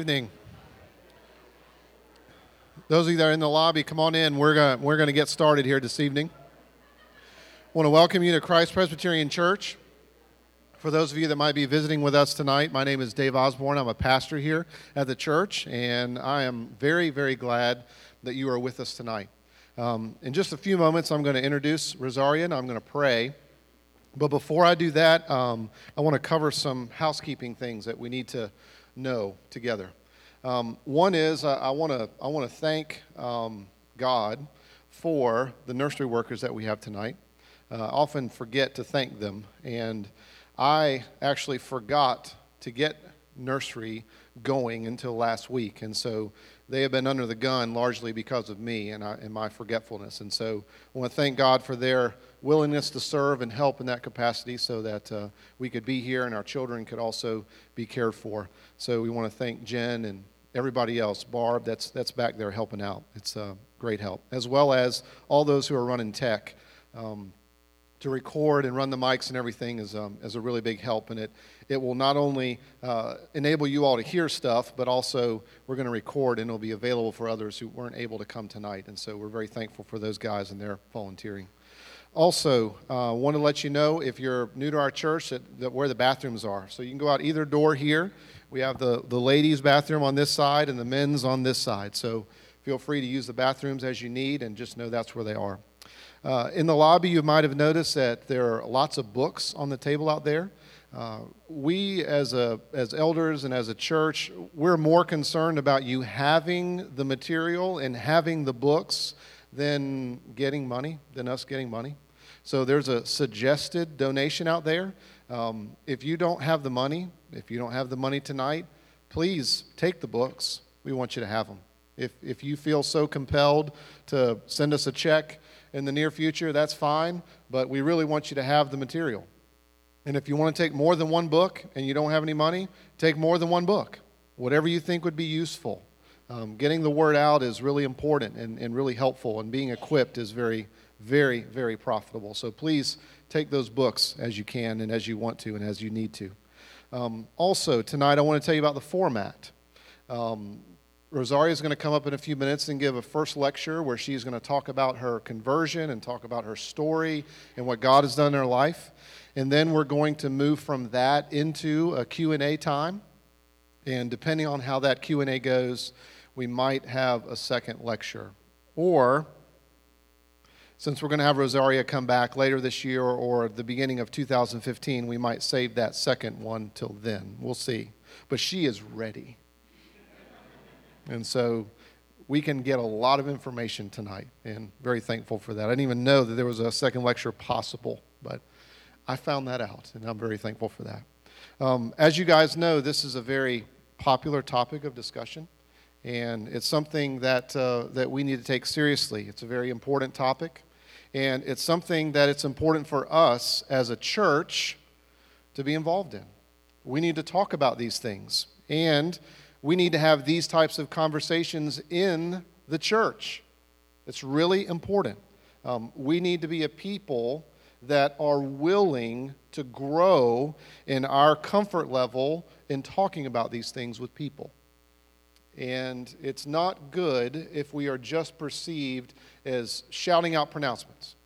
evening. Those of you that are in the lobby, come on in. We're going we're gonna get started here this evening. I want to welcome you to Christ Presbyterian Church. For those of you that might be visiting with us tonight, my name is Dave Osborne. I'm a pastor here at the church, and I am very, very glad that you are with us tonight. Um, in just a few moments, I'm going to introduce Rosaria and I'm going to pray. But before I do that, um, I want to cover some housekeeping things that we need to know together. Um, one is uh, I want to I want to thank um, God for the nursery workers that we have tonight. Uh, often forget to thank them, and I actually forgot to get nursery going until last week, and so they have been under the gun largely because of me and, I, and my forgetfulness. And so I want to thank God for their willingness to serve and help in that capacity so that uh, we could be here and our children could also be cared for. So we want to thank Jen and everybody else, Barb, that's, that's back there helping out. It's a great help, as well as all those who are running tech. Um, to record and run the mics and everything is, um, is a really big help. And it, it will not only uh, enable you all to hear stuff, but also we're going to record and it'll be available for others who weren't able to come tonight. And so we're very thankful for those guys and their volunteering. Also, uh, want to let you know if you're new to our church that, that where the bathrooms are. So you can go out either door here. We have the, the ladies' bathroom on this side and the men's on this side. So feel free to use the bathrooms as you need and just know that's where they are. Uh, in the lobby, you might have noticed that there are lots of books on the table out there. Uh, we, as, a, as elders and as a church, we're more concerned about you having the material and having the books than getting money, than us getting money. So there's a suggested donation out there. Um, if you don't have the money, if you don't have the money tonight, please take the books. We want you to have them. If, if you feel so compelled to send us a check in the near future, that's fine, but we really want you to have the material. And if you want to take more than one book and you don't have any money, take more than one book. Whatever you think would be useful. Um, getting the word out is really important and, and really helpful, and being equipped is very, very, very profitable. So please take those books as you can and as you want to and as you need to. Um, also, tonight I want to tell you about the format. Um, Rosaria is going to come up in a few minutes and give a first lecture where she's going to talk about her conversion and talk about her story and what God has done in her life. And then we're going to move from that into a Q&A time. And depending on how that Q&A goes, we might have a second lecture. Or, since we're going to have Rosaria come back later this year or the beginning of 2015, we might save that second one till then. We'll see. But she is ready. And so we can get a lot of information tonight, and very thankful for that. I didn't even know that there was a second lecture possible, but I found that out, and I'm very thankful for that. Um, as you guys know, this is a very popular topic of discussion and it's something that, uh, that we need to take seriously. It's a very important topic, and it's something that it's important for us as a church to be involved in. We need to talk about these things, and we need to have these types of conversations in the church. It's really important. Um, we need to be a people that are willing to grow in our comfort level in talking about these things with people. And it's not good if we are just perceived as shouting out pronouncements.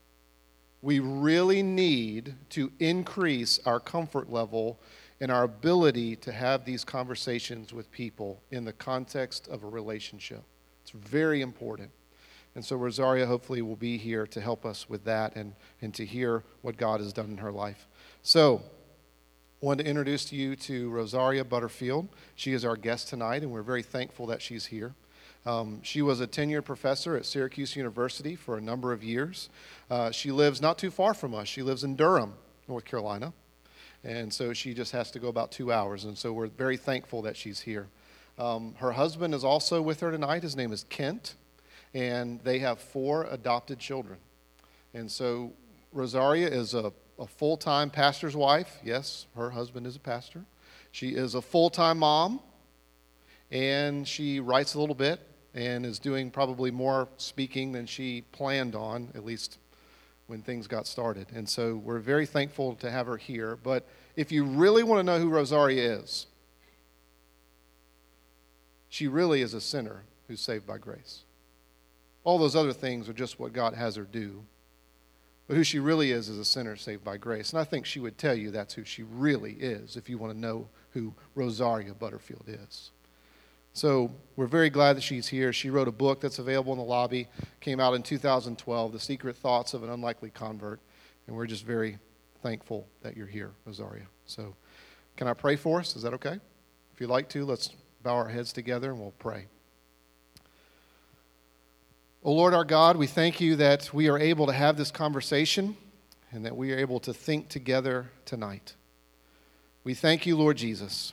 We really need to increase our comfort level and our ability to have these conversations with people in the context of a relationship. It's very important. And so Rosaria hopefully will be here to help us with that and, and to hear what God has done in her life. So, wanted to introduce you to Rosaria Butterfield. She is our guest tonight, and we're very thankful that she's here. Um, she was a tenured professor at Syracuse University for a number of years. Uh, she lives not too far from us. She lives in Durham, North Carolina. And so she just has to go about two hours. And so we're very thankful that she's here. Um, her husband is also with her tonight. His name is Kent. And they have four adopted children. And so Rosaria is a a full time pastor's wife. Yes, her husband is a pastor. She is a full time mom, and she writes a little bit and is doing probably more speaking than she planned on, at least when things got started. And so we're very thankful to have her here. But if you really want to know who Rosaria is, she really is a sinner who's saved by grace. All those other things are just what God has her do. But who she really is is a sinner saved by grace. And I think she would tell you that's who she really is if you want to know who Rosaria Butterfield is. So we're very glad that she's here. She wrote a book that's available in the lobby, came out in 2012, The Secret Thoughts of an Unlikely Convert. And we're just very thankful that you're here, Rosaria. So can I pray for us? Is that okay? If you'd like to, let's bow our heads together and we'll pray. O oh Lord our God, we thank you that we are able to have this conversation and that we are able to think together tonight. We thank you, Lord Jesus,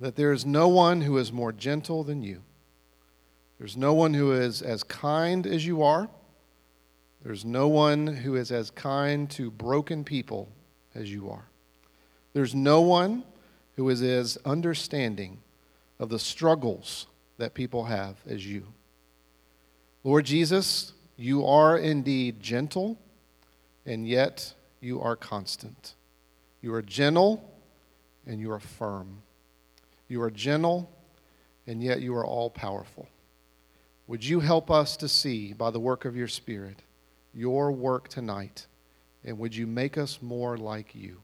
that there is no one who is more gentle than you. There's no one who is as kind as you are. There's no one who is as kind to broken people as you are. There's no one who is as understanding of the struggles that people have as you. Lord Jesus, you are indeed gentle, and yet you are constant. You are gentle, and you are firm. You are gentle, and yet you are all powerful. Would you help us to see by the work of your Spirit your work tonight, and would you make us more like you?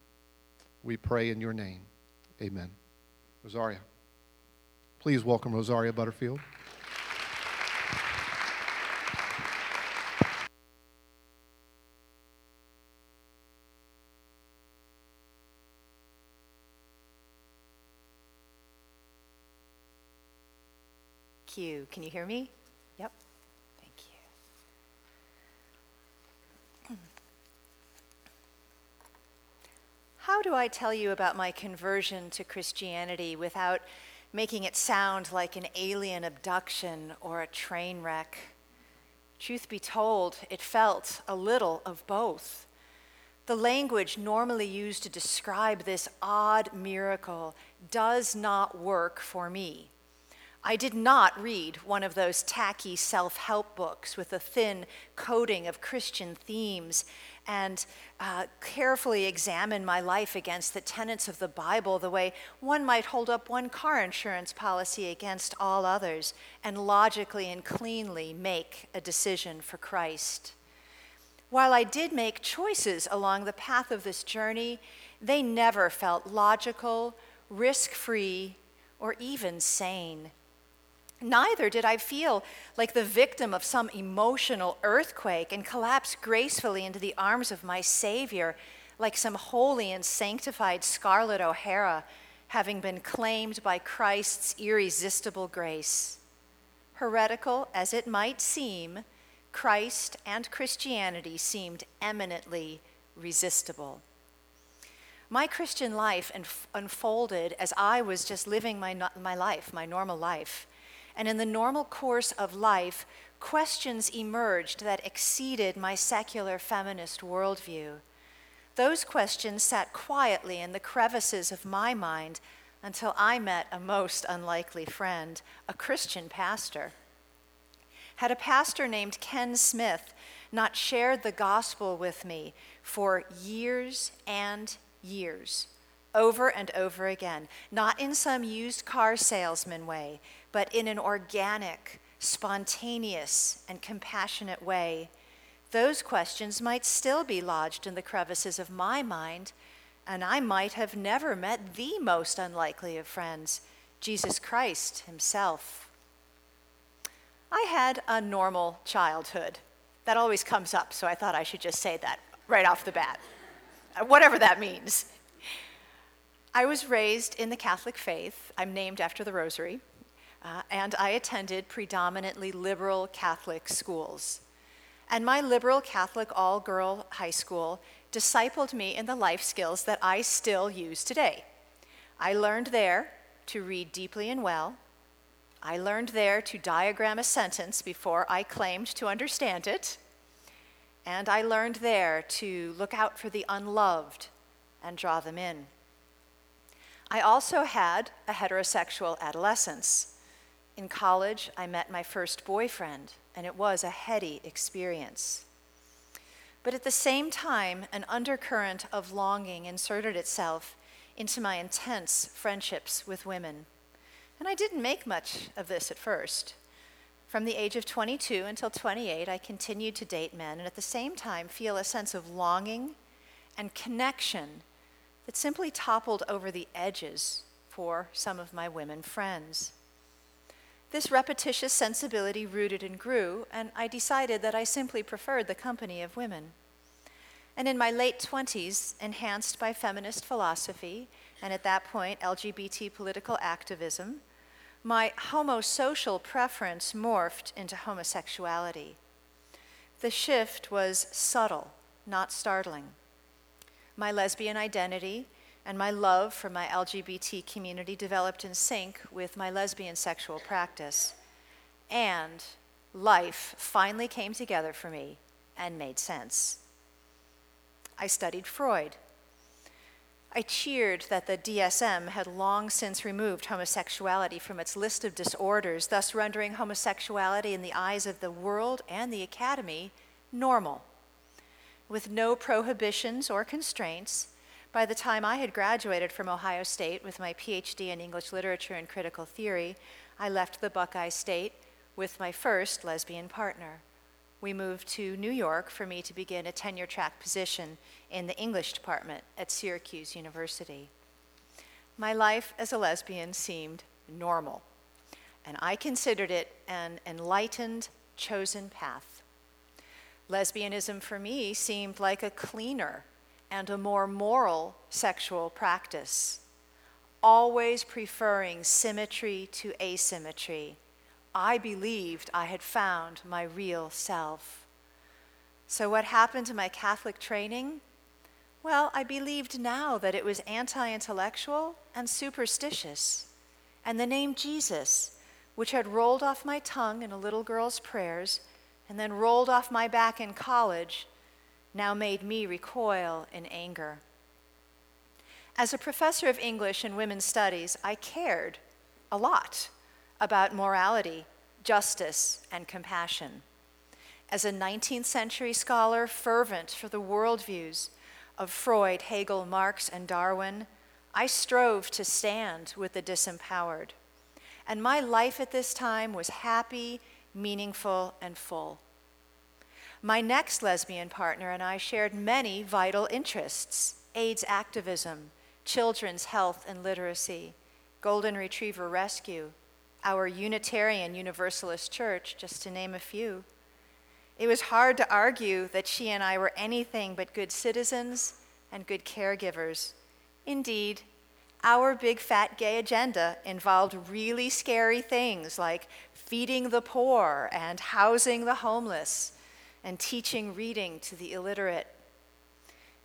We pray in your name. Amen. Rosaria. Please welcome Rosaria Butterfield. You. Can you hear me? Yep. Thank you. How do I tell you about my conversion to Christianity without making it sound like an alien abduction or a train wreck? Truth be told, it felt a little of both. The language normally used to describe this odd miracle does not work for me. I did not read one of those tacky self help books with a thin coating of Christian themes and uh, carefully examine my life against the tenets of the Bible the way one might hold up one car insurance policy against all others and logically and cleanly make a decision for Christ. While I did make choices along the path of this journey, they never felt logical, risk free, or even sane. Neither did I feel like the victim of some emotional earthquake and collapse gracefully into the arms of my Savior like some holy and sanctified Scarlett O'Hara having been claimed by Christ's irresistible grace. Heretical as it might seem, Christ and Christianity seemed eminently resistible. My Christian life unfolded as I was just living my, my life, my normal life and in the normal course of life, questions emerged that exceeded my secular feminist worldview. Those questions sat quietly in the crevices of my mind until I met a most unlikely friend, a Christian pastor. Had a pastor named Ken Smith not shared the gospel with me for years and years, over and over again, not in some used car salesman way, but in an organic, spontaneous, and compassionate way, those questions might still be lodged in the crevices of my mind, and I might have never met the most unlikely of friends, Jesus Christ Himself. I had a normal childhood. That always comes up, so I thought I should just say that right off the bat, whatever that means. I was raised in the Catholic faith. I'm named after the Rosary uh, and I attended predominantly liberal Catholic schools. And my liberal Catholic all girl high school discipled me in the life skills that I still use today. I learned there to read deeply and well. I learned there to diagram a sentence before I claimed to understand it. And I learned there to look out for the unloved and draw them in. I also had a heterosexual adolescence. In college, I met my first boyfriend, and it was a heady experience. But at the same time, an undercurrent of longing inserted itself into my intense friendships with women. And I didn't make much of this at first. From the age of 22 until 28, I continued to date men and at the same time feel a sense of longing and connection that simply toppled over the edges for some of my women friends. This repetitious sensibility rooted and grew, and I decided that I simply preferred the company of women. And in my late 20s, enhanced by feminist philosophy, and at that point, LGBT political activism, my homosocial preference morphed into homosexuality. The shift was subtle, not startling. My lesbian identity and my love for my LGBT community developed in sync with my lesbian sexual practice. And life finally came together for me and made sense. I studied Freud. I cheered that the DSM had long since removed homosexuality from its list of disorders, thus rendering homosexuality in the eyes of the world and the academy normal. With no prohibitions or constraints, by the time I had graduated from Ohio State with my PhD in English literature and critical theory, I left the Buckeye State with my first lesbian partner. We moved to New York for me to begin a tenure track position in the English department at Syracuse University. My life as a lesbian seemed normal, and I considered it an enlightened, chosen path. Lesbianism for me seemed like a cleaner, and a more moral sexual practice, always preferring symmetry to asymmetry. I believed I had found my real self. So, what happened to my Catholic training? Well, I believed now that it was anti intellectual and superstitious. And the name Jesus, which had rolled off my tongue in a little girl's prayers and then rolled off my back in college, now made me recoil in anger. As a professor of English and women's studies, I cared a lot about morality, justice, and compassion. As a 19th century scholar fervent for the worldviews of Freud, Hegel, Marx, and Darwin, I strove to stand with the disempowered. And my life at this time was happy, meaningful, and full. My next lesbian partner and I shared many vital interests AIDS activism, children's health and literacy, golden retriever rescue, our Unitarian Universalist Church, just to name a few. It was hard to argue that she and I were anything but good citizens and good caregivers. Indeed, our big fat gay agenda involved really scary things like feeding the poor and housing the homeless and teaching reading to the illiterate.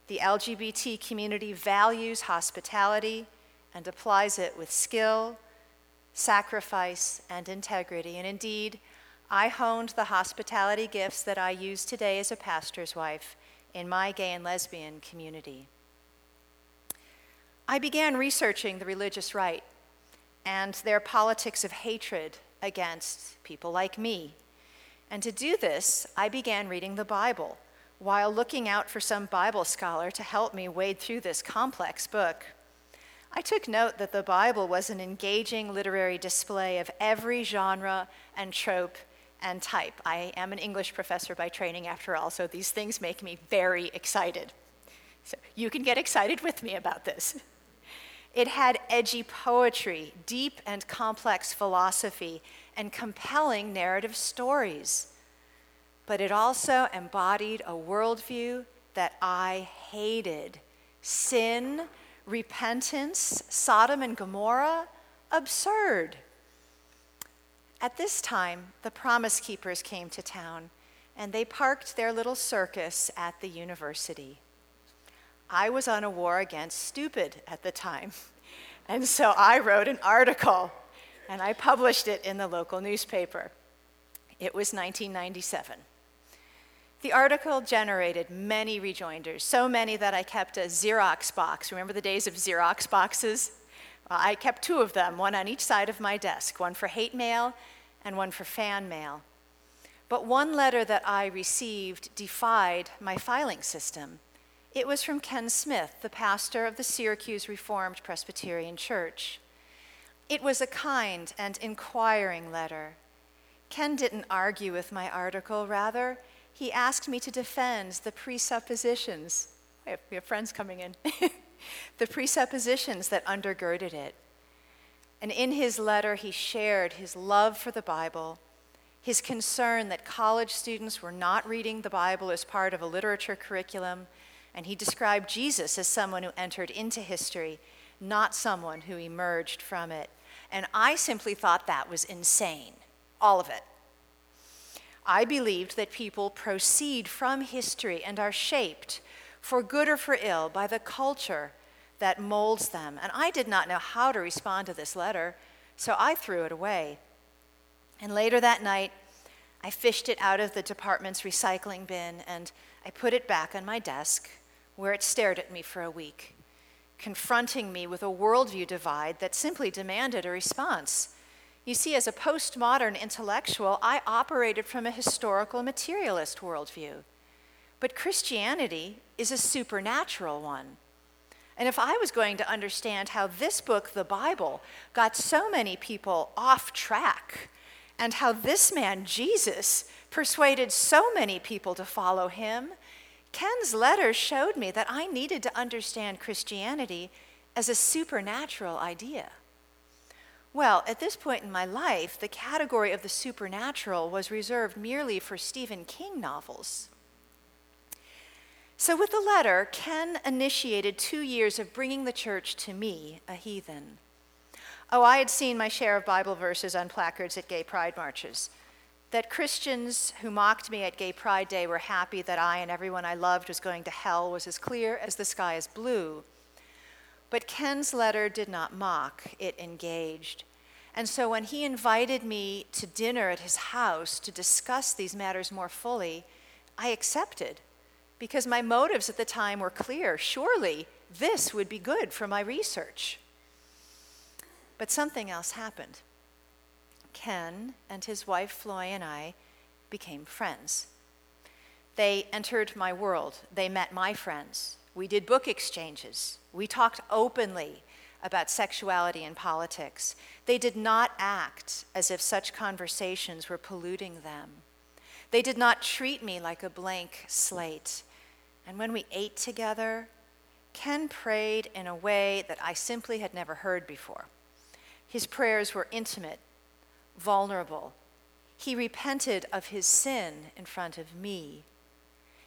The LGBT community values hospitality and applies it with skill, sacrifice, and integrity. And indeed, I honed the hospitality gifts that I use today as a pastor's wife in my gay and lesbian community. I began researching the religious right and their politics of hatred against people like me and to do this, I began reading the Bible while looking out for some Bible scholar to help me wade through this complex book. I took note that the Bible was an engaging literary display of every genre and trope and type. I am an English professor by training, after all, so these things make me very excited. So you can get excited with me about this. It had edgy poetry, deep and complex philosophy, and compelling narrative stories. But it also embodied a worldview that I hated sin, repentance, Sodom and Gomorrah, absurd. At this time, the Promise Keepers came to town and they parked their little circus at the university. I was on a war against stupid at the time, and so I wrote an article and I published it in the local newspaper. It was 1997. The article generated many rejoinders, so many that I kept a Xerox box. Remember the days of Xerox boxes? Well, I kept two of them, one on each side of my desk, one for hate mail and one for fan mail. But one letter that I received defied my filing system. It was from Ken Smith, the pastor of the Syracuse Reformed Presbyterian Church. It was a kind and inquiring letter. Ken didn't argue with my article, rather, he asked me to defend the presuppositions. We have, friends coming in. the presuppositions that undergirded it. And in his letter, he shared his love for the Bible, his concern that college students were not reading the Bible as part of a literature curriculum, and he described Jesus as someone who entered into history, not someone who emerged from it. And I simply thought that was insane, all of it. I believed that people proceed from history and are shaped, for good or for ill, by the culture that molds them. And I did not know how to respond to this letter, so I threw it away. And later that night, I fished it out of the department's recycling bin and I put it back on my desk, where it stared at me for a week, confronting me with a worldview divide that simply demanded a response. You see, as a postmodern intellectual, I operated from a historical materialist worldview. But Christianity is a supernatural one. And if I was going to understand how this book, the Bible, got so many people off track, and how this man, Jesus, persuaded so many people to follow him, Ken's letter showed me that I needed to understand Christianity as a supernatural idea. Well, at this point in my life, the category of the supernatural was reserved merely for Stephen King novels. So, with the letter, Ken initiated two years of bringing the church to me, a heathen. Oh, I had seen my share of Bible verses on placards at gay pride marches. That Christians who mocked me at Gay Pride Day were happy that I and everyone I loved was going to hell was as clear as the sky is blue. But Ken's letter did not mock, it engaged. And so when he invited me to dinner at his house to discuss these matters more fully, I accepted because my motives at the time were clear. Surely this would be good for my research. But something else happened. Ken and his wife Floy and I became friends. They entered my world. They met my friends. We did book exchanges. We talked openly about sexuality and politics. They did not act as if such conversations were polluting them. They did not treat me like a blank slate. And when we ate together, Ken prayed in a way that I simply had never heard before. His prayers were intimate, vulnerable. He repented of his sin in front of me.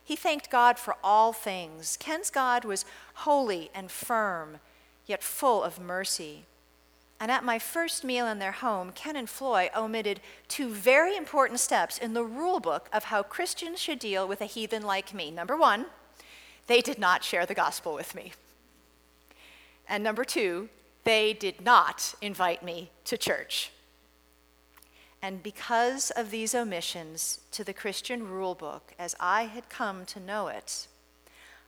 He thanked God for all things. Ken's God was holy and firm, yet full of mercy. And at my first meal in their home, Ken and Floy omitted two very important steps in the rule book of how Christians should deal with a heathen like me. Number one, they did not share the gospel with me. And number two, they did not invite me to church. And because of these omissions to the Christian rule book, as I had come to know it,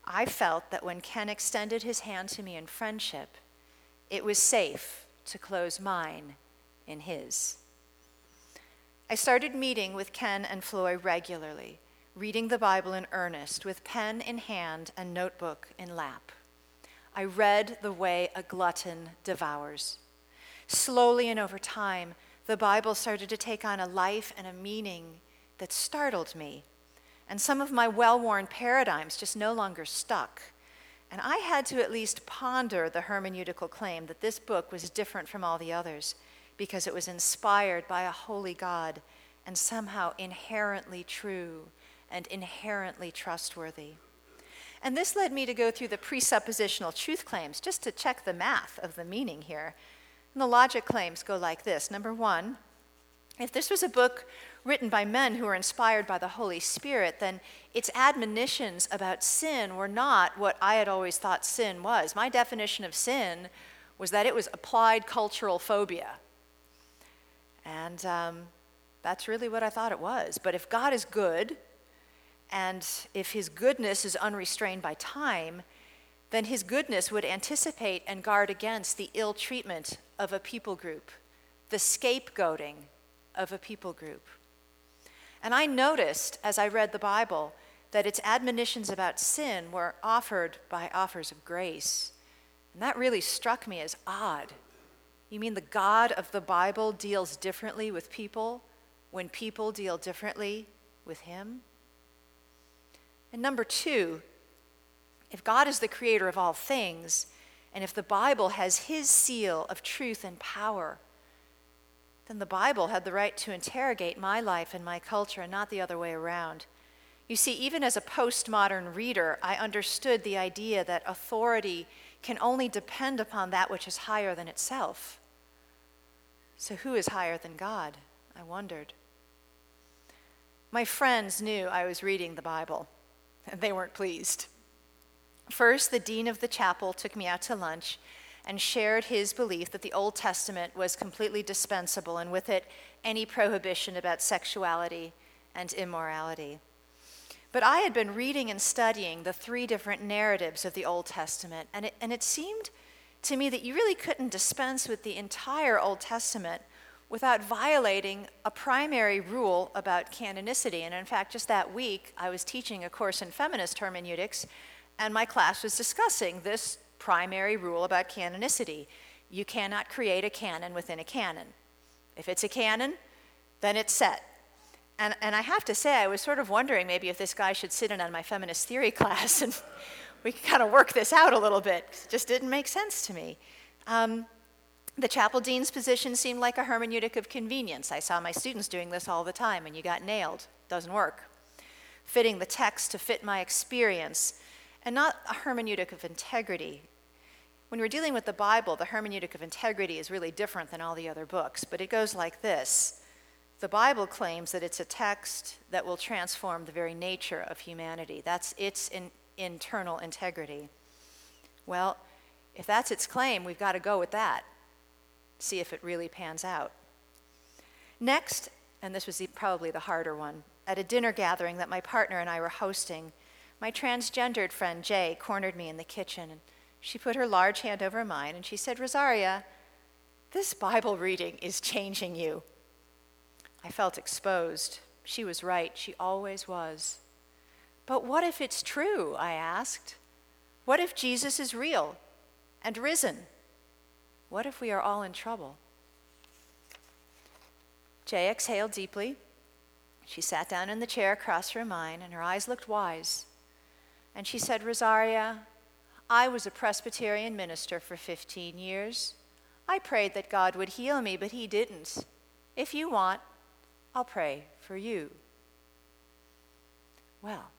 I felt that when Ken extended his hand to me in friendship, it was safe to close mine in his. I started meeting with Ken and Floy regularly reading the Bible in earnest, with pen in hand and notebook in lap. I read the way a glutton devours. Slowly and over time, the Bible started to take on a life and a meaning that startled me. And some of my well worn paradigms just no longer stuck. And I had to at least ponder the hermeneutical claim that this book was different from all the others because it was inspired by a holy God and somehow inherently true and inherently trustworthy. And this led me to go through the presuppositional truth claims just to check the math of the meaning here. And the logic claims go like this Number one, if this was a book written by men who were inspired by the Holy Spirit, then its admonitions about sin were not what I had always thought sin was. My definition of sin was that it was applied cultural phobia. And um, that's really what I thought it was. But if God is good, and if his goodness is unrestrained by time, then his goodness would anticipate and guard against the ill treatment of a people group, the scapegoating of a people group. And I noticed as I read the Bible that its admonitions about sin were offered by offers of grace. And that really struck me as odd. You mean the God of the Bible deals differently with people when people deal differently with Him? And number two, if God is the creator of all things, and if the Bible has His seal of truth and power, then the Bible had the right to interrogate my life and my culture and not the other way around. You see, even as a postmodern reader, I understood the idea that authority can only depend upon that which is higher than itself. So, who is higher than God? I wondered. My friends knew I was reading the Bible, and they weren't pleased. First, the dean of the chapel took me out to lunch and shared his belief that the Old Testament was completely dispensable, and with it, any prohibition about sexuality and immorality. But I had been reading and studying the three different narratives of the Old Testament, and it, and it seemed to me that you really couldn't dispense with the entire Old Testament without violating a primary rule about canonicity. And in fact, just that week, I was teaching a course in feminist hermeneutics, and my class was discussing this primary rule about canonicity. You cannot create a canon within a canon. If it's a canon, then it's set. And, and I have to say, I was sort of wondering maybe if this guy should sit in on my feminist theory class and we could kind of work this out a little bit. It just didn't make sense to me. Um, the chapel dean's position seemed like a hermeneutic of convenience. I saw my students doing this all the time, and you got nailed. Doesn't work. Fitting the text to fit my experience, and not a hermeneutic of integrity. When we're dealing with the Bible, the hermeneutic of integrity is really different than all the other books, but it goes like this The Bible claims that it's a text that will transform the very nature of humanity. That's its in, internal integrity. Well, if that's its claim, we've got to go with that see if it really pans out. Next, and this was the, probably the harder one, at a dinner gathering that my partner and I were hosting, my transgendered friend Jay cornered me in the kitchen and she put her large hand over mine and she said, Rosaria, this Bible reading is changing you. I felt exposed. She was right. She always was. But what if it's true? I asked. What if Jesus is real and risen? What if we are all in trouble? Jay exhaled deeply. She sat down in the chair across from mine, and her eyes looked wise. And she said, Rosaria, I was a Presbyterian minister for 15 years. I prayed that God would heal me, but He didn't. If you want, I'll pray for you. Well,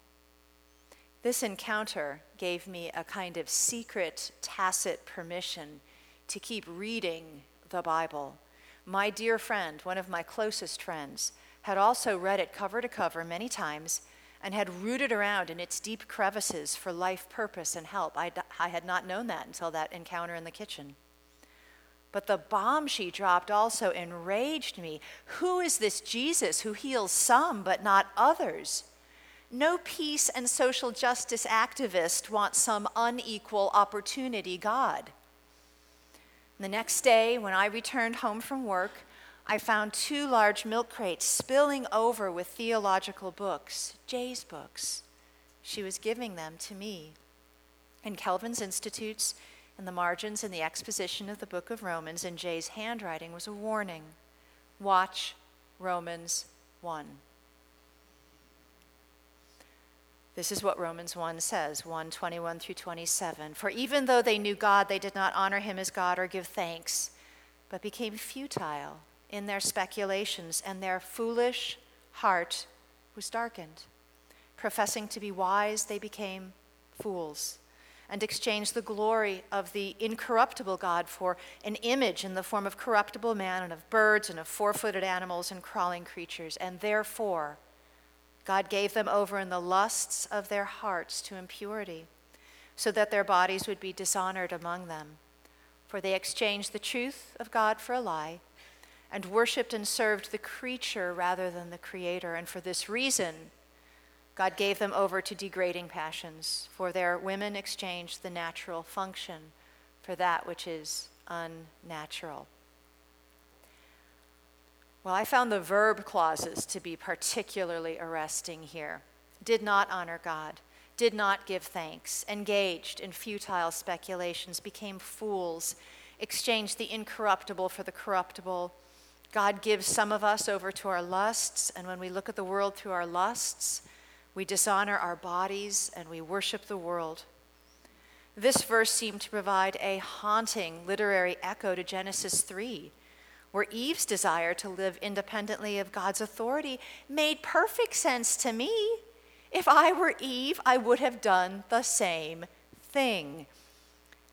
this encounter gave me a kind of secret, tacit permission to keep reading the Bible. My dear friend, one of my closest friends, had also read it cover to cover many times and had rooted around in its deep crevices for life purpose and help. I, I had not known that until that encounter in the kitchen. But the bomb she dropped also enraged me. Who is this Jesus who heals some but not others? No peace and social justice activist wants some unequal opportunity God. The next day, when I returned home from work, I found two large milk crates spilling over with theological books, Jay's books. She was giving them to me. In Calvin's Institutes, in the margins in the exposition of the book of Romans, in Jay's handwriting was a warning Watch Romans 1. This is what Romans 1 says, 1 21 through 27. For even though they knew God, they did not honor him as God or give thanks, but became futile in their speculations, and their foolish heart was darkened. Professing to be wise, they became fools and exchanged the glory of the incorruptible God for an image in the form of corruptible man and of birds and of four footed animals and crawling creatures, and therefore God gave them over in the lusts of their hearts to impurity, so that their bodies would be dishonored among them. For they exchanged the truth of God for a lie, and worshiped and served the creature rather than the Creator. And for this reason, God gave them over to degrading passions, for their women exchanged the natural function for that which is unnatural. Well, I found the verb clauses to be particularly arresting here. Did not honor God, did not give thanks, engaged in futile speculations, became fools, exchanged the incorruptible for the corruptible. God gives some of us over to our lusts, and when we look at the world through our lusts, we dishonor our bodies and we worship the world. This verse seemed to provide a haunting literary echo to Genesis 3, where Eve's desire to live independently of God's authority made perfect sense to me. If I were Eve, I would have done the same thing.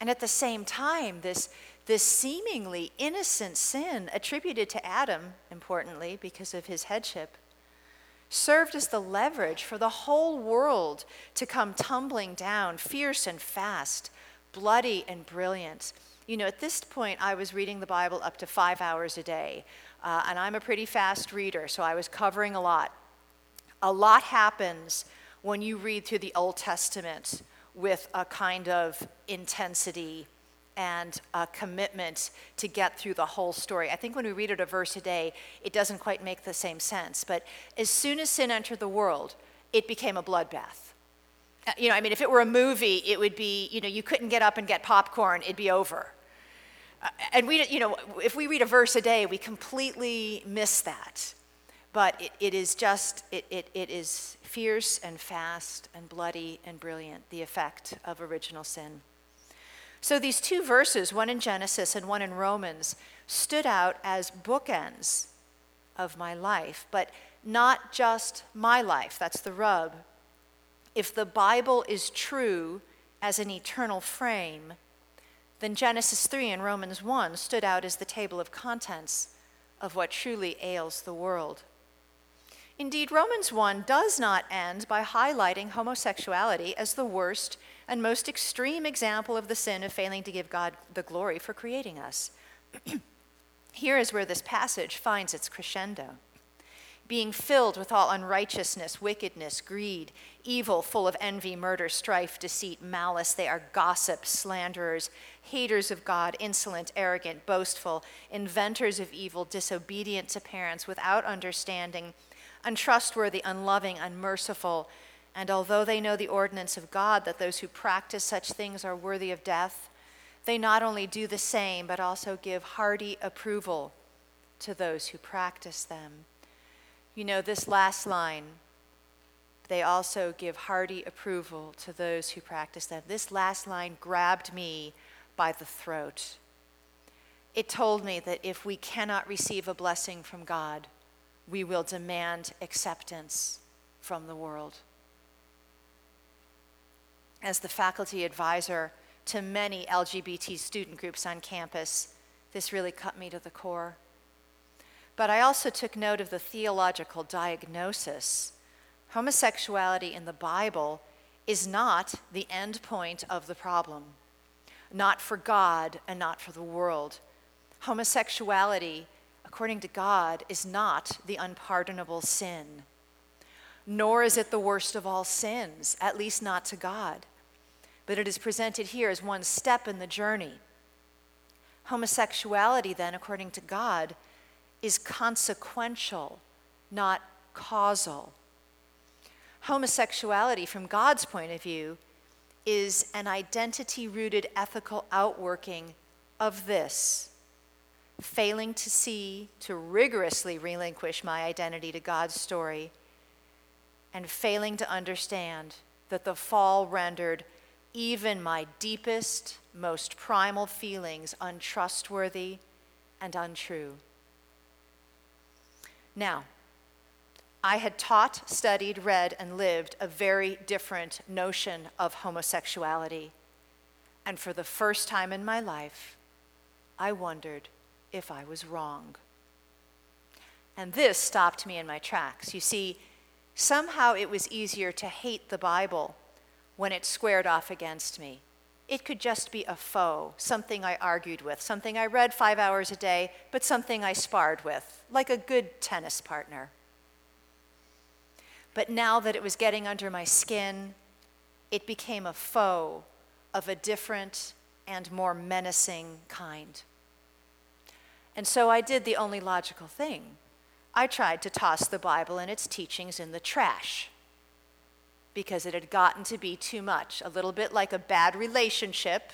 And at the same time, this, this seemingly innocent sin attributed to Adam, importantly, because of his headship, served as the leverage for the whole world to come tumbling down, fierce and fast, bloody and brilliant. You know, at this point, I was reading the Bible up to five hours a day, uh, and I'm a pretty fast reader, so I was covering a lot. A lot happens when you read through the Old Testament with a kind of intensity and a commitment to get through the whole story. I think when we read it a verse a day, it doesn't quite make the same sense. But as soon as sin entered the world, it became a bloodbath. Uh, you know, I mean, if it were a movie, it would be, you know, you couldn't get up and get popcorn, it'd be over. Uh, and we, you know, if we read a verse a day, we completely miss that. But it, it is just, it, it, it is fierce and fast and bloody and brilliant, the effect of original sin. So these two verses, one in Genesis and one in Romans, stood out as bookends of my life, but not just my life. That's the rub. If the Bible is true as an eternal frame, then Genesis 3 and Romans 1 stood out as the table of contents of what truly ails the world. Indeed, Romans 1 does not end by highlighting homosexuality as the worst and most extreme example of the sin of failing to give God the glory for creating us. Here is where this passage finds its crescendo. Being filled with all unrighteousness, wickedness, greed, evil, full of envy, murder, strife, deceit, malice, they are gossips, slanderers, haters of God, insolent, arrogant, boastful, inventors of evil, disobedient to parents, without understanding, untrustworthy, unloving, unmerciful and although they know the ordinance of God that those who practice such things are worthy of death, they not only do the same, but also give hearty approval to those who practice them. You know, this last line, they also give hearty approval to those who practice them. This last line grabbed me by the throat. It told me that if we cannot receive a blessing from God, we will demand acceptance from the world as the faculty advisor to many LGBT student groups on campus, this really cut me to the core. But I also took note of the theological diagnosis. Homosexuality in the Bible is not the end point of the problem, not for God and not for the world. Homosexuality, according to God, is not the unpardonable sin, nor is it the worst of all sins, at least not to God but it is presented here as one step in the journey. Homosexuality, then, according to God, is consequential, not causal. Homosexuality, from God's point of view, is an identity rooted ethical outworking of this failing to see, to rigorously relinquish my identity to God's story, and failing to understand that the fall rendered even my deepest, most primal feelings untrustworthy and untrue. Now, I had taught, studied, read, and lived a very different notion of homosexuality. And for the first time in my life, I wondered if I was wrong. And this stopped me in my tracks. You see, somehow it was easier to hate the Bible when it squared off against me. It could just be a foe, something I argued with, something I read five hours a day, but something I sparred with, like a good tennis partner. But now that it was getting under my skin, it became a foe of a different and more menacing kind. And so I did the only logical thing. I tried to toss the Bible and its teachings in the trash because it had gotten to be too much, a little bit like a bad relationship.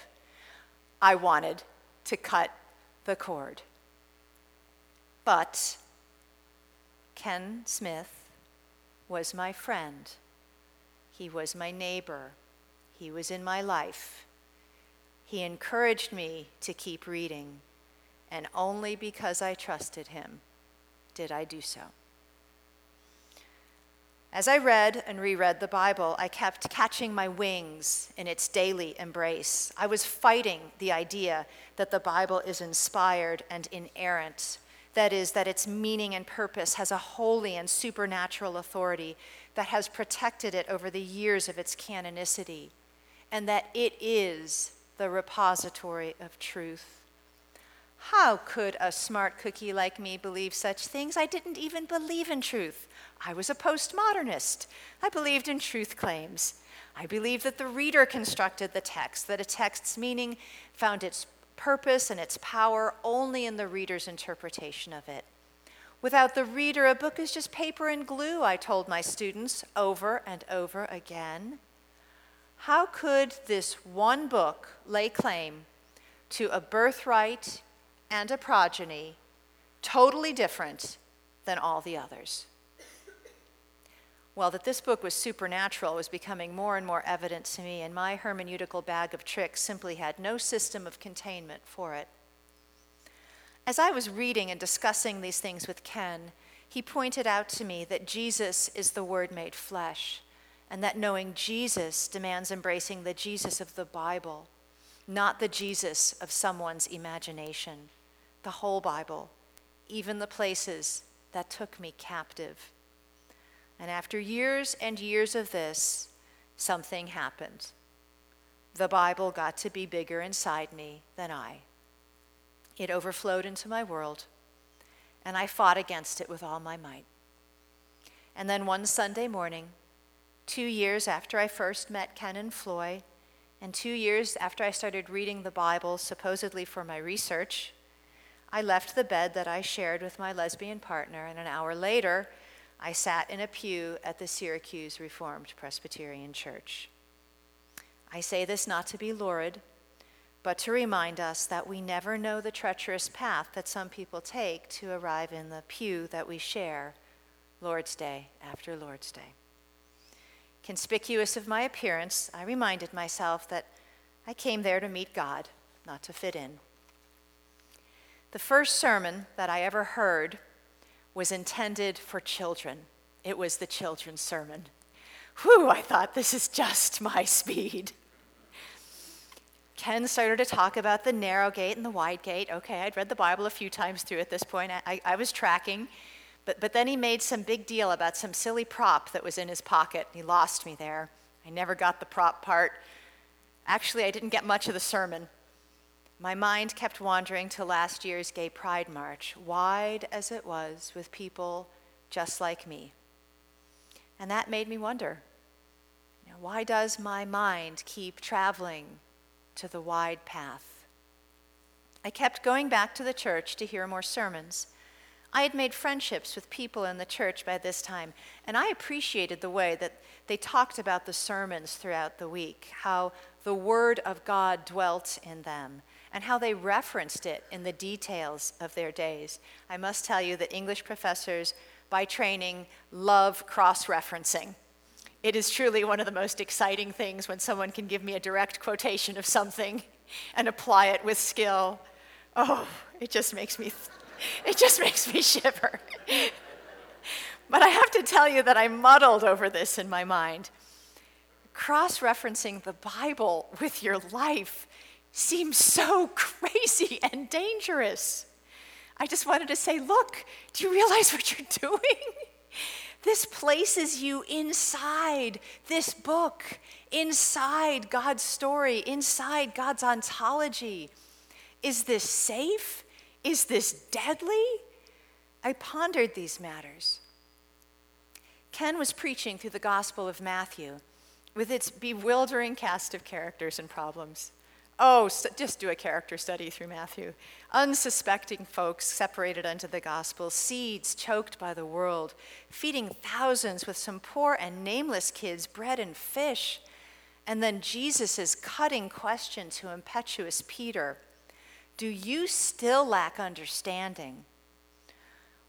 I wanted to cut the cord. But Ken Smith was my friend. He was my neighbor. He was in my life. He encouraged me to keep reading, and only because I trusted him did I do so. As I read and reread the Bible, I kept catching my wings in its daily embrace. I was fighting the idea that the Bible is inspired and inerrant. That is, that its meaning and purpose has a holy and supernatural authority that has protected it over the years of its canonicity, and that it is the repository of truth. How could a smart cookie like me believe such things? I didn't even believe in truth. I was a postmodernist. I believed in truth claims. I believed that the reader constructed the text, that a text's meaning found its purpose and its power only in the reader's interpretation of it. Without the reader, a book is just paper and glue, I told my students over and over again. How could this one book lay claim to a birthright and a progeny totally different than all the others? Well, that this book was supernatural was becoming more and more evident to me, and my hermeneutical bag of tricks simply had no system of containment for it. As I was reading and discussing these things with Ken, he pointed out to me that Jesus is the Word made flesh, and that knowing Jesus demands embracing the Jesus of the Bible, not the Jesus of someone's imagination. The whole Bible, even the places that took me captive. And after years and years of this, something happened. The Bible got to be bigger inside me than I. It overflowed into my world, and I fought against it with all my might. And then one Sunday morning, two years after I first met Ken and Floy, and two years after I started reading the Bible, supposedly for my research, I left the bed that I shared with my lesbian partner, and an hour later, I sat in a pew at the Syracuse Reformed Presbyterian Church. I say this not to be lurid, but to remind us that we never know the treacherous path that some people take to arrive in the pew that we share Lord's Day after Lord's Day. Conspicuous of my appearance, I reminded myself that I came there to meet God, not to fit in. The first sermon that I ever heard was intended for children. It was the children's sermon. Whew, I thought this is just my speed. Ken started to talk about the narrow gate and the wide gate. Okay, I'd read the Bible a few times through at this point. I, I was tracking. But, but then he made some big deal about some silly prop that was in his pocket. He lost me there. I never got the prop part. Actually, I didn't get much of the sermon. My mind kept wandering to last year's Gay Pride March, wide as it was with people just like me. And that made me wonder you know, why does my mind keep traveling to the wide path? I kept going back to the church to hear more sermons. I had made friendships with people in the church by this time, and I appreciated the way that they talked about the sermons throughout the week, how the Word of God dwelt in them, and how they referenced it in the details of their days. I must tell you that English professors, by training, love cross referencing. It is truly one of the most exciting things when someone can give me a direct quotation of something and apply it with skill. Oh, it just makes me, it just makes me shiver. but I have to tell you that I muddled over this in my mind. Cross referencing the Bible with your life seems so crazy and dangerous. I just wanted to say, look, do you realize what you're doing? This places you inside this book, inside God's story, inside God's ontology. Is this safe? Is this deadly? I pondered these matters. Ken was preaching through the Gospel of Matthew with its bewildering cast of characters and problems. Oh, so just do a character study through Matthew. Unsuspecting folks separated unto the gospel, seeds choked by the world, feeding thousands with some poor and nameless kids, bread and fish. And then Jesus' cutting question to impetuous Peter Do you still lack understanding?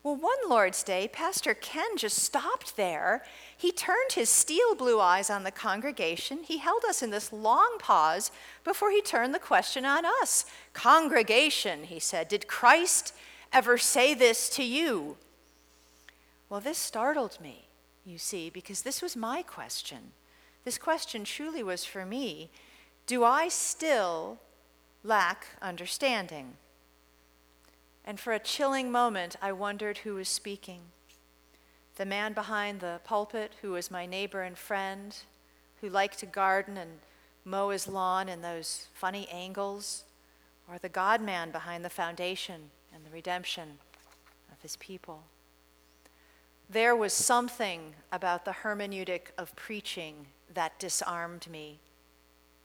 Well, one Lord's Day, Pastor Ken just stopped there. He turned his steel blue eyes on the congregation. He held us in this long pause before he turned the question on us. Congregation, he said, did Christ ever say this to you? Well, this startled me, you see, because this was my question. This question truly was for me Do I still lack understanding? And for a chilling moment, I wondered who was speaking. The man behind the pulpit, who was my neighbor and friend, who liked to garden and mow his lawn in those funny angles, or the God man behind the foundation and the redemption of his people. There was something about the hermeneutic of preaching that disarmed me,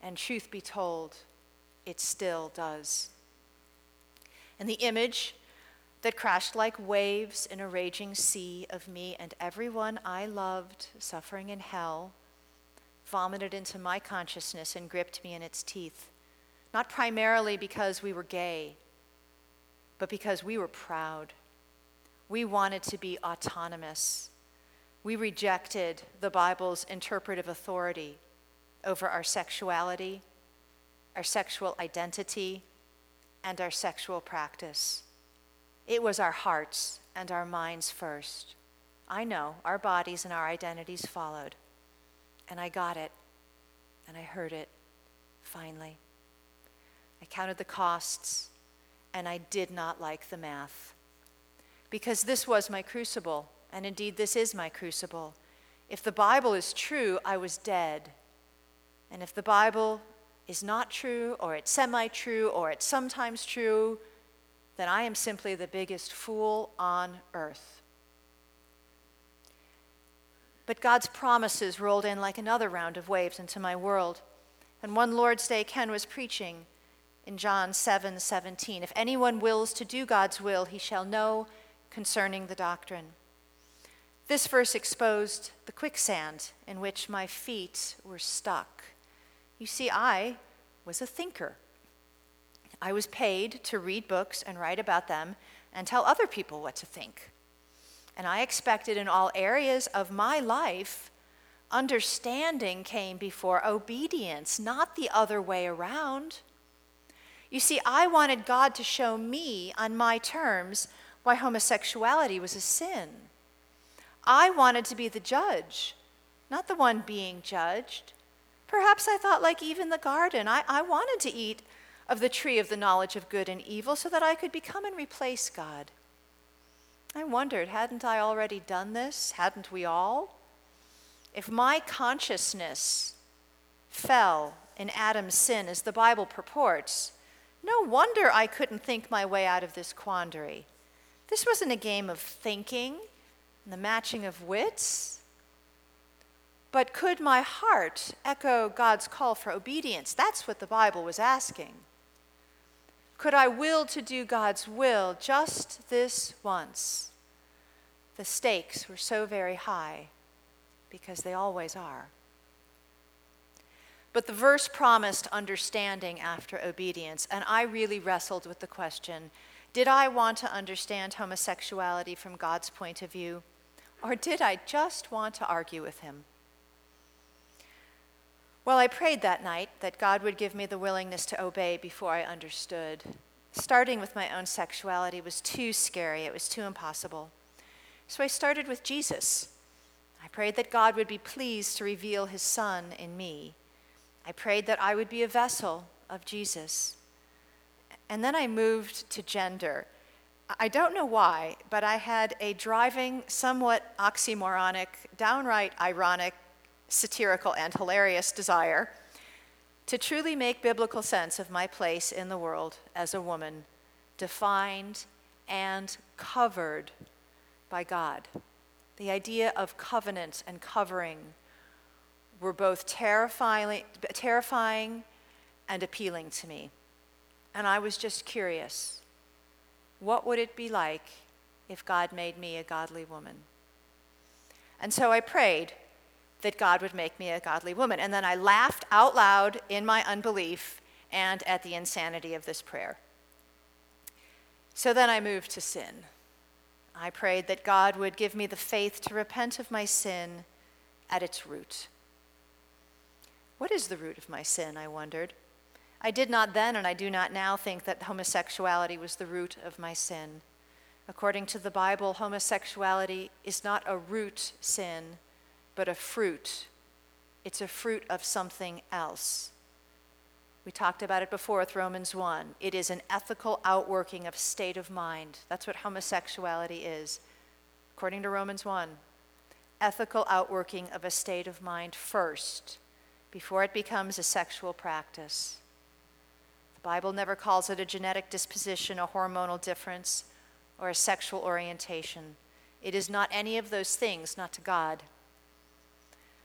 and truth be told, it still does and the image that crashed like waves in a raging sea of me and everyone I loved suffering in hell vomited into my consciousness and gripped me in its teeth. Not primarily because we were gay, but because we were proud. We wanted to be autonomous. We rejected the Bible's interpretive authority over our sexuality, our sexual identity, and our sexual practice. It was our hearts and our minds first. I know our bodies and our identities followed. And I got it, and I heard it finally. I counted the costs, and I did not like the math. Because this was my crucible, and indeed this is my crucible. If the Bible is true, I was dead. And if the Bible is not true, or it's semi true, or it's sometimes true, then I am simply the biggest fool on earth. But God's promises rolled in like another round of waves into my world. And one Lord's Day, Ken was preaching in John 7 17. If anyone wills to do God's will, he shall know concerning the doctrine. This verse exposed the quicksand in which my feet were stuck. You see, I was a thinker. I was paid to read books and write about them and tell other people what to think. And I expected in all areas of my life, understanding came before obedience, not the other way around. You see, I wanted God to show me on my terms why homosexuality was a sin. I wanted to be the judge, not the one being judged. Perhaps I thought, like Eve in the garden, I, I wanted to eat of the tree of the knowledge of good and evil so that I could become and replace God. I wondered, hadn't I already done this? Hadn't we all? If my consciousness fell in Adam's sin, as the Bible purports, no wonder I couldn't think my way out of this quandary. This wasn't a game of thinking and the matching of wits. But could my heart echo God's call for obedience? That's what the Bible was asking. Could I will to do God's will just this once? The stakes were so very high because they always are. But the verse promised understanding after obedience, and I really wrestled with the question did I want to understand homosexuality from God's point of view, or did I just want to argue with Him? Well, I prayed that night that God would give me the willingness to obey before I understood. Starting with my own sexuality was too scary, it was too impossible. So I started with Jesus. I prayed that God would be pleased to reveal his Son in me. I prayed that I would be a vessel of Jesus. And then I moved to gender. I don't know why, but I had a driving, somewhat oxymoronic, downright ironic satirical, and hilarious desire to truly make biblical sense of my place in the world as a woman, defined and covered by God. The idea of covenant and covering were both terrifying, terrifying and appealing to me. And I was just curious what would it be like if God made me a godly woman? And so I prayed that God would make me a godly woman. And then I laughed out loud in my unbelief and at the insanity of this prayer. So then I moved to sin. I prayed that God would give me the faith to repent of my sin at its root. What is the root of my sin? I wondered. I did not then, and I do not now, think that homosexuality was the root of my sin. According to the Bible, homosexuality is not a root sin, but a fruit. It's a fruit of something else. We talked about it before with Romans 1. It is an ethical outworking of state of mind. That's what homosexuality is, according to Romans 1. Ethical outworking of a state of mind first, before it becomes a sexual practice. The Bible never calls it a genetic disposition, a hormonal difference, or a sexual orientation. It is not any of those things, not to God.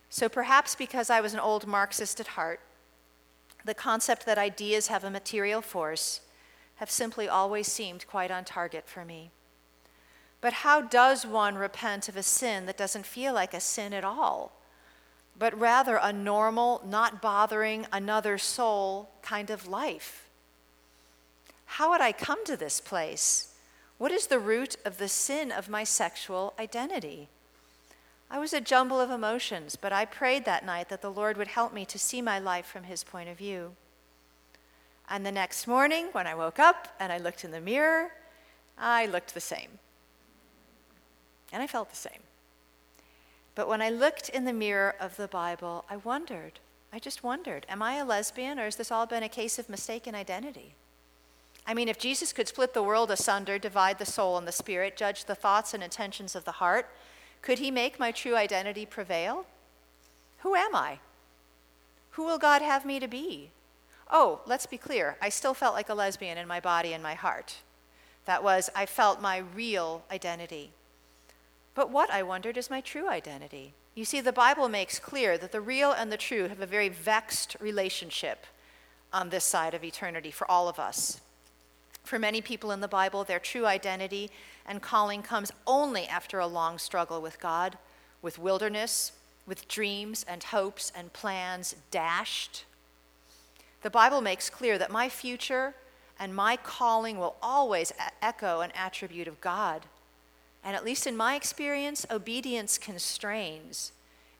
So perhaps because I was an old Marxist at heart, the concept that ideas have a material force have simply always seemed quite on target for me. But how does one repent of a sin that doesn't feel like a sin at all, but rather a normal, not bothering another soul kind of life? How would I come to this place? What is the root of the sin of my sexual identity? I was a jumble of emotions, but I prayed that night that the Lord would help me to see my life from His point of view. And the next morning, when I woke up and I looked in the mirror, I looked the same. And I felt the same. But when I looked in the mirror of the Bible, I wondered, I just wondered, am I a lesbian or has this all been a case of mistaken identity? I mean, if Jesus could split the world asunder, divide the soul and the spirit, judge the thoughts and intentions of the heart, could he make my true identity prevail? Who am I? Who will God have me to be? Oh, let's be clear. I still felt like a lesbian in my body and my heart. That was, I felt my real identity. But what, I wondered, is my true identity? You see, the Bible makes clear that the real and the true have a very vexed relationship on this side of eternity for all of us. For many people in the Bible, their true identity and calling comes only after a long struggle with God, with wilderness, with dreams and hopes and plans dashed. The Bible makes clear that my future and my calling will always echo an attribute of God. And at least in my experience, obedience constrains.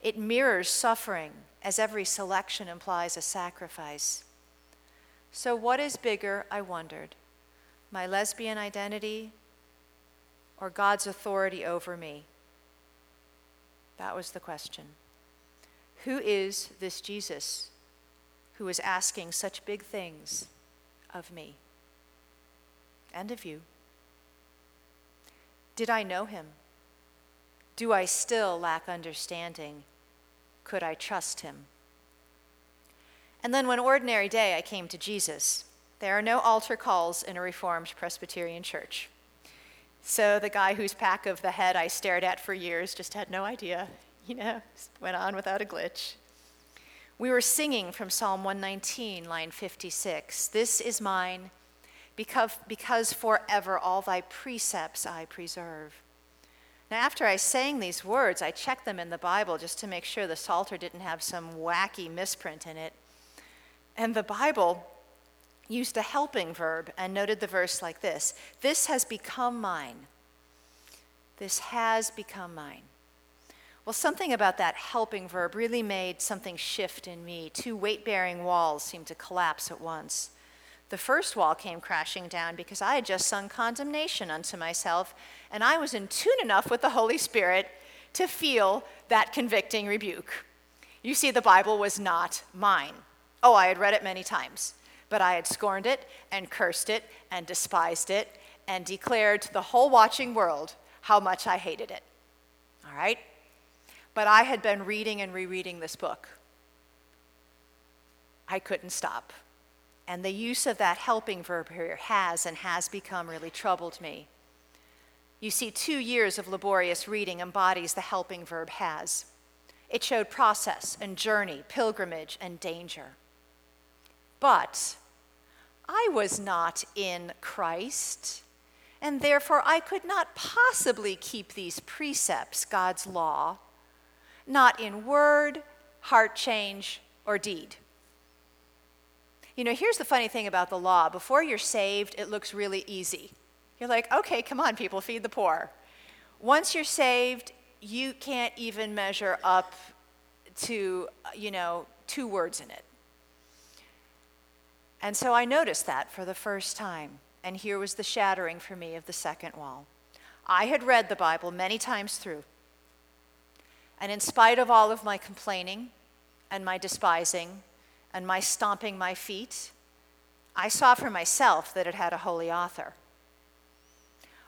It mirrors suffering, as every selection implies a sacrifice. So, what is bigger, I wondered? My lesbian identity or God's authority over me? That was the question. Who is this Jesus who is asking such big things of me and of you? Did I know him? Do I still lack understanding? Could I trust him? And then one ordinary day I came to Jesus. There are no altar calls in a Reformed Presbyterian church. So the guy whose pack of the head I stared at for years just had no idea, you know, went on without a glitch. We were singing from Psalm 119, line 56 This is mine, because, because forever all thy precepts I preserve. Now, after I sang these words, I checked them in the Bible just to make sure the Psalter didn't have some wacky misprint in it. And the Bible used a helping verb and noted the verse like this This has become mine. This has become mine. Well, something about that helping verb really made something shift in me. Two weight bearing walls seemed to collapse at once. The first wall came crashing down because I had just sung condemnation unto myself, and I was in tune enough with the Holy Spirit to feel that convicting rebuke. You see, the Bible was not mine. Oh, I had read it many times. But I had scorned it and cursed it and despised it and declared to the whole watching world how much I hated it. All right? But I had been reading and rereading this book. I couldn't stop. And the use of that helping verb here has and has become really troubled me. You see, two years of laborious reading embodies the helping verb has. It showed process and journey, pilgrimage and danger. But I was not in Christ, and therefore I could not possibly keep these precepts, God's law, not in word, heart change, or deed. You know, here's the funny thing about the law before you're saved, it looks really easy. You're like, okay, come on, people, feed the poor. Once you're saved, you can't even measure up to, you know, two words in it. And so I noticed that for the first time. And here was the shattering for me of the second wall. I had read the Bible many times through. And in spite of all of my complaining and my despising and my stomping my feet, I saw for myself that it had a holy author.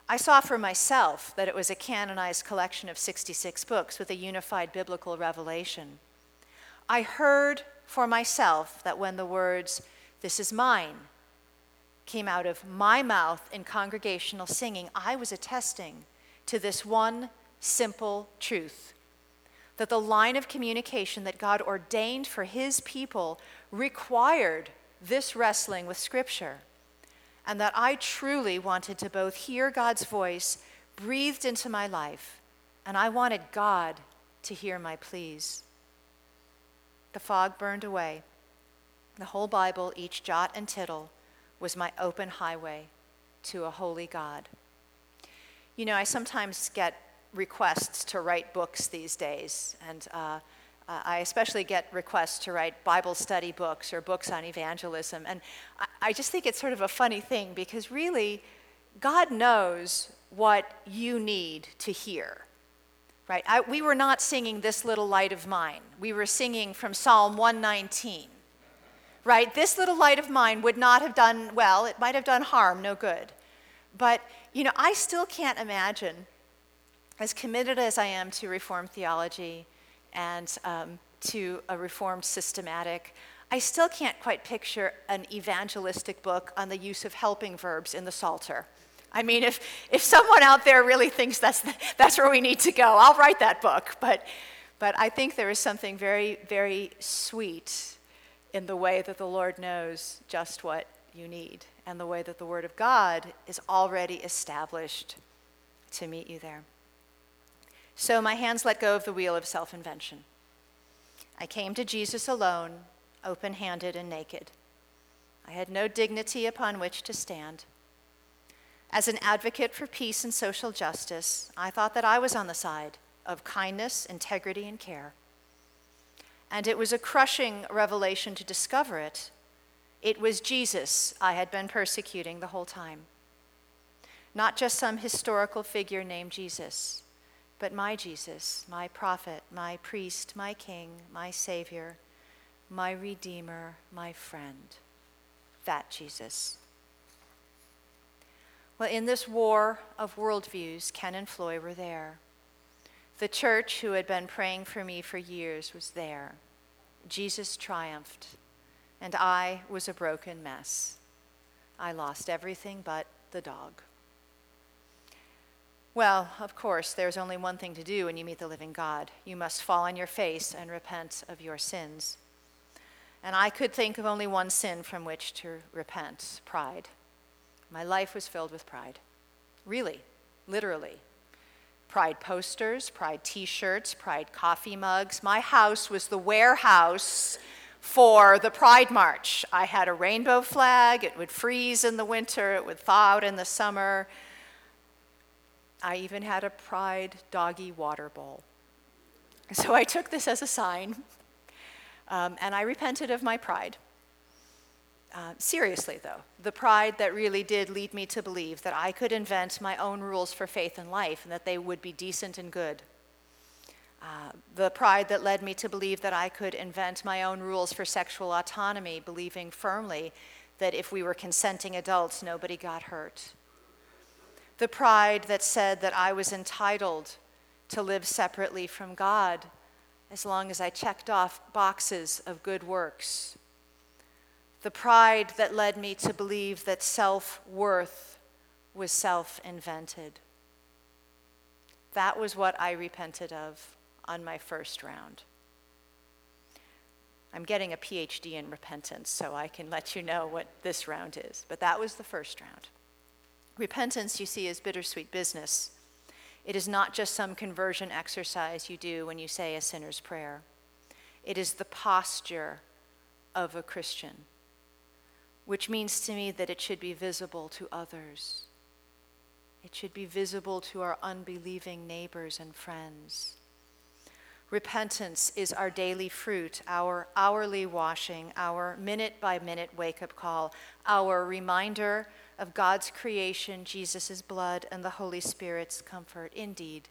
I saw for myself that it was a canonized collection of 66 books with a unified biblical revelation. I heard for myself that when the words, This is mine, came out of my mouth in congregational singing, I was attesting to this one simple truth that the line of communication that God ordained for his people required this wrestling with Scripture, and that I truly wanted to both hear God's voice breathed into my life, and I wanted God to hear my pleas. The fog burned away. The whole Bible, each jot and tittle, was my open highway to a holy God. You know, I sometimes get requests to write books these days, and uh, uh, I especially get requests to write Bible study books or books on evangelism. And I, I just think it's sort of a funny thing because really, God knows what you need to hear. Right? I, we were not singing This Little Light of Mine. We were singing from Psalm 119. Right? This little light of mine would not have done well. It might have done harm, no good. But, you know, I still can't imagine, as committed as I am to Reformed theology, and um, to a reformed systematic. I still can't quite picture an evangelistic book on the use of helping verbs in the Psalter. I mean, if, if someone out there really thinks that's, the, that's where we need to go, I'll write that book. But, but I think there is something very, very sweet in the way that the Lord knows just what you need and the way that the Word of God is already established to meet you there. So my hands let go of the wheel of self invention. I came to Jesus alone, open handed and naked. I had no dignity upon which to stand. As an advocate for peace and social justice, I thought that I was on the side of kindness, integrity, and care. And it was a crushing revelation to discover it. It was Jesus I had been persecuting the whole time. Not just some historical figure named Jesus, but my Jesus, my prophet, my priest, my king, my savior, my redeemer, my friend. That Jesus. Well, in this war of worldviews, Ken and Floy were there. The church, who had been praying for me for years, was there. Jesus triumphed, and I was a broken mess. I lost everything but the dog. Well, of course, there's only one thing to do when you meet the living God. You must fall on your face and repent of your sins. And I could think of only one sin from which to repent pride. My life was filled with pride. Really, literally. Pride posters, pride t shirts, pride coffee mugs. My house was the warehouse for the Pride March. I had a rainbow flag. It would freeze in the winter, it would thaw out in the summer. I even had a pride doggy water bowl. So I took this as a sign, um, and I repented of my pride. Uh, seriously, though, the pride that really did lead me to believe that I could invent my own rules for faith and life and that they would be decent and good. Uh, the pride that led me to believe that I could invent my own rules for sexual autonomy, believing firmly that if we were consenting adults, nobody got hurt the pride that said that I was entitled to live separately from God as long as I checked off boxes of good works. The pride that led me to believe that self worth was self invented. That was what I repented of on my first round. I'm getting a PhD in repentance, so I can let you know what this round is. But that was the first round. Repentance, you see, is bittersweet business. It is not just some conversion exercise you do when you say a sinner's prayer, it is the posture of a Christian, which means to me that it should be visible to others. It should be visible to our unbelieving neighbors and friends. Repentance is our daily fruit, our hourly washing, our minute by minute wake up call, our reminder of God's creation, Jesus' blood, and the Holy Spirit's comfort. Indeed,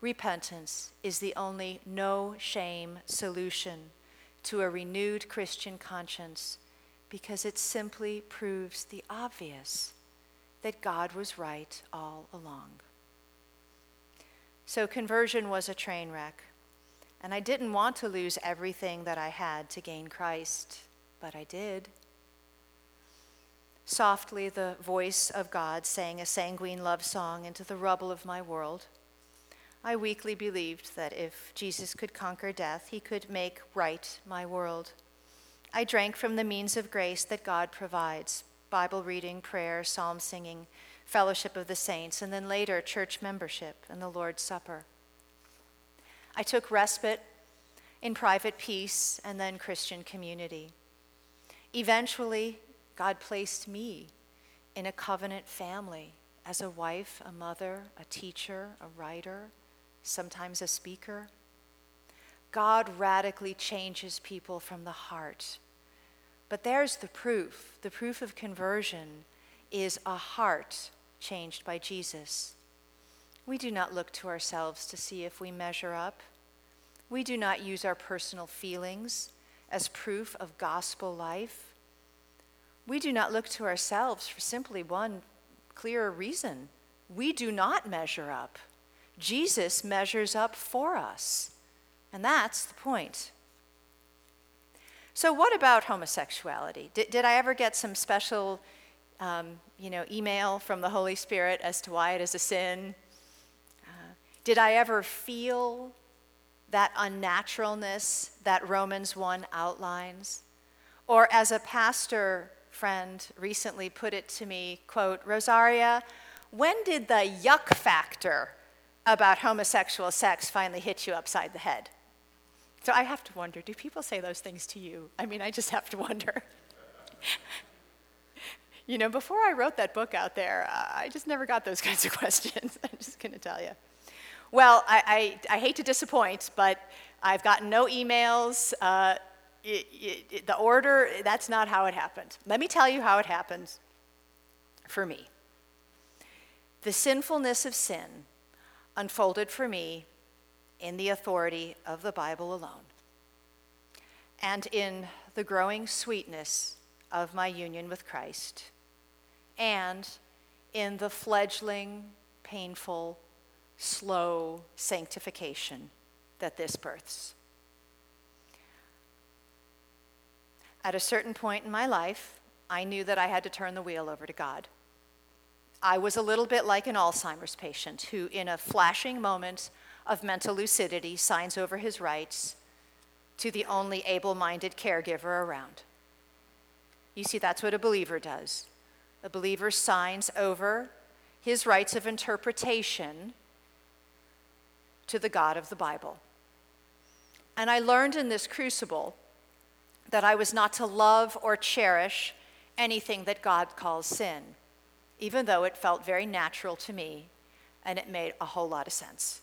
repentance is the only no shame solution to a renewed Christian conscience because it simply proves the obvious that God was right all along. So conversion was a train wreck. And I didn't want to lose everything that I had to gain Christ, but I did. Softly, the voice of God sang a sanguine love song into the rubble of my world. I weakly believed that if Jesus could conquer death, he could make right my world. I drank from the means of grace that God provides Bible reading, prayer, psalm singing, fellowship of the saints, and then later church membership and the Lord's Supper. I took respite in private peace and then Christian community. Eventually, God placed me in a covenant family as a wife, a mother, a teacher, a writer, sometimes a speaker. God radically changes people from the heart. But there's the proof. The proof of conversion is a heart changed by Jesus. We do not look to ourselves to see if we measure up. We do not use our personal feelings as proof of gospel life. We do not look to ourselves for simply one clear reason. We do not measure up. Jesus measures up for us. And that's the point. So, what about homosexuality? Did, did I ever get some special um, you know, email from the Holy Spirit as to why it is a sin? Did I ever feel that unnaturalness that Romans 1 outlines? Or as a pastor friend recently put it to me, quote, Rosaria, when did the yuck factor about homosexual sex finally hit you upside the head? So I have to wonder, do people say those things to you? I mean, I just have to wonder. you know, before I wrote that book out there, I just never got those kinds of questions. I'm just going to tell you. Well, I, I, I, hate to disappoint, but I've gotten no emails. Uh, it, it, the order, that's not how it happened. Let me tell you how it happened for me. The sinfulness of sin unfolded for me in the authority of the Bible alone and in the growing sweetness of my union with Christ and in the fledgling, painful slow sanctification that this births. At a certain point in my life, I knew that I had to turn the wheel over to God. I was a little bit like an Alzheimer's patient who, in a flashing moment of mental lucidity, signs over his rights to the only able minded caregiver around. You see, that's what a believer does. A believer signs over his rights of interpretation to the God of the Bible. And I learned in this crucible that I was not to love or cherish anything that God calls sin, even though it felt very natural to me and it made a whole lot of sense.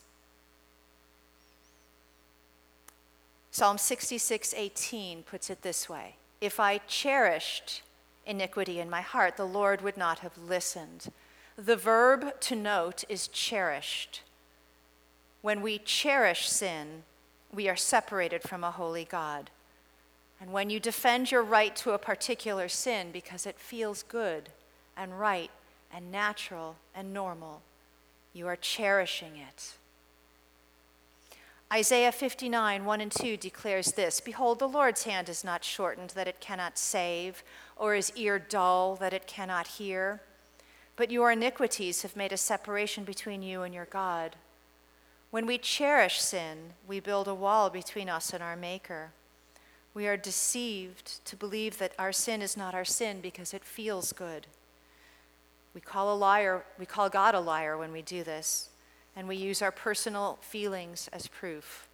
Psalm 66:18 puts it this way: If I cherished iniquity in my heart, the Lord would not have listened. The verb to note is cherished. When we cherish sin, we are separated from a holy God. And when you defend your right to a particular sin because it feels good and right and natural and normal, you are cherishing it. Isaiah 59, 1 and 2 declares this Behold, the Lord's hand is not shortened that it cannot save, or his ear dull that it cannot hear. But your iniquities have made a separation between you and your God when we cherish sin, we build a wall between us and our Maker. We are deceived to believe that our sin is not our sin because it feels good. We call a liar, we call God a liar when we do this, and we use our personal feelings as proof.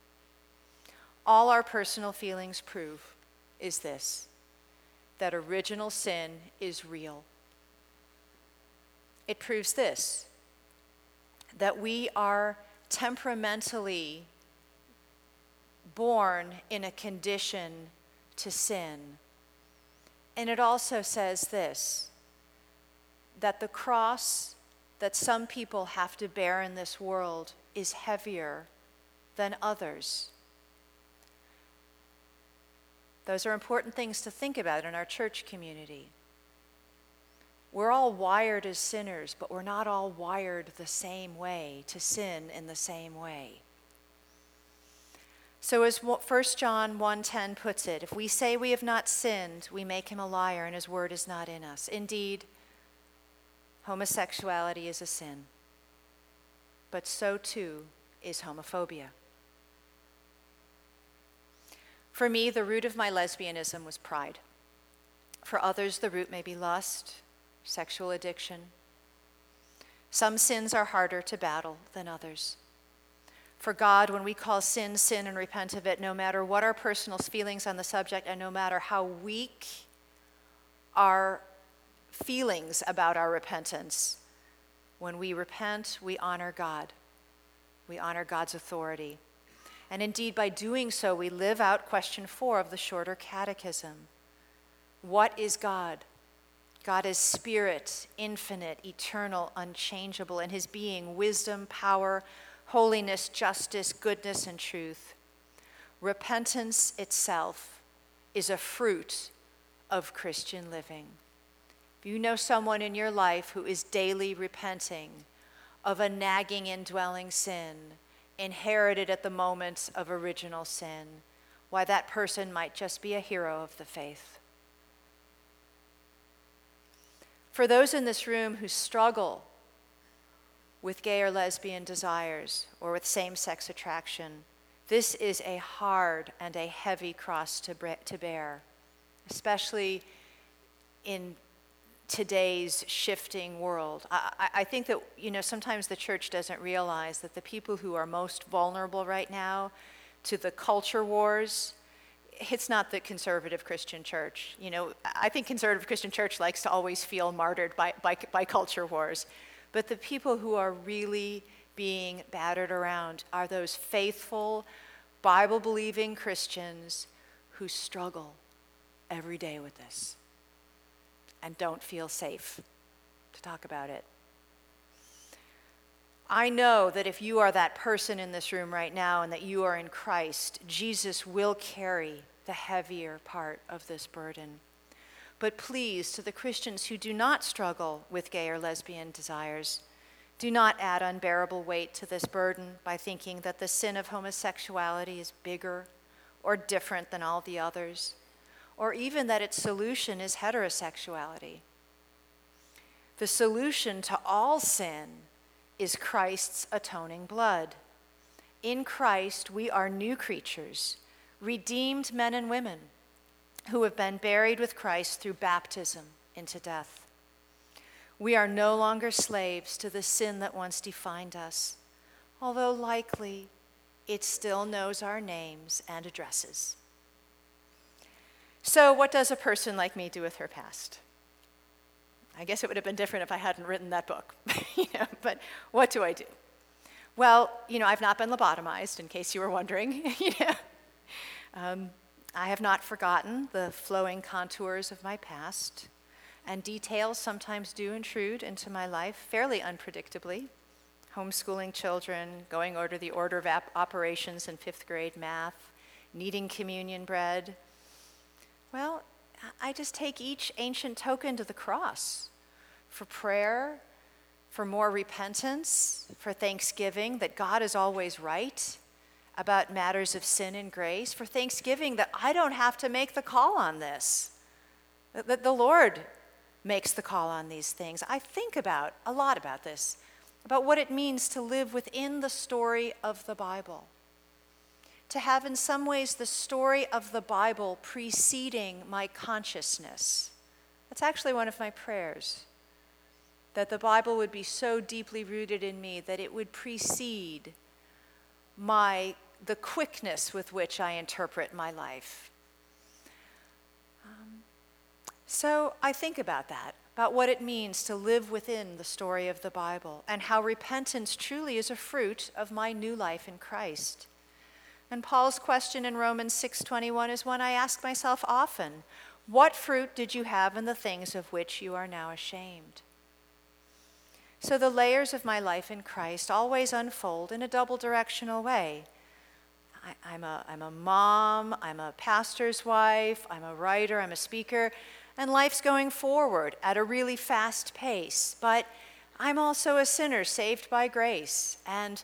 All our personal feelings prove is this that original sin is real. it proves this that we are temperamentally born in a condition to sin. And it also says this that the cross that some people have to bear in this world is heavier than others. Those are important things to think about in our church community. We're all wired as sinners, but we're not all wired the same way to sin in the same way. So as 1 John 1:10 puts it, if we say we have not sinned, we make him a liar and his word is not in us. Indeed, homosexuality is a sin. But so too is homophobia. For me, the root of my lesbianism was pride. For others, the root may be lust, sexual addiction. Some sins are harder to battle than others. For God, when we call sin sin and repent of it, no matter what our personal feelings on the subject and no matter how weak our feelings about our repentance, when we repent, we honor God. We honor God's authority. And indeed, by doing so, we live out question four of the shorter catechism What is God? God is spirit, infinite, eternal, unchangeable, in his being, wisdom, power, holiness, justice, goodness, and truth. Repentance itself is a fruit of Christian living. If you know someone in your life who is daily repenting of a nagging indwelling sin, inherited at the moment of original sin, why that person might just be a hero of the faith. For those in this room who struggle with gay or lesbian desires or with same sex attraction, this is a hard and a heavy cross to bear, especially in today's shifting world. I, I, think that, you know, sometimes the church doesn't realize that the people who are most vulnerable right now to the culture wars, it's not the conservative Christian church. You know, I think conservative Christian church likes to always feel martyred by, by, by culture wars. But the people who are really being battered around are those faithful, Bible believing Christians who struggle every day with this and don't feel safe to talk about it. I know that if you are that person in this room right now and that you are in Christ, Jesus will carry the heavier part of this burden. But please, to the Christians who do not struggle with gay or lesbian desires, do not add unbearable weight to this burden by thinking that the sin of homosexuality is bigger or different than all the others or even that its solution is heterosexuality. The solution to all sin is Christ's atoning blood. In Christ, we are new creatures, redeemed men and women who have been buried with Christ through baptism into death. We are no longer slaves to the sin that once defined us, although likely it still knows our names and addresses. So, what does a person like me do with her past? I guess it would have been different if I hadn't written that book. you know, but what do I do? Well, you know, I've not been lobotomized, in case you were wondering. Um, I have not forgotten the flowing contours of my past, and details sometimes do intrude into my life fairly unpredictably. Homeschooling children, going over the order of operations in fifth grade math, needing communion bread, well, I just take each ancient token to the cross for prayer, for more repentance, for thanksgiving that God is always right about matters of sin and grace, for thanksgiving that I don't have to make the call on this, that the Lord makes the call on these things. I think about a lot about this, about what it means to live within the story of the Bible to have, in some ways, the story of the Bible preceding my consciousness. That's actually one of my prayers. That the Bible would be so deeply rooted in me that it would precede my, the quickness with which I interpret my life. Um, so I think about that, about what it means to live within the story of the Bible and how repentance truly is a fruit of my new life in Christ. And Paul's question in Romans 6:21 is one I ask myself often. What fruit did you have in the things of which you are now ashamed? So the layers of my life in Christ always unfold in a double directional way. I, am a, I'm a mom, I'm a pastor's wife, I'm a writer, I'm a speaker, and life's going forward at a really fast pace. But I'm also a sinner saved by grace, and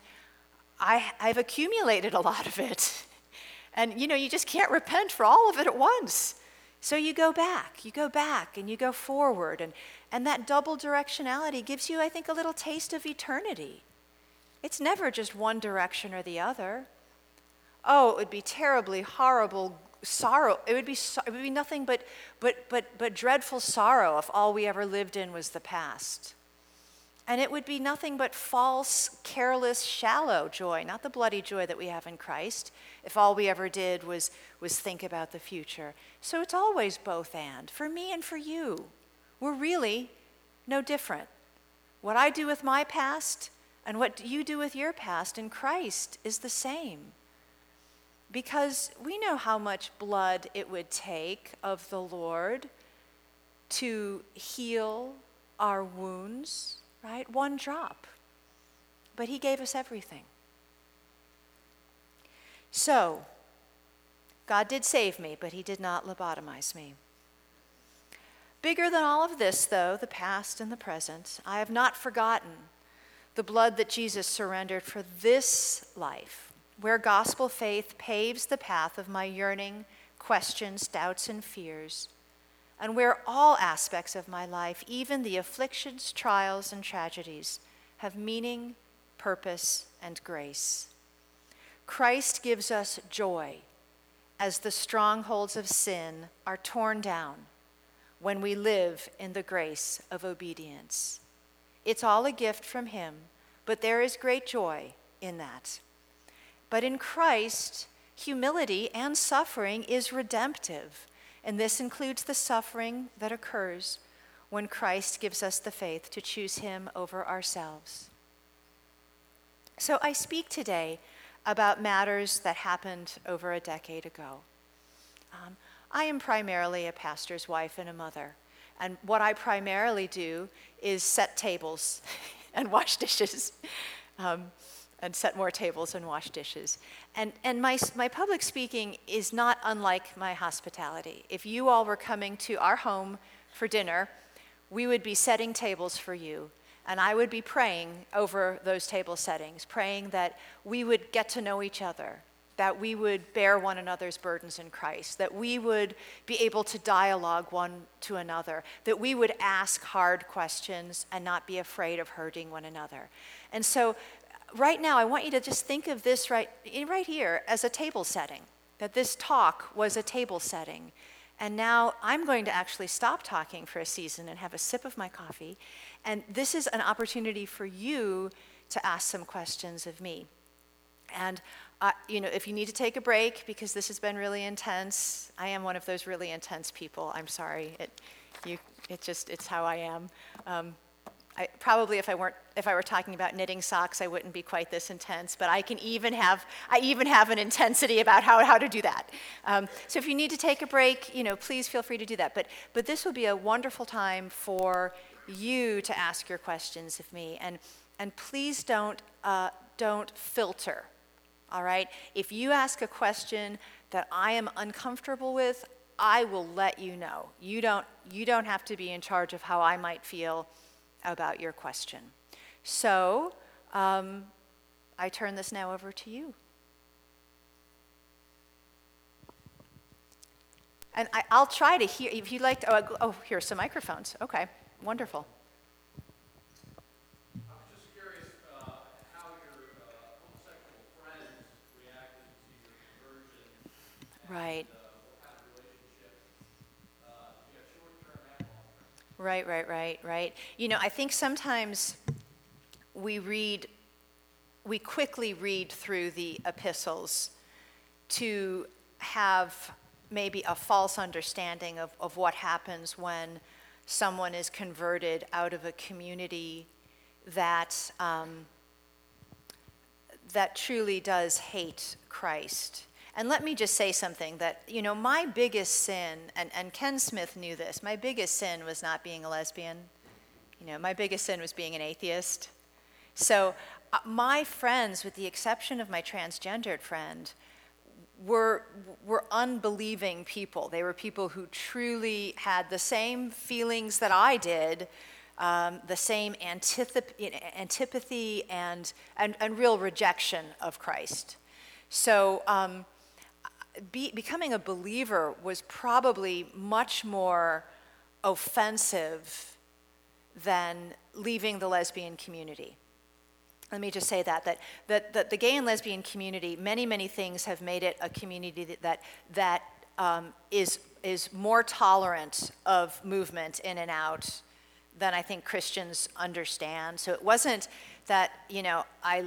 I, I've accumulated a lot of it. And you know, you just can't repent for all of it at once. So you go back, you go back, and you go forward. And, and that double directionality gives you, I think, a little taste of eternity. It's never just one direction or the other. Oh, it would be terribly horrible sorrow. It would be, it would be nothing but, but, but, but dreadful sorrow if all we ever lived in was the past. And it would be nothing but false, careless, shallow joy, not the bloody joy that we have in Christ, if all we ever did was, was think about the future. So it's always both and, for me and for you. We're really no different. What I do with my past and what you do with your past in Christ is the same. Because we know how much blood it would take of the Lord to heal our wounds right? One drop. But He gave us everything. So, God did save me, but He did not lobotomize me. Bigger than all of this, though, the past and the present, I have not forgotten the blood that Jesus surrendered for this life, where gospel faith paves the path of my yearning, questions, doubts, and fears and where all aspects of my life, even the afflictions, trials, and tragedies, have meaning, purpose, and grace. Christ gives us joy as the strongholds of sin are torn down when we live in the grace of obedience. It's all a gift from Him, but there is great joy in that. But in Christ, humility and suffering is redemptive and this includes the suffering that occurs when Christ gives us the faith to choose Him over ourselves. So I speak today about matters that happened over a decade ago. Um, I am primarily a pastor's wife and a mother. And what I primarily do is set tables and wash dishes. Um, and set more tables and wash dishes. And, and my, my public speaking is not unlike my hospitality. If you all were coming to our home for dinner, we would be setting tables for you. And I would be praying over those table settings, praying that we would get to know each other, that we would bear one another's burdens in Christ, that we would be able to dialogue one to another, that we would ask hard questions and not be afraid of hurting one another. And so right now, I want you to just think of this right, right here as a table setting, that this talk was a table setting. And now I'm going to actually stop talking for a season and have a sip of my coffee. And this is an opportunity for you to ask some questions of me. And uh, you know, if you need to take a break because this has been really intense, I am one of those really intense people. I'm sorry. It, you, it just, it's how I am. Um, I, probably if I weren't if I were talking about knitting socks, I wouldn't be quite this intense. But I can even have I even have an intensity about how, how to do that. Um, so if you need to take a break, you know, please feel free to do that. But but this will be a wonderful time for you to ask your questions of me, and and please don't uh, don't filter. All right. If you ask a question that I am uncomfortable with, I will let you know. You don't you don't have to be in charge of how I might feel about your question. So um, I turn this now over to you. And I, will try to hear, if you'd like to, oh, oh, here's some microphones. Okay, wonderful. Right. Right, right, right, right. You know, I think sometimes we read, we quickly read through the epistles to have maybe a false understanding of, of what happens when someone is converted out of a community that, um, that truly does hate Christ. And let me just say something that, you know, my biggest sin, and, and Ken Smith knew this, my biggest sin was not being a lesbian. You know, my biggest sin was being an atheist. So, uh, my friends, with the exception of my transgendered friend, were, were unbelieving people. They were people who truly had the same feelings that I did, um, the same antipathy and, and, and real rejection of Christ. So, um, be, becoming a believer was probably much more offensive than leaving the lesbian community let me just say that, that, that, that the gay and lesbian community, many, many things have made it a community that, that um, is, is more tolerant of movement in and out than I think Christians understand. So it wasn't that, you know, I,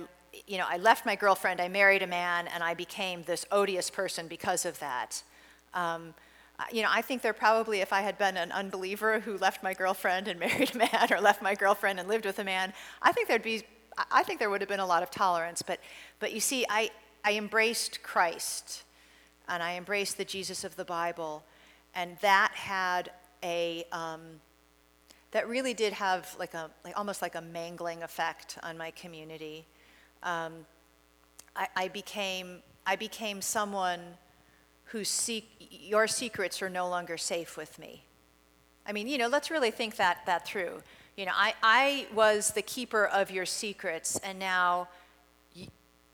you know, I left my girlfriend, I married a man, and I became this odious person because of that. Um, you know, I think there probably, if I had been an unbeliever who left my girlfriend and married a man, or left my girlfriend and lived with a man, I think there'd be I think there would have been a lot of tolerance, but, but you see, I, I embraced Christ and I embraced the Jesus of the Bible, and that had a, um, that really did have like a, like almost like a mangling effect on my community. Um, I, I, became, I became someone whose se- your secrets are no longer safe with me. I mean, you know, let's really think that, that through. You know, I, I was the keeper of your secrets, and now y-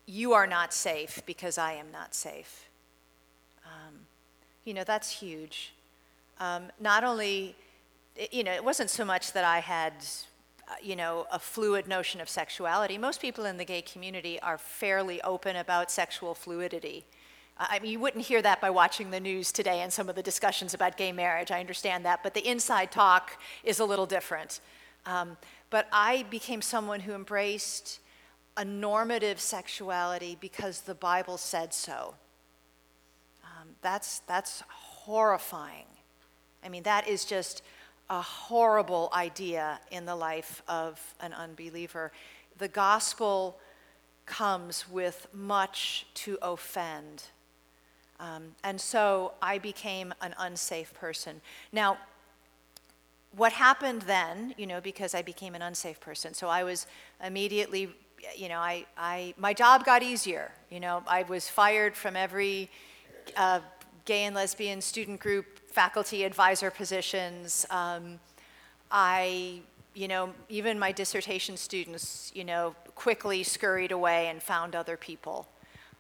you are not safe because I am not safe. Um, you know, that's huge. Um, not only, you know, it wasn't so much that I had, you know, a fluid notion of sexuality. Most people in the gay community are fairly open about sexual fluidity. I mean, you wouldn't hear that by watching the news today and some of the discussions about gay marriage. I understand that, but the inside talk is a little different. Um, but I became someone who embraced a normative sexuality because the Bible said so. Um, that's, that's horrifying. I mean, that is just a horrible idea in the life of an unbeliever. The gospel comes with much to offend. Um, and so I became an unsafe person. Now, what happened then, you know, because I became an unsafe person, so I was immediately, you know, I, I my job got easier. You know, I was fired from every uh, gay and lesbian student group, faculty advisor positions. Um, I, you know, even my dissertation students, you know, quickly scurried away and found other people.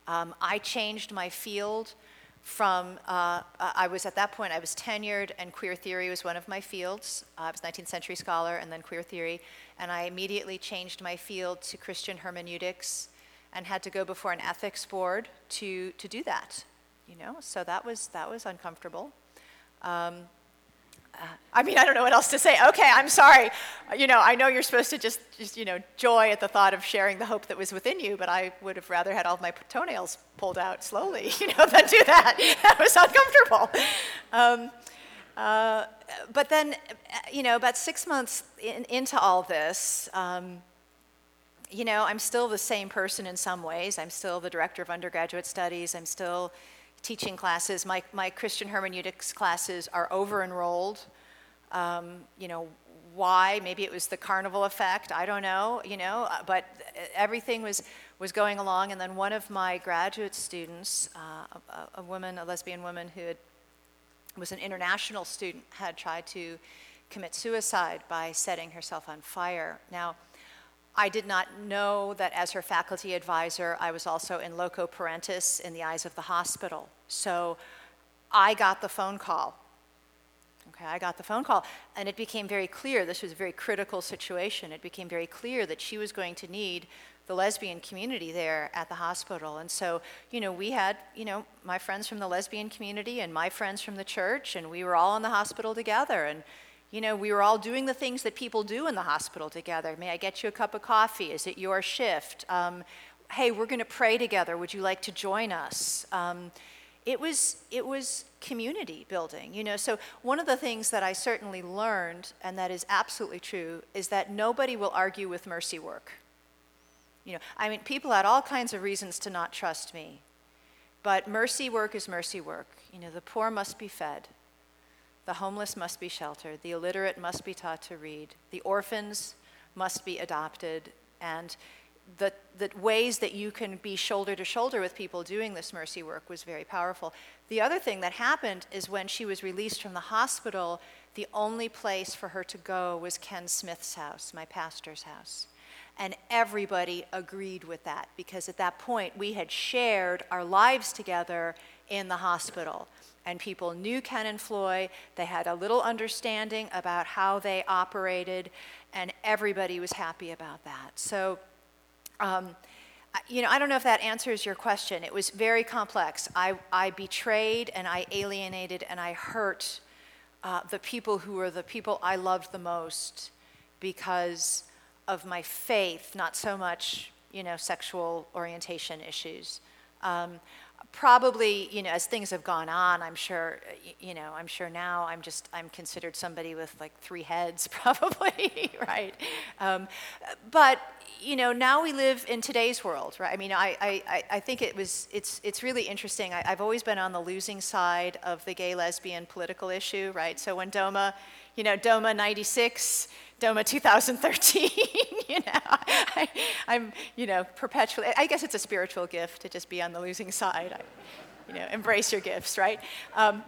Um, I changed my field from, uh, I was at that point, I was tenured, and queer theory was one of my fields. Uh, I was 19th century scholar and then queer theory. And I immediately changed my field to Christian hermeneutics and had to go before an ethics board to, to do that. You know, so that was, that was uncomfortable. Um, I mean, I don't know what else to say. Okay, I'm sorry. You know, I know you're supposed to just, just, you know, joy at the thought of sharing the hope that was within you, but I would have rather had all of my toenails pulled out slowly, you know, than do that. That was uncomfortable. Um, uh, but then, you know, about six months in, into all this, um, you know, I'm still the same person in some ways. I'm still the director of undergraduate studies. I'm still teaching classes. My, my Christian hermeneutics classes are over enrolled. Um, you know, why? Maybe it was the carnival effect. I don't know, you know, uh, but everything was, was going along. And then one of my graduate students, uh, a, a, woman, a lesbian woman who had, was an international student, had tried to commit suicide by setting herself on fire. Now, I did not know that as her faculty advisor, I was also in loco parentis in the eyes of the hospital. So I got the phone call. Okay, I got the phone call, and it became very clear this was a very critical situation. It became very clear that she was going to need the lesbian community there at the hospital. And so, you know, we had, you know, my friends from the lesbian community and my friends from the church, and we were all in the hospital together. And you know, we were all doing the things that people do in the hospital together. May I get you a cup of coffee? Is it your shift? Um, hey, we're going to pray together. Would you like to join us? Um, it was it was community building you know so one of the things that i certainly learned and that is absolutely true is that nobody will argue with mercy work you know i mean people had all kinds of reasons to not trust me but mercy work is mercy work you know the poor must be fed the homeless must be sheltered the illiterate must be taught to read the orphans must be adopted and the, the ways that you can be shoulder to shoulder with people doing this mercy work was very powerful. The other thing that happened is when she was released from the hospital, the only place for her to go was Ken Smith's house, my pastor's house. And everybody agreed with that because at that point we had shared our lives together in the hospital. And people knew Ken and Floy, they had a little understanding about how they operated, and everybody was happy about that. So um, you know, I don't know if that answers your question. It was very complex. I, I betrayed and I alienated and I hurt uh, the people who were the people I loved the most because of my faith, not so much, you know, sexual orientation issues. Um, probably, you know, as things have gone on, I'm sure, you know, I'm sure now I'm just, I'm considered somebody with like three heads, probably, right? Um, but, you know, now we live in today's world, right? I mean, I, I, I think it was, it's, it's really interesting. I, I've always been on the losing side of the gay lesbian political issue, right? So when DOMA, you know, DOMA 96, DOMA 2013. you know, I, am you know, perpetually, I guess it's a spiritual gift to just be on the losing side. I, you know, embrace your gifts, right? Um,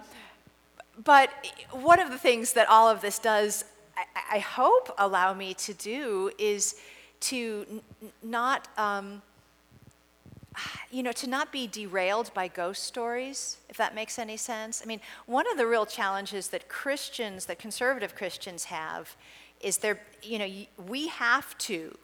but one of the things that all of this does, I, I hope, allow me to do is to n- not, um, you know, to not be derailed by ghost stories, if that makes any sense. I mean, one of the real challenges that Christians, that conservative Christians have, is there, you know, we have to,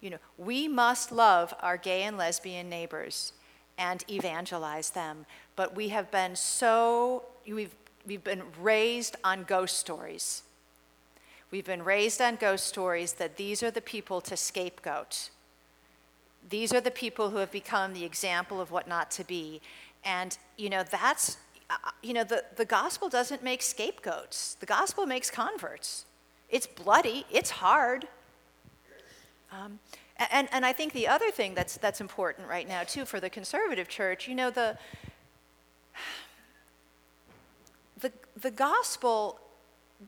you know, we must love our gay and lesbian neighbors and evangelize them. But we have been so, we've, we've been raised on ghost stories. We've been raised on ghost stories that these are the people to scapegoat. These are the people who have become the example of what not to be. And, you know, that's, uh, you know, the, the gospel doesn't make scapegoats, the gospel makes converts. It's bloody, it's hard. Um, and, and I think the other thing that's, that's important right now, too, for the conservative church, you know, the, the, the gospel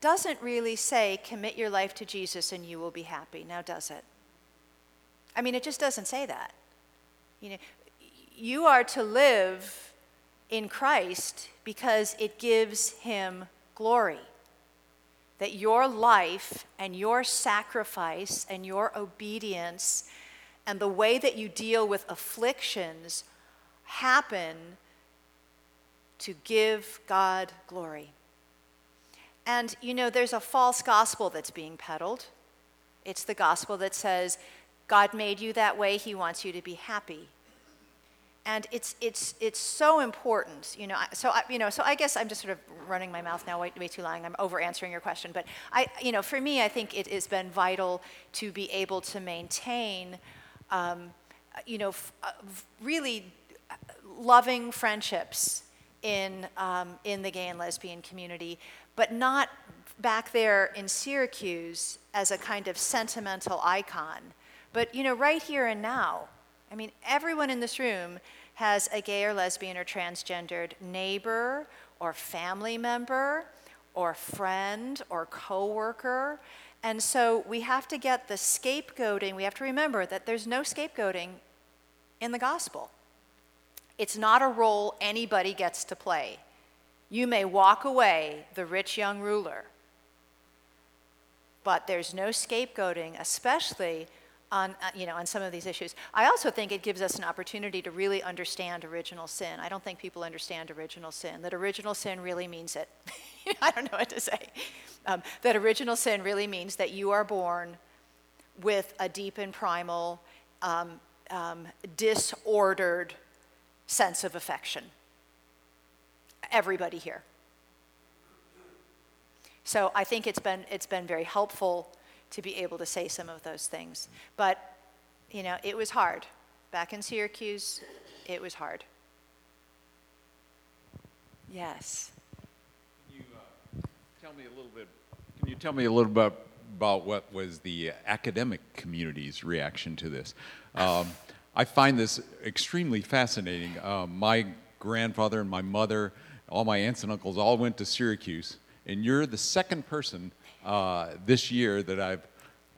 doesn't really say, commit your life to Jesus and you will be happy. Now, does it? I mean, it just doesn't say that. You know, you are to live in Christ because it gives him glory that your life and your sacrifice and your obedience and the way that you deal with afflictions happen to give God glory. And you know, there's a false gospel that's being peddled. It's the gospel that says, God made you that way, He wants you to be happy and it's it's it's so important you know so I, you know so i guess i'm just sort of running my mouth now way, way too long i'm over answering your question but i you know for me i think it has been vital to be able to maintain um, you know f- uh, really loving friendships in um, in the gay and lesbian community but not back there in syracuse as a kind of sentimental icon. But you know right here and now I mean, everyone in this room has a gay or lesbian or transgendered neighbor or family member or friend or coworker. And so we have to get the scapegoating. We have to remember that there's no scapegoating in the gospel. It's not a role anybody gets to play. You may walk away the rich young ruler, but there's no scapegoating, especially on, uh, you know, on some of these issues. I also think it gives us an opportunity to really understand original sin. I don't think people understand original sin, that original sin really means it. I don't know what to say. Um, that original sin really means that you are born with a deep and primal, um, um, disordered sense of affection. Everybody here. So I think it's been, it's been very helpful to be able to say some of those things. But, you know, it was hard. Back in Syracuse, it was hard. Yes. Can you uh, tell me a little bit? Can you tell me a little bit about what was the academic community's reaction to this? Um, I find this extremely fascinating. Um, my grandfather and my mother, all my aunts and uncles, all went to Syracuse, and you're the second person uh, this year that I've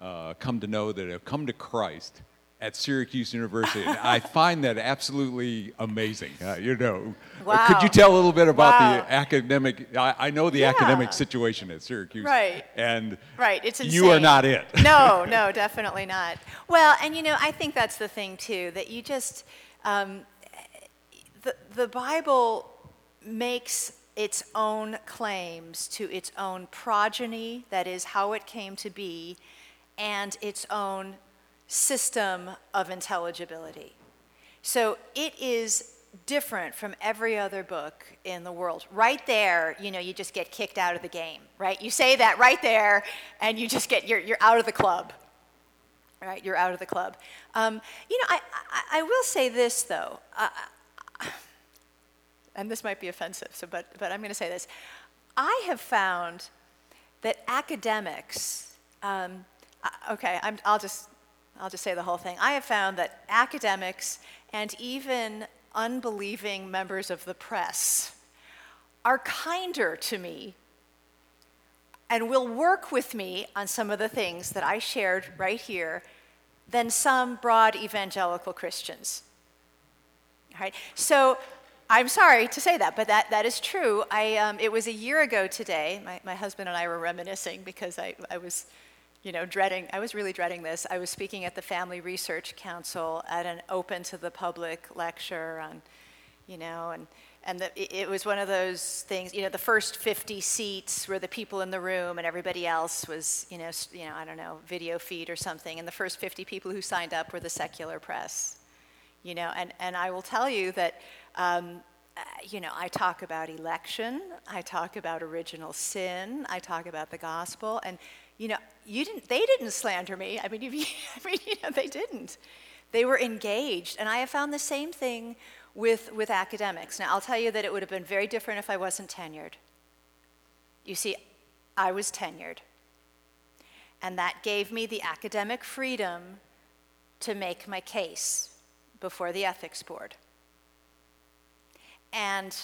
uh, come to know that have come to Christ at Syracuse University. And I find that absolutely amazing. Uh, you know, Wow. could you tell a little bit about Wow. the academic? I, I know the Yeah. academic situation at Syracuse, Right. And Right, it's you are not it. no, no, definitely not. Well, and you know, I think that's the thing too that you just um, the the Bible makes its own claims to its own progeny, that is how it came to be, and its own system of intelligibility. So it is different from every other book in the world. Right there, you know, you just get kicked out of the game, right? You say that right there, and you just get, you're, you're out of the club. Right, you're out of the club. Um, you know, I, I, I will say this though, uh, and this might be offensive, so but, but I'm going to say this. I have found that academics, um, okay, I'm, I'll just I'll just say the whole thing. I have found that academics and even unbelieving members of the press are kinder to me and will work with me on some of the things that I shared right here than some broad evangelical Christians. All right? So I'm sorry to say that, but that, that is true. I, um, it was a year ago today. My, my husband and I were reminiscing because I, I was, you know, dreading, I was really dreading this. I was speaking at the Family Research Council at an open to the public lecture on, you know, and, and the, it, it was one of those things, you know, the first 50 seats were the people in the room and everybody else was, you know, you know, I don't know, video feed or something. And the first 50 people who signed up were the secular press you know and, and i will tell you that um, uh, you know i talk about election i talk about original sin i talk about the gospel and you know you didn't they didn't slander me. I mean you, i mean you know they didn't. They were engaged and i have found the same thing with with academics. Now i'll tell you that it would have been very different if i wasn't tenured. You see i was tenured and that gave me the academic freedom to make my case before the ethics board. And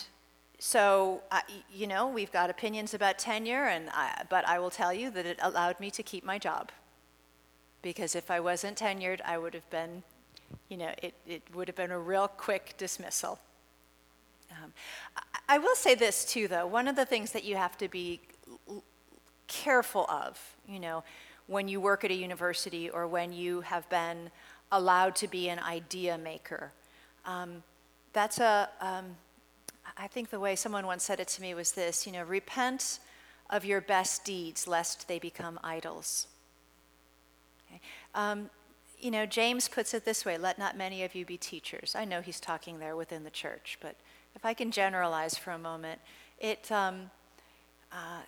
so, uh, you know, we've got opinions about tenure, and I, but I will tell you that it allowed me to keep my job. Because if I wasn't tenured, I would have been, you know, it, it would have been a real quick dismissal. Um, I, I will say this too, though. One of the things that you have to be careful of, you know, when you work at a university or when you have been allowed to be an idea maker. Um, that's a, um, I think the way someone once said it to me was this, you know, repent of your best deeds lest they become idols. Okay? Um, you know, James puts it this way let not many of you be teachers. I know he's talking there within the church, but if I can generalize for a moment, it, um, uh,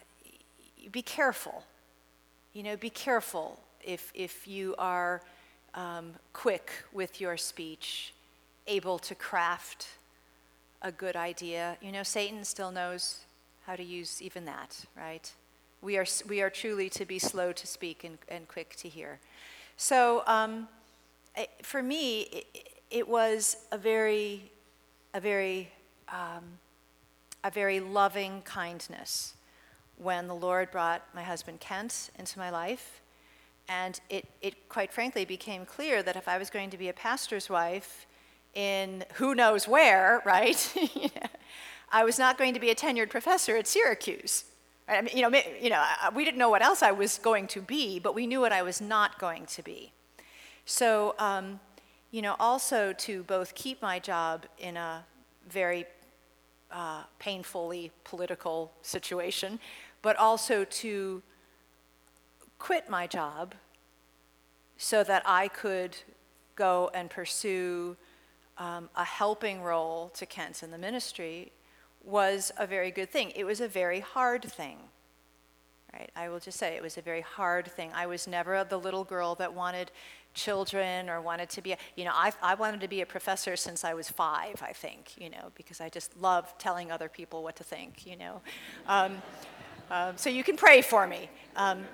be careful. You know, be careful if, if you are um, quick with your speech, able to craft a good idea. You know, Satan still knows how to use even that, right? We are, we are truly to be slow to speak and, and quick to hear. So um, I- for me, it, it was a very, a very, um, a very loving kindness when the Lord brought my husband Kent into my life. And it, it quite frankly became clear that if I was going to be a pastor's wife in who knows where, right, I was not going to be a tenured professor at Syracuse. I mean, you know, you know, we didn't know what else I was going to be, but we knew what I was not going to be. So, um, you know, also to both keep my job in a very uh, painfully political situation, but also to quit my job so that I could go and pursue um, a helping role to Kent in the ministry was a very good thing. It was a very hard thing. Right? I will just say it was a very hard thing. I was never the little girl that wanted children or wanted to be, a, you know, I, I wanted to be a professor since I was five, I think, you know, because I just love telling other people what to think, you know. Um, um, so you can pray for me. Um,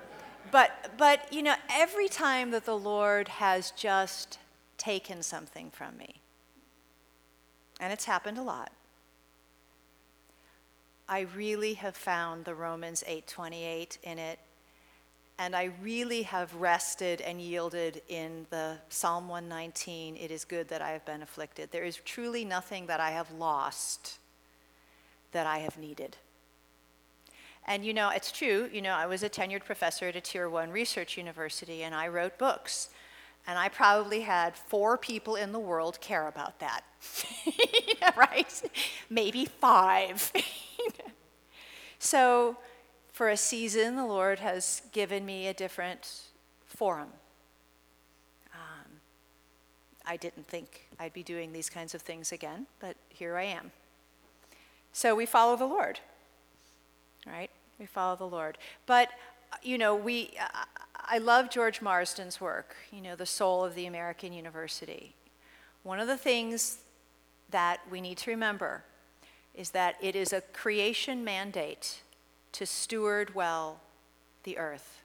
but, but, you know, every time that the Lord has just taken something from me, and it's happened a lot, I really have found the Romans 8:28 in it and I really have rested and yielded in the Psalm 119 it is good that I have been afflicted. There is truly nothing that I have lost that I have needed. And you know, it's true, you know, I was a tenured professor at a tier one research university and I wrote books. And I probably had four people in the world care about that. right? Maybe five. so, for a season, the Lord has given me a different forum. Um, I didn't think I'd be doing these kinds of things again, but here I am. So we follow the Lord, right? We follow the Lord. But, you know, we, I love George Marsden's work, you know, the soul of the American university. One of the things that we need to remember is that it is a creation mandate to steward well the earth.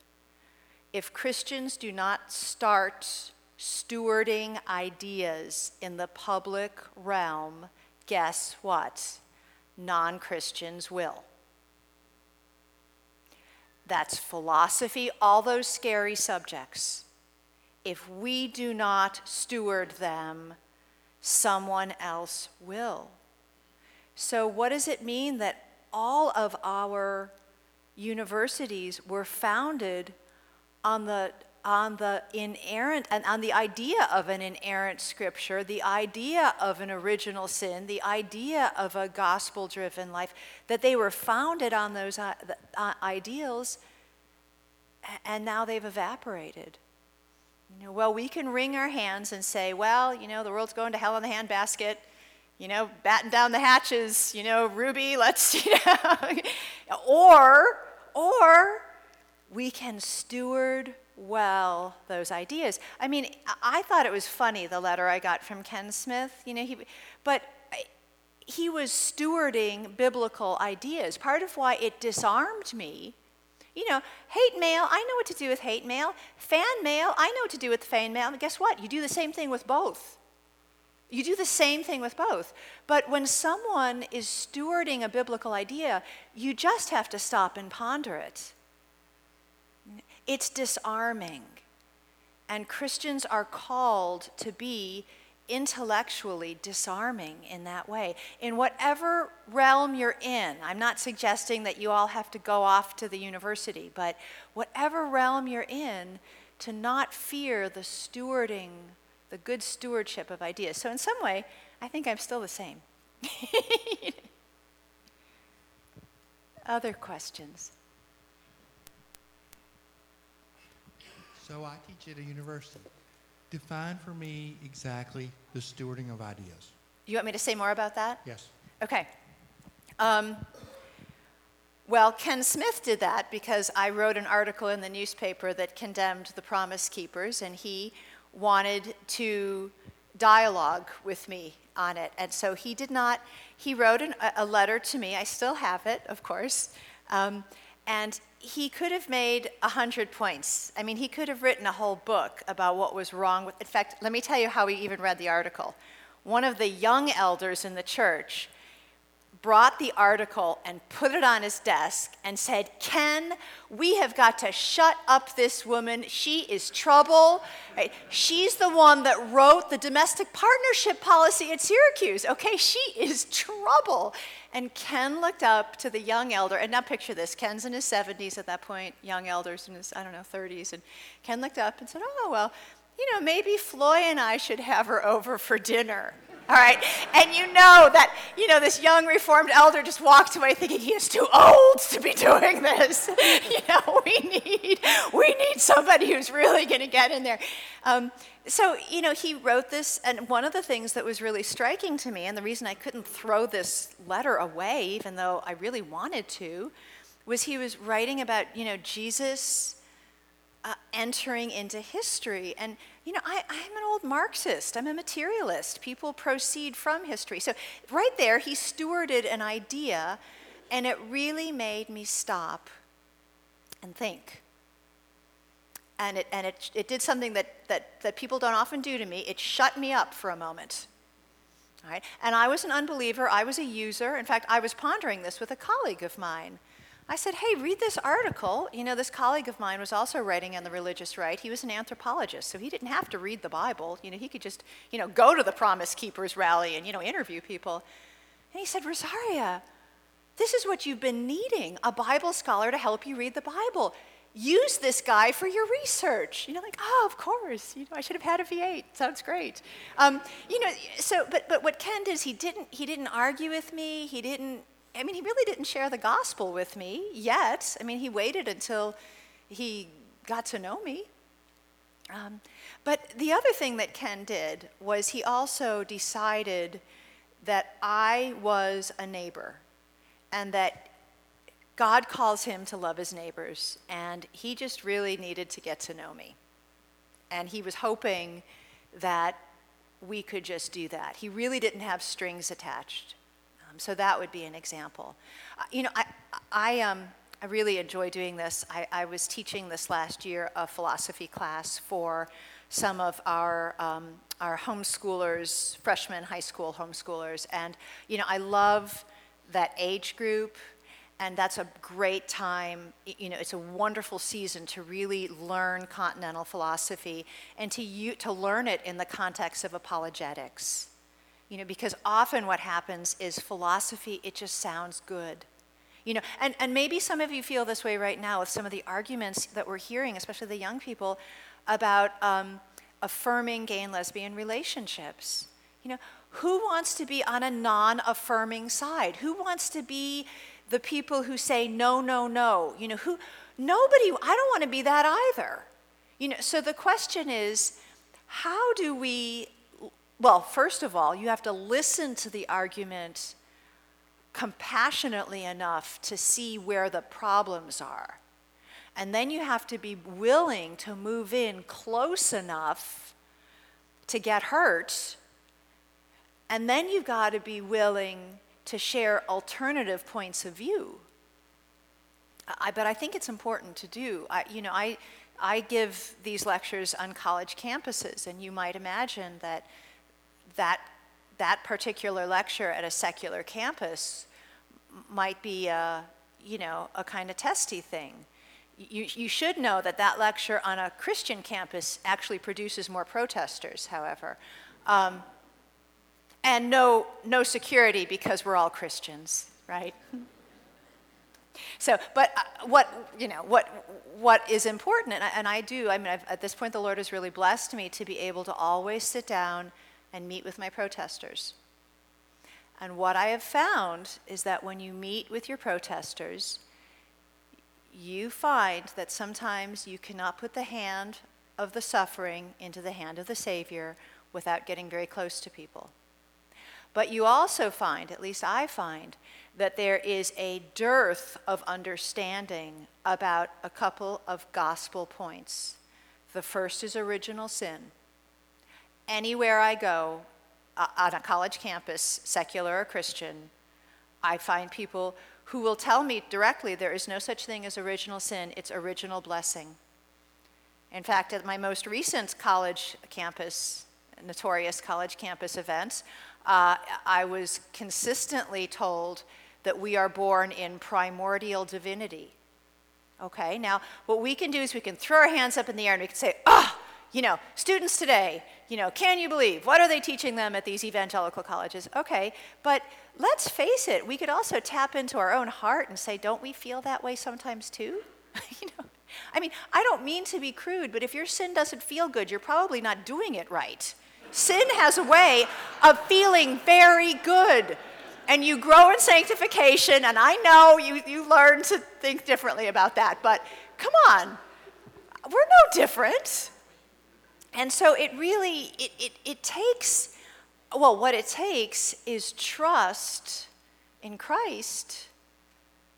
If Christians do not start stewarding ideas in the public realm, guess what? Non Christians will. That's philosophy, all those scary subjects. If we do not steward them, someone else will. So, what does it mean that all of our universities were founded on the on the inerrant and on the idea of an inerrant scripture, the idea of an original sin, the idea of a gospel driven life, that they were founded on those uh, uh, ideals and now they've evaporated. You know, well, we can wring our hands and say, well, you know, the world's going to hell in the handbasket you know, batten down the hatches, you know, Ruby, let's, you know. or, or we can steward well those ideas. I mean, I thought it was funny the letter I got from Ken Smith, you know, he, but he was stewarding biblical ideas. Part of why it disarmed me, you know, hate mail, I know what to do with hate mail. Fan mail, I know what to do with fan mail. And guess what? You do the same thing with both. You do the same thing with both. But when someone is stewarding a biblical idea, you just have to stop and ponder it. It's disarming. And Christians are called to be intellectually disarming in that way. In whatever realm you're in, I'm not suggesting that you all have to go off to the university, but whatever realm you're in, to not fear the stewarding the good stewardship of ideas. So, in some way, I think I'm still the same. Other questions? So, I teach at a university. Define for me exactly the stewarding of ideas. You want me to say more about that? Yes. Okay. Um, well, Ken Smith did that because I wrote an article in the newspaper that condemned the Promise Keepers, and he wanted to dialogue with me on it. And so he did not, he wrote an, a letter to me. I still have it, of course. Um, and he could have made a hundred points. I mean, he could have written a whole book about what was wrong with. In fact, let me tell you how he even read the article. One of the young elders in the church brought the article and put it on his desk and said, Ken, we have got to shut up this woman. She is trouble. Right? She's the one that wrote the domestic partnership policy at Syracuse. Okay, she is trouble. And Ken looked up to the young elder, and now picture this Ken's in his 70s at that point, young elders in his, I don't know, 30s. And Ken looked up and said, Oh, well, you know, maybe Floy and I should have her over for dinner. All right. And you know that, you know, this young Reformed elder just walked away thinking he is too old to be doing this. you know, we need, we need somebody who's really going to get in there. Um, so, you know, he wrote this, and one of the things that was really striking to me, and the reason I couldn't throw this letter away, even though I really wanted to, was he was writing about, you know, Jesus uh, entering into history. And, you know, I, I'm an old Marxist, I'm a materialist. People proceed from history. So, right there, he stewarded an idea, and it really made me stop and think. And it, and it, it did something that, that, that people don't often do to me. It shut me up for a moment. All right? And I was an unbeliever, I was a user. In fact, I was pondering this with a colleague of mine. I said, hey, read this article. You know, this colleague of mine was also writing on the religious right. He was an anthropologist, so he didn't have to read the Bible. You know, he could just, you know, go to the Promise Keepers rally and, you know, interview people. And he said, Rosaria, this is what you've been needing a Bible scholar to help you read the Bible. Use this guy for your research. You know, like, oh, of course. You know, I should have had a V8. Sounds great. Um, you know, so, but, but what Ken did is he didn't, he didn't argue with me. He didn't I mean, he really didn't share the gospel with me yet. I mean, he waited until he got to know me. Um, but the other thing that Ken did was he also decided that I was a neighbor and that God calls him to love his neighbors, and he just really needed to get to know me. And he was hoping that we could just do that. He really didn't have strings attached. Um, so that would be an example. Uh, you know, I, I, um, I really enjoy doing this. I, I, was teaching this last year a philosophy class for some of our, um, our homeschoolers, freshman high school homeschoolers. And, you know, I love that age group and that's a great time you know it's a wonderful season to really learn continental philosophy and to, u- to learn it in the context of apologetics you know, because often what happens is philosophy, it just sounds good. You know, and, and maybe some of you feel this way right now with some of the arguments that we're hearing, especially the young people, about um, affirming gay and lesbian relationships. You know, who wants to be on a non affirming side? Who wants to be the people who say no, no, no? You know, who, nobody, I don't want to be that either. You know, so the question is, how do we well, first of all, you have to listen to the argument compassionately enough to see where the problems are. And then you have to be willing to move in close enough to get hurt. And then you've got to be willing to share alternative points of view. I, but I think it's important to do. I, you know, I, I give these lectures on college campuses, and you might imagine that that, that particular lecture at a secular campus might be a, you know, a kind of testy thing. You, you should know that that lecture on a Christian campus actually produces more protesters, however. Um, and no, no security because we're all Christians, right? So, but uh, what, you know, what, what is important, and I, and I do, I mean, I've, at this point, the Lord has really blessed me to be able to always sit down and meet with my protesters. And what I have found is that when you meet with your protesters, you find that sometimes you cannot put the hand of the suffering into the hand of the Savior without getting very close to people. But you also find, at least I find, that there is a dearth of understanding about a couple of gospel points. The first is original sin anywhere I go uh, on a college campus, secular or Christian, I find people who will tell me directly there is no such thing as original sin, it's original blessing. In fact, at my most recent college campus, notorious college campus events, uh, I was consistently told that we are born in primordial divinity. Okay, now what we can do is we can throw our hands up in the air and we can say, oh, you know, students today, you know, can you believe? What are they teaching them at these evangelical colleges? Okay, but let's face it, we could also tap into our own heart and say, don't we feel that way sometimes too? you know, I mean, I don't mean to be crude, but if your sin doesn't feel good, you're probably not doing it right. Sin has a way of feeling very good. And you grow in sanctification, and I know you, you learn to think differently about that, but come on, we're no different. And so it really, it, it, it takes, well, what it takes is trust in Christ,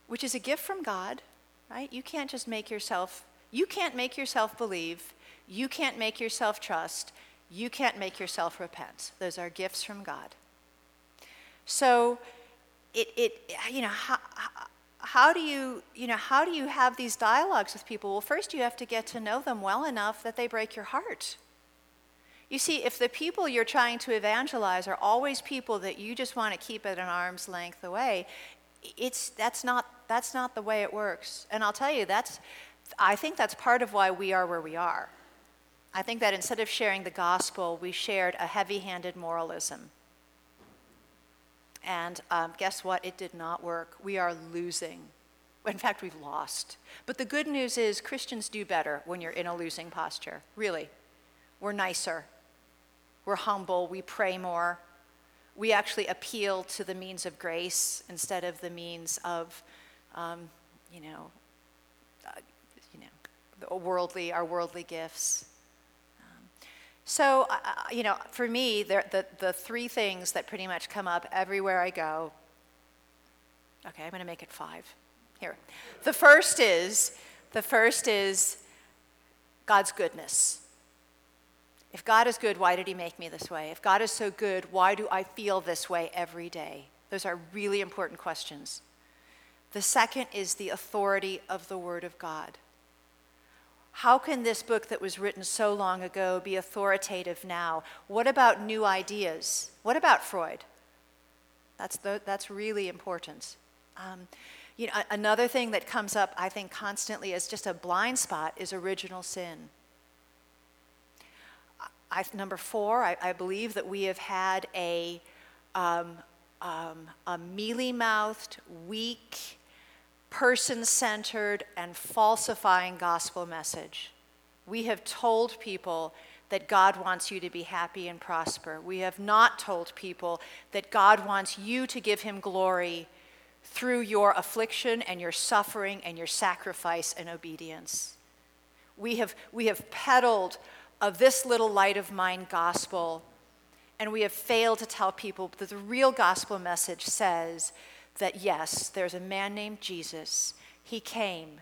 which is a gift from God, right? You can't just make yourself You can't make yourself believe. You can't make yourself trust. You can't make yourself repent. Those are gifts from God. So, it, it you know, how, how do you, you know, how do you have these dialogues with people? Well, first you have to get to know them well enough that they break your heart. You see, if the people you're trying to evangelize are always people that you just want to keep at an arm's length away, it's, that's, not, that's not the way it works. And I'll tell you, that's, I think that's part of why we are where we are. I think that instead of sharing the gospel, we shared a heavy handed moralism. And um, guess what? It did not work. We are losing. In fact, we've lost. But the good news is Christians do better when you're in a losing posture. Really. We're nicer. We're humble. We pray more. We actually appeal to the means of grace instead of the means of, um, you know, uh, you know, worldly, our worldly gifts. So, uh, you know, for me, the, the three things that pretty much come up everywhere I go. Okay, I'm going to make it five. Here. The first is the first is God's goodness. If God is good, why did he make me this way? If God is so good, why do I feel this way every day? Those are really important questions. The second is the authority of the Word of God. How can this book that was written so long ago be authoritative now? What about new ideas? What about Freud? That's, the, that's really important. Um, you know, another thing that comes up, I think, constantly as just a blind spot is original sin. I, number four, I, I, believe that we have had a, um, um, a mealy mouthed, weak, person centered, and falsifying gospel message. We have told people that God wants you to be happy and prosper. We have not told people that God wants you to give him glory through your affliction and your suffering and your sacrifice and obedience. We have, we have peddled of this little light of mine gospel, and we have failed to tell people that the real gospel message says that yes, there's a man named Jesus. He came,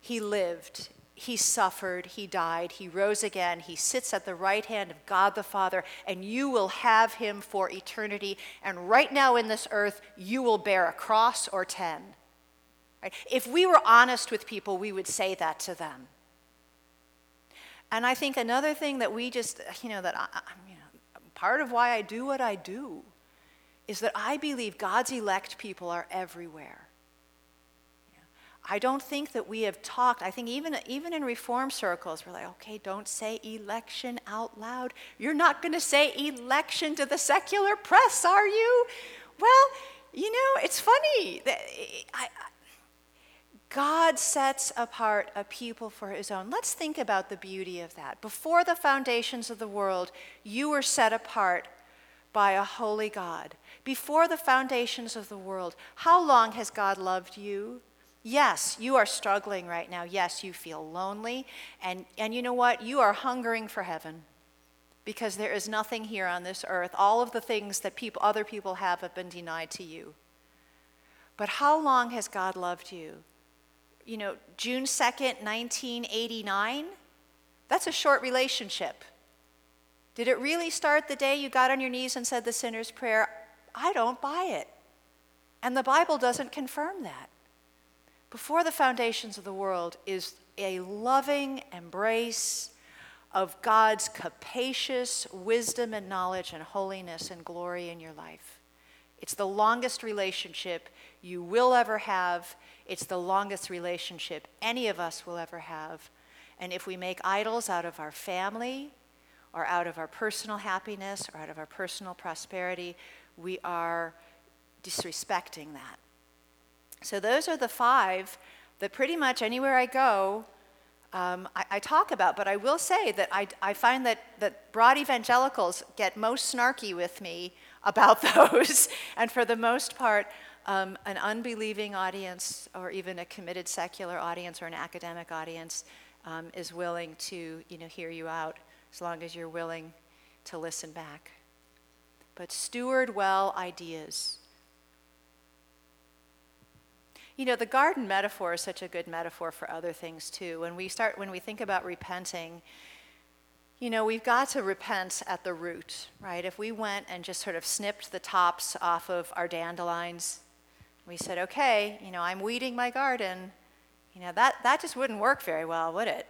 he lived, he suffered, he died, he rose again, he sits at the right hand of God the Father, and you will have him for eternity. And right now in this earth, you will bear a cross or ten. Right? If we were honest with people, we would say that to them. And I think another thing that we just, you know, that I, you know, part of why I do what I do is that I believe God's elect people are everywhere. I don't think that we have talked. I think even, even in reform circles, we're like, okay, don't say election out loud. You're not going to say election to the secular press, are you? Well, you know, it's funny. That I, God sets apart a people for his own. Let's think about the beauty of that. Before the foundations of the world, you were set apart by a holy God before the foundations of the world. How long has God loved you? Yes, you are struggling right now. Yes, you feel lonely. And, and you know what? You are hungering for heaven because there is nothing here on this earth. All of the things that people, other people have have been denied to you. But how long has God loved you? You know, June 2nd, 1989, that's a short relationship. Did it really start the day you got on your knees and said the sinner's prayer? I don't buy it. And the Bible doesn't confirm that. Before the foundations of the world is a loving embrace of God's capacious wisdom and knowledge and holiness and glory in your life. It's the longest relationship you will ever have. It's the longest relationship any of us will ever have. And if we make idols out of our family, or out of our personal happiness, or out of our personal prosperity, we are disrespecting that. So, those are the five that pretty much anywhere I go, um, I, I, talk about. But I will say that I, I find that, that broad evangelicals get most snarky with me about those. and for the most part, um, an unbelieving audience or even a committed secular audience or an academic audience um, is willing to you know, hear you out as long as you're willing to listen back but steward well ideas. You know, the garden metaphor is such a good metaphor for other things too. When we start, when we think about repenting, you know, we've got to repent at the root, right? If we went and just sort of snipped the tops off of our dandelions, we said, okay, you know, I'm weeding my garden, you know, that, that just wouldn't work very well, would it?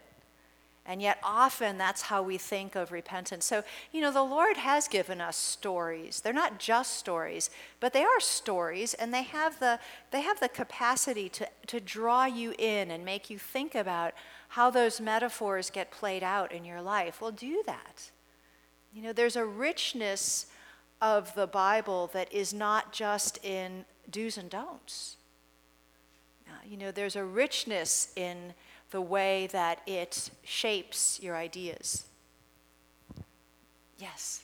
And yet, often that's how we think of repentance. So, you know, the Lord has given us stories. They're not just stories, but they are stories, and they have the, they have the capacity to, to draw you in and make you think about how those metaphors get played out in your life. Well, do that. You know, there's a richness of the Bible that is not just in do's and don'ts. You know, there's a richness in the way that it shapes your ideas. Yes.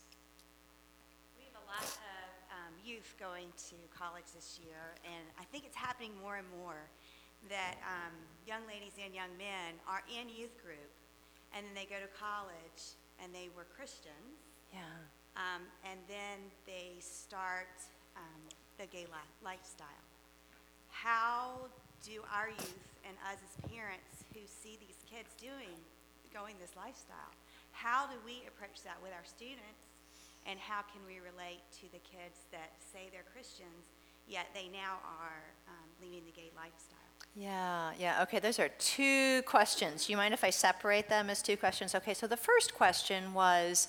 We have a lot of um, youth going to college this year, and I think it's happening more and more that um, young ladies and young men are in youth group, and then they go to college and they were Christians, Yeah. um, and then they start um, the gay li- lifestyle. How do our youth and us as parents who see these kids doing, going this lifestyle, how do we approach that with our students? And how can we relate to the kids that say they're Christians, yet they now are um, leading the gay lifestyle? Yeah, yeah. Okay, those are two questions. You mind if I separate them as two questions? Okay, so the first question was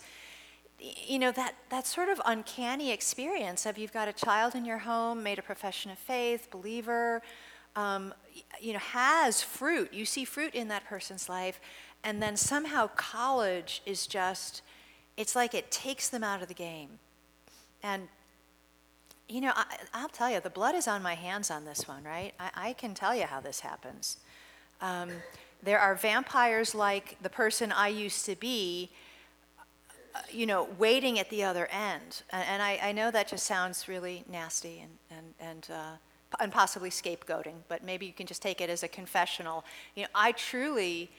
you know that that sort of uncanny experience of you've got a child in your home made a profession of faith believer um, you know has fruit you see fruit in that person's life and then somehow college is just it's like it takes them out of the game and you know, I, I'll tell you, the blood is on my hands on this one, right? I, I can tell you how this happens. Um, there are vampires like the person I used to be, uh, you know, waiting at the other end. And, and I, I know that just sounds really nasty and, and, and, uh, and possibly scapegoating, but maybe you can just take it as a confessional. You know, I truly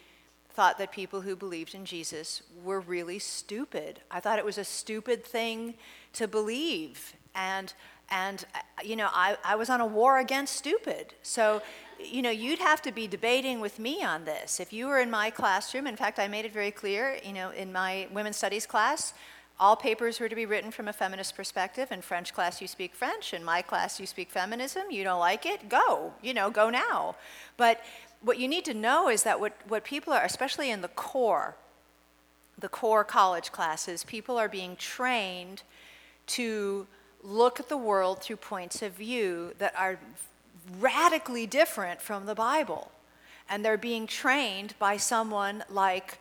thought that people who believed in Jesus were really stupid. I thought it was a stupid thing to believe. And, and uh, you know, I, I was on a war against stupid. So, you know, you'd have to be debating with me on this. If you were in my classroom, in fact, I made it very clear, you know, in my women's studies class, all papers were to be written from a feminist perspective. In French class, you speak French. In my class, you speak feminism. You don't like it? Go. You know, go now. But what you need to know is that what, what people are, especially in the core, the core college classes, people are being trained to look at the world through points of view that are radically different from the Bible. And they're being trained by someone like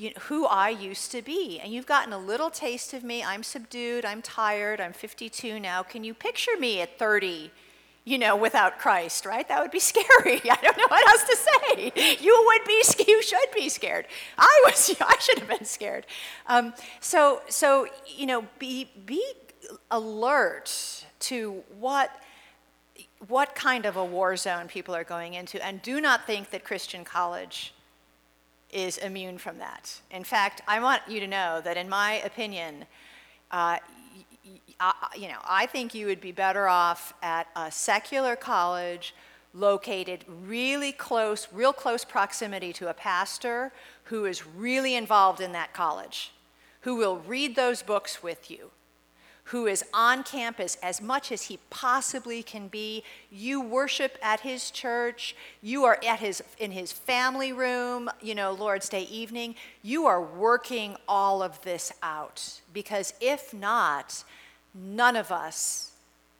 you know, who I used to be. And you've gotten a little taste of me. I'm subdued, I'm tired, I'm 52 now. Can you picture me at 30? You know, without Christ, right? That would be scary. I don't know what else to say. You would be, you should be scared. I was, I should have been scared. Um, so, so you know, be be alert to what what kind of a war zone people are going into, and do not think that Christian college is immune from that. In fact, I want you to know that, in my opinion, uh, I- you know, I think you would be better off at a secular college located really close, real close proximity to a pastor who is really involved in that college, who will read those books with you, who is on campus as much as he possibly can be. You worship at his church. You are at his in his family room, you know, Lord's Day evening. You are working all of this out because if not, none of us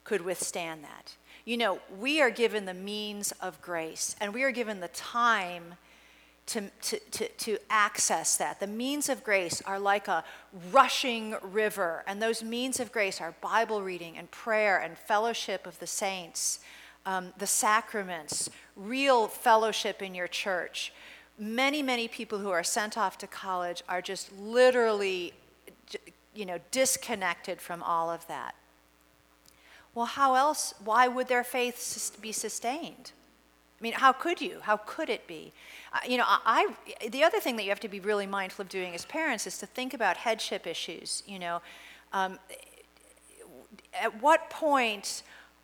could withstand that. You know, we are given the means of grace and we are given the time to, to, to, access that. The means of grace are like a rushing river, and those means of grace are Bible reading and prayer and fellowship of the saints, um, the sacraments, real fellowship in your church. Many, many people who are sent off to college are just literally, you know, disconnected from all of that. Well, how else, why would their faith be sustained? I mean, how could you? How could it be? Uh, you know, I, I, the other thing that you have to be really mindful of doing as parents is to think about headship issues. You know, um, at what point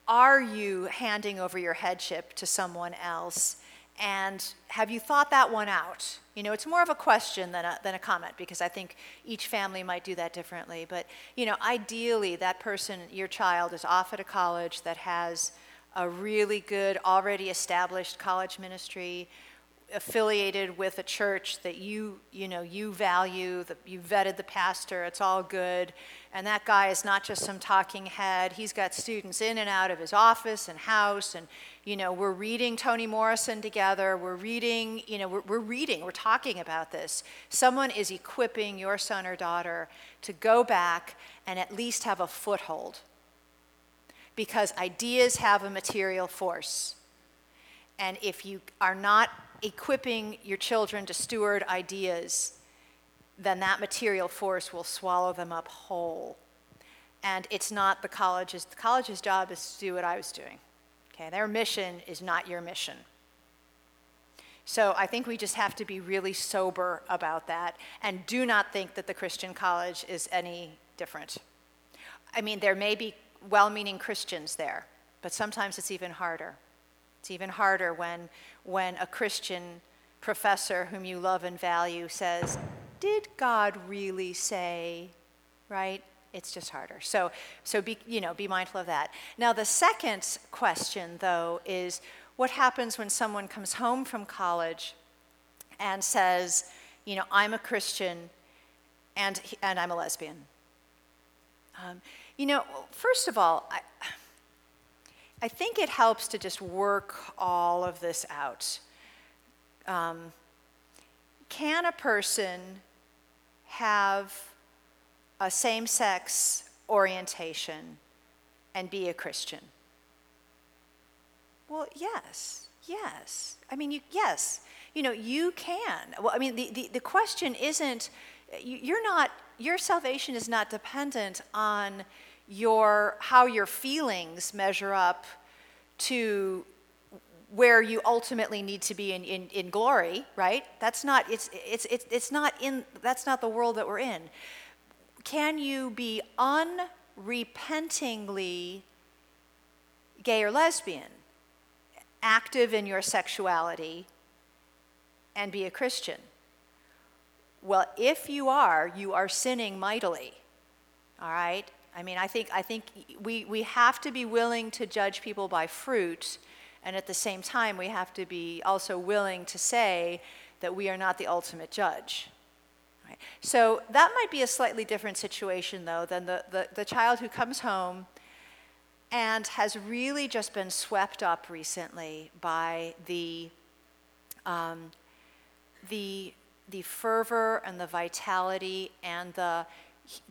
are you handing over your headship to someone else? And have you thought that one out? You know, it's more of a question than a, than a comment because I think each family might do that differently. But, you know, ideally, that person, your child, is off at a college that has a really good, already established college ministry affiliated with a church that you you know you value that you vetted the pastor it's all good. And that guy is not just some talking head. He's got students in and out of his office and house. And you know we're reading toni morrison together. We're reading you know we're, we're reading we're talking about this. Someone is equipping your son or daughter to go back and at least have a foothold. Because ideas have a material force and if you are not equipping your children to steward ideas, then that material force will swallow them up whole. And it's not the college's, the college's job is to do what I was doing. Okay, their mission is not your mission. So I think we just have to be really sober about that and do not think that the Christian college is any different. I mean, there may be well meaning Christians there, but sometimes it's even harder. It's even harder when, when a Christian professor whom you love and value says, Did God really say, right? It's just harder. So, so be, you know, be mindful of that. Now, the second question, though, is what happens when someone comes home from college and says, you know, I'm a Christian and, and I'm a lesbian? Um, you know, first of all, I, I think it helps to just work all of this out. Um, can a person have a same sex orientation and be a Christian? Well, yes, yes. I mean, you, yes, you know, you can. Well, I mean, the, the, the question isn't, you're not, your salvation is not dependent on your how your feelings measure up to where you ultimately need to be in, in, in glory right? That's not it's, it's it's it's not in that's not the world that we're in. Can you be unrepentingly gay or lesbian active in your sexuality and be a christian? Well if you are you are sinning mightily all right I mean, I think, I think we, we have to be willing to judge people by fruit, and at the same time, we have to be also willing to say that we are not the ultimate judge. Right? So that might be a slightly different situation, though, than the, the, the child who comes home and has really just been swept up recently by the, um, the, the fervor and the vitality and the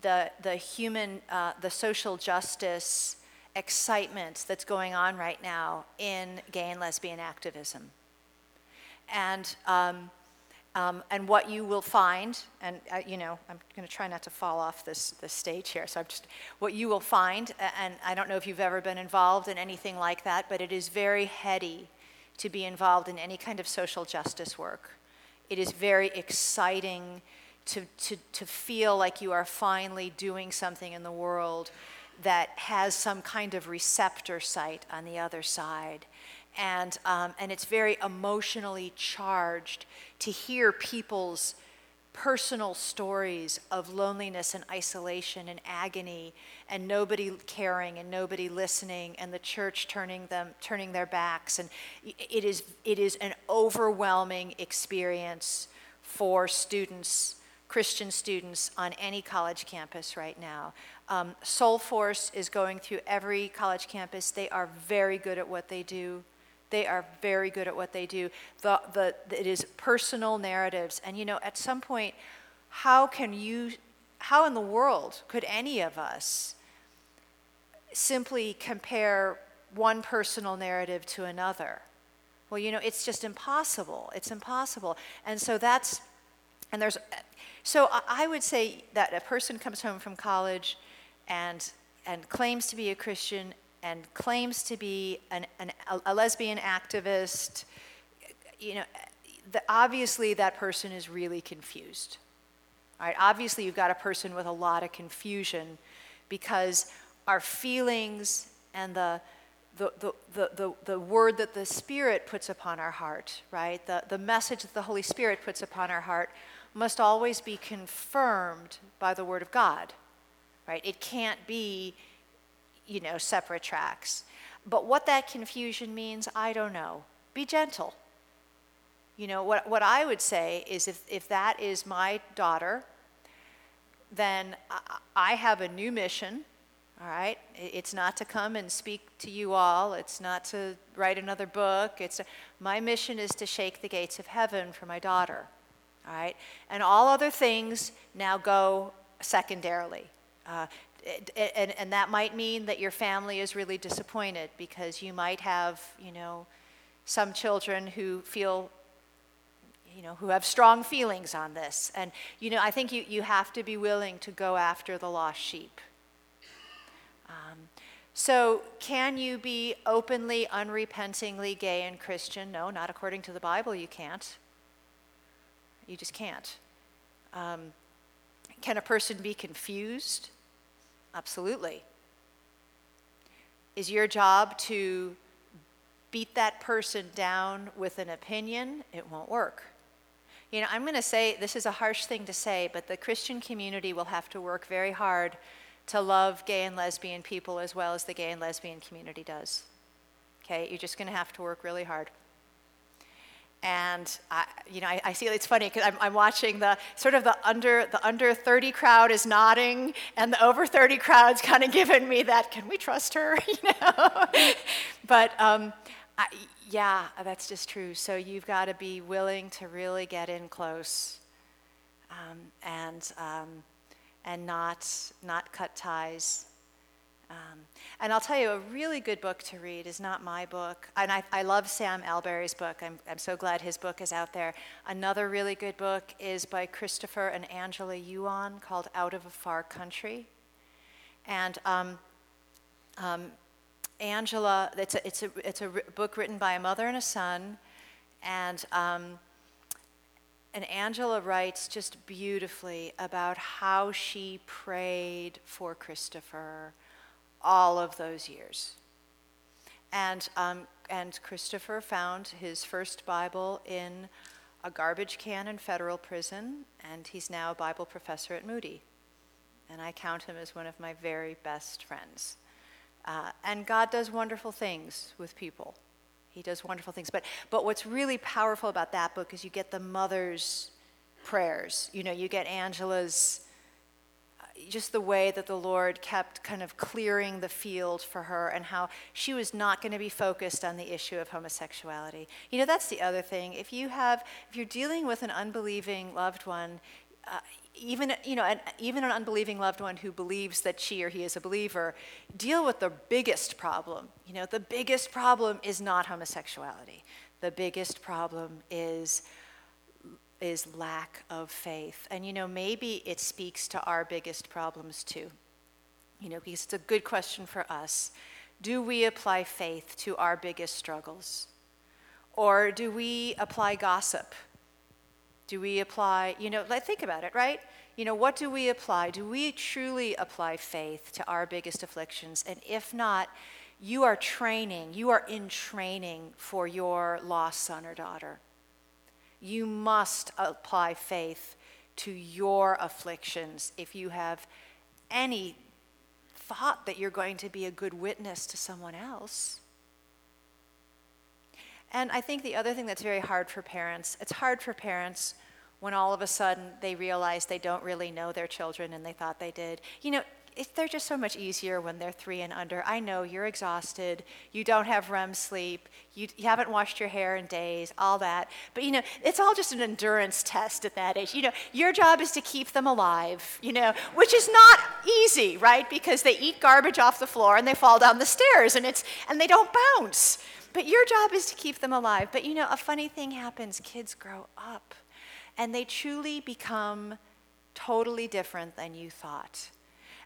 the, the human, uh, the social justice excitement that's going on right now in gay and lesbian activism. And, um, um, and what you will find, and uh, you know, I'm going to try not to fall off this, this stage here, so I'm just, what you will find, and I don't know if you've ever been involved in anything like that, but it is very heady to be involved in any kind of social justice work. It is very exciting to, to, to feel like you are finally doing something in the world that has some kind of receptor site on the other side. And, um, and it's very emotionally charged to hear people's personal stories of loneliness and isolation and agony and nobody caring and nobody listening and the church turning them turning their backs and it is it is an overwhelming experience for students Christian students on any college campus right now. Um, Soul Force is going through every college campus. They are very good at what they do. They are very good at what they do. The, the, it is personal narratives. And you know, at some point, how can you, how in the world could any of us simply compare one personal narrative to another? Well, you know, it's just impossible. It's impossible. And so that's, and there's, so I would say that a person comes home from college and, and claims to be a Christian and claims to be an, an, a lesbian activist, you know, the, obviously that person is really confused. All right, obviously you've got a person with a lot of confusion because our feelings and the, the, the, the, the, the word that the Spirit puts upon our heart, right? The, the message that the Holy Spirit puts upon our heart must always be confirmed by the Word of God, right? It can't be, you know, separate tracks. But what that confusion means, I don't know. Be gentle. You know, what, what I would say is if, if that is my daughter, then I, have a new mission all right? It's not to come and speak to you all. It's not to write another book. It's my mission is to shake the gates of heaven for my daughter. All right? And all other things now go secondarily. Uh, and, and that might mean that your family is really disappointed because you might have, you know, some children who feel you know, who have strong feelings on this. And, you know, I think you, you have to be willing to go after the lost sheep. Um, so, can you be openly, unrepentingly gay and Christian? No, not according to the Bible, you can't. You just can't. Um, can a person be confused? Absolutely. Is your job to beat that person down with an opinion? It won't work. You know, I'm going to say this is a harsh thing to say, but the Christian community will have to work very hard to love gay and lesbian people as well as the gay and lesbian community does. Okay, you're just going to have to work really hard. And I, you know, I, I see it's funny because I'm, I'm, watching the sort of the under the under 30 crowd is nodding, and the over 30 crowd's kind of giving me that. Can we trust her? You know, but um, I, yeah, that's just true. So you've got to be willing to really get in close, um, and um, and not, not cut ties. Um, and I'll tell you, a really good book to read is not my book. And I, I love Sam Allberry's book. I'm, I'm so glad his book is out there. Another really good book is by Christopher and Angela Yuan called Out of a Far Country. And um, um, Angela, it's a, it's, a, it's a book written by a mother and a son. And um, and Angela writes just beautifully about how she prayed for Christopher all of those years. And, um, and Christopher found his first Bible in a garbage can in federal prison, and he's now a Bible professor at Moody. And I count him as one of my very best friends. Uh, and God does wonderful things with people. He does wonderful things. But, but what's really powerful about that book is you get the mother's prayers. You know, you get Angela's, just the way that the Lord kept kind of clearing the field for her and how she was not going to be focused on the issue of homosexuality. You know, that's the other thing. If you have, if you're dealing with an unbelieving loved one, uh, even you know, an, even an unbelieving loved one who believes that she or he is a believer, deal with the biggest problem. You know, the biggest problem is not homosexuality. The biggest problem is is lack of faith. And you know, maybe it speaks to our biggest problems too. You know, because it's a good question for us. Do we apply faith to our biggest struggles? Or do we apply gossip do we apply, you know, like think about it, right? You know, what do we apply? Do we truly apply faith to our biggest afflictions? And if not, you are training, you are in training for your lost son or daughter. You must apply faith to your afflictions if you have any thought that you're going to be a good witness to someone else. And I think the other thing that's very hard for parents, it's hard for parents when all of a sudden they realize they don't really know their children and they thought they did. You know, it, they're just so much easier when they're three and under. I know you're exhausted, you don't have REM sleep, you, you, haven't washed your hair in days, all that. But you know, it's all just an endurance test at that age. You know, your job is to keep them alive, you know, which is not easy, right? Because they eat garbage off the floor and they fall down the stairs and it's and they don't bounce. But your job is to keep them alive. But you know, a funny thing happens kids grow up and they truly become totally different than you thought.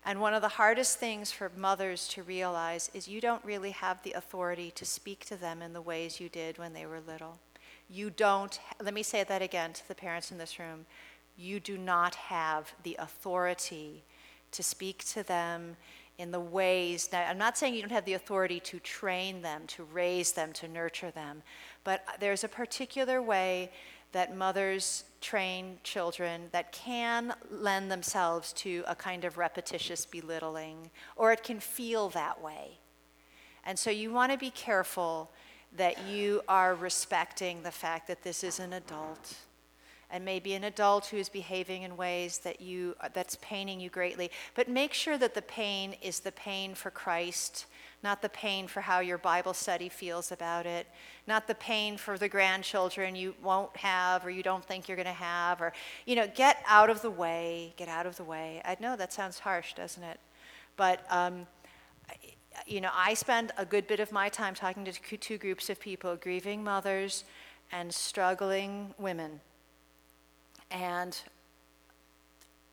And one of the hardest things for mothers to realize is you don't really have the authority to speak to them in the ways you did when they were little. You don't, let me say that again to the parents in this room. You do not have the authority to speak to them in the ways. Now, I'm not saying you don't have the authority to train them, to raise them, to nurture them, but there's a particular way that mothers train children that can lend themselves to a kind of repetitious belittling, or it can feel that way. And so you want to be careful that you are respecting the fact that this is an adult and maybe an adult who is behaving in ways that you that's paining you greatly but make sure that the pain is the pain for Christ not the pain for how your bible study feels about it. Not the pain for the grandchildren you won't have or you don't think you're going to have or you know get out of the way get out of the way. I know that sounds harsh doesn't it? But um, you know, I spend a good bit of my time talking to two groups of people grieving mothers and struggling women. And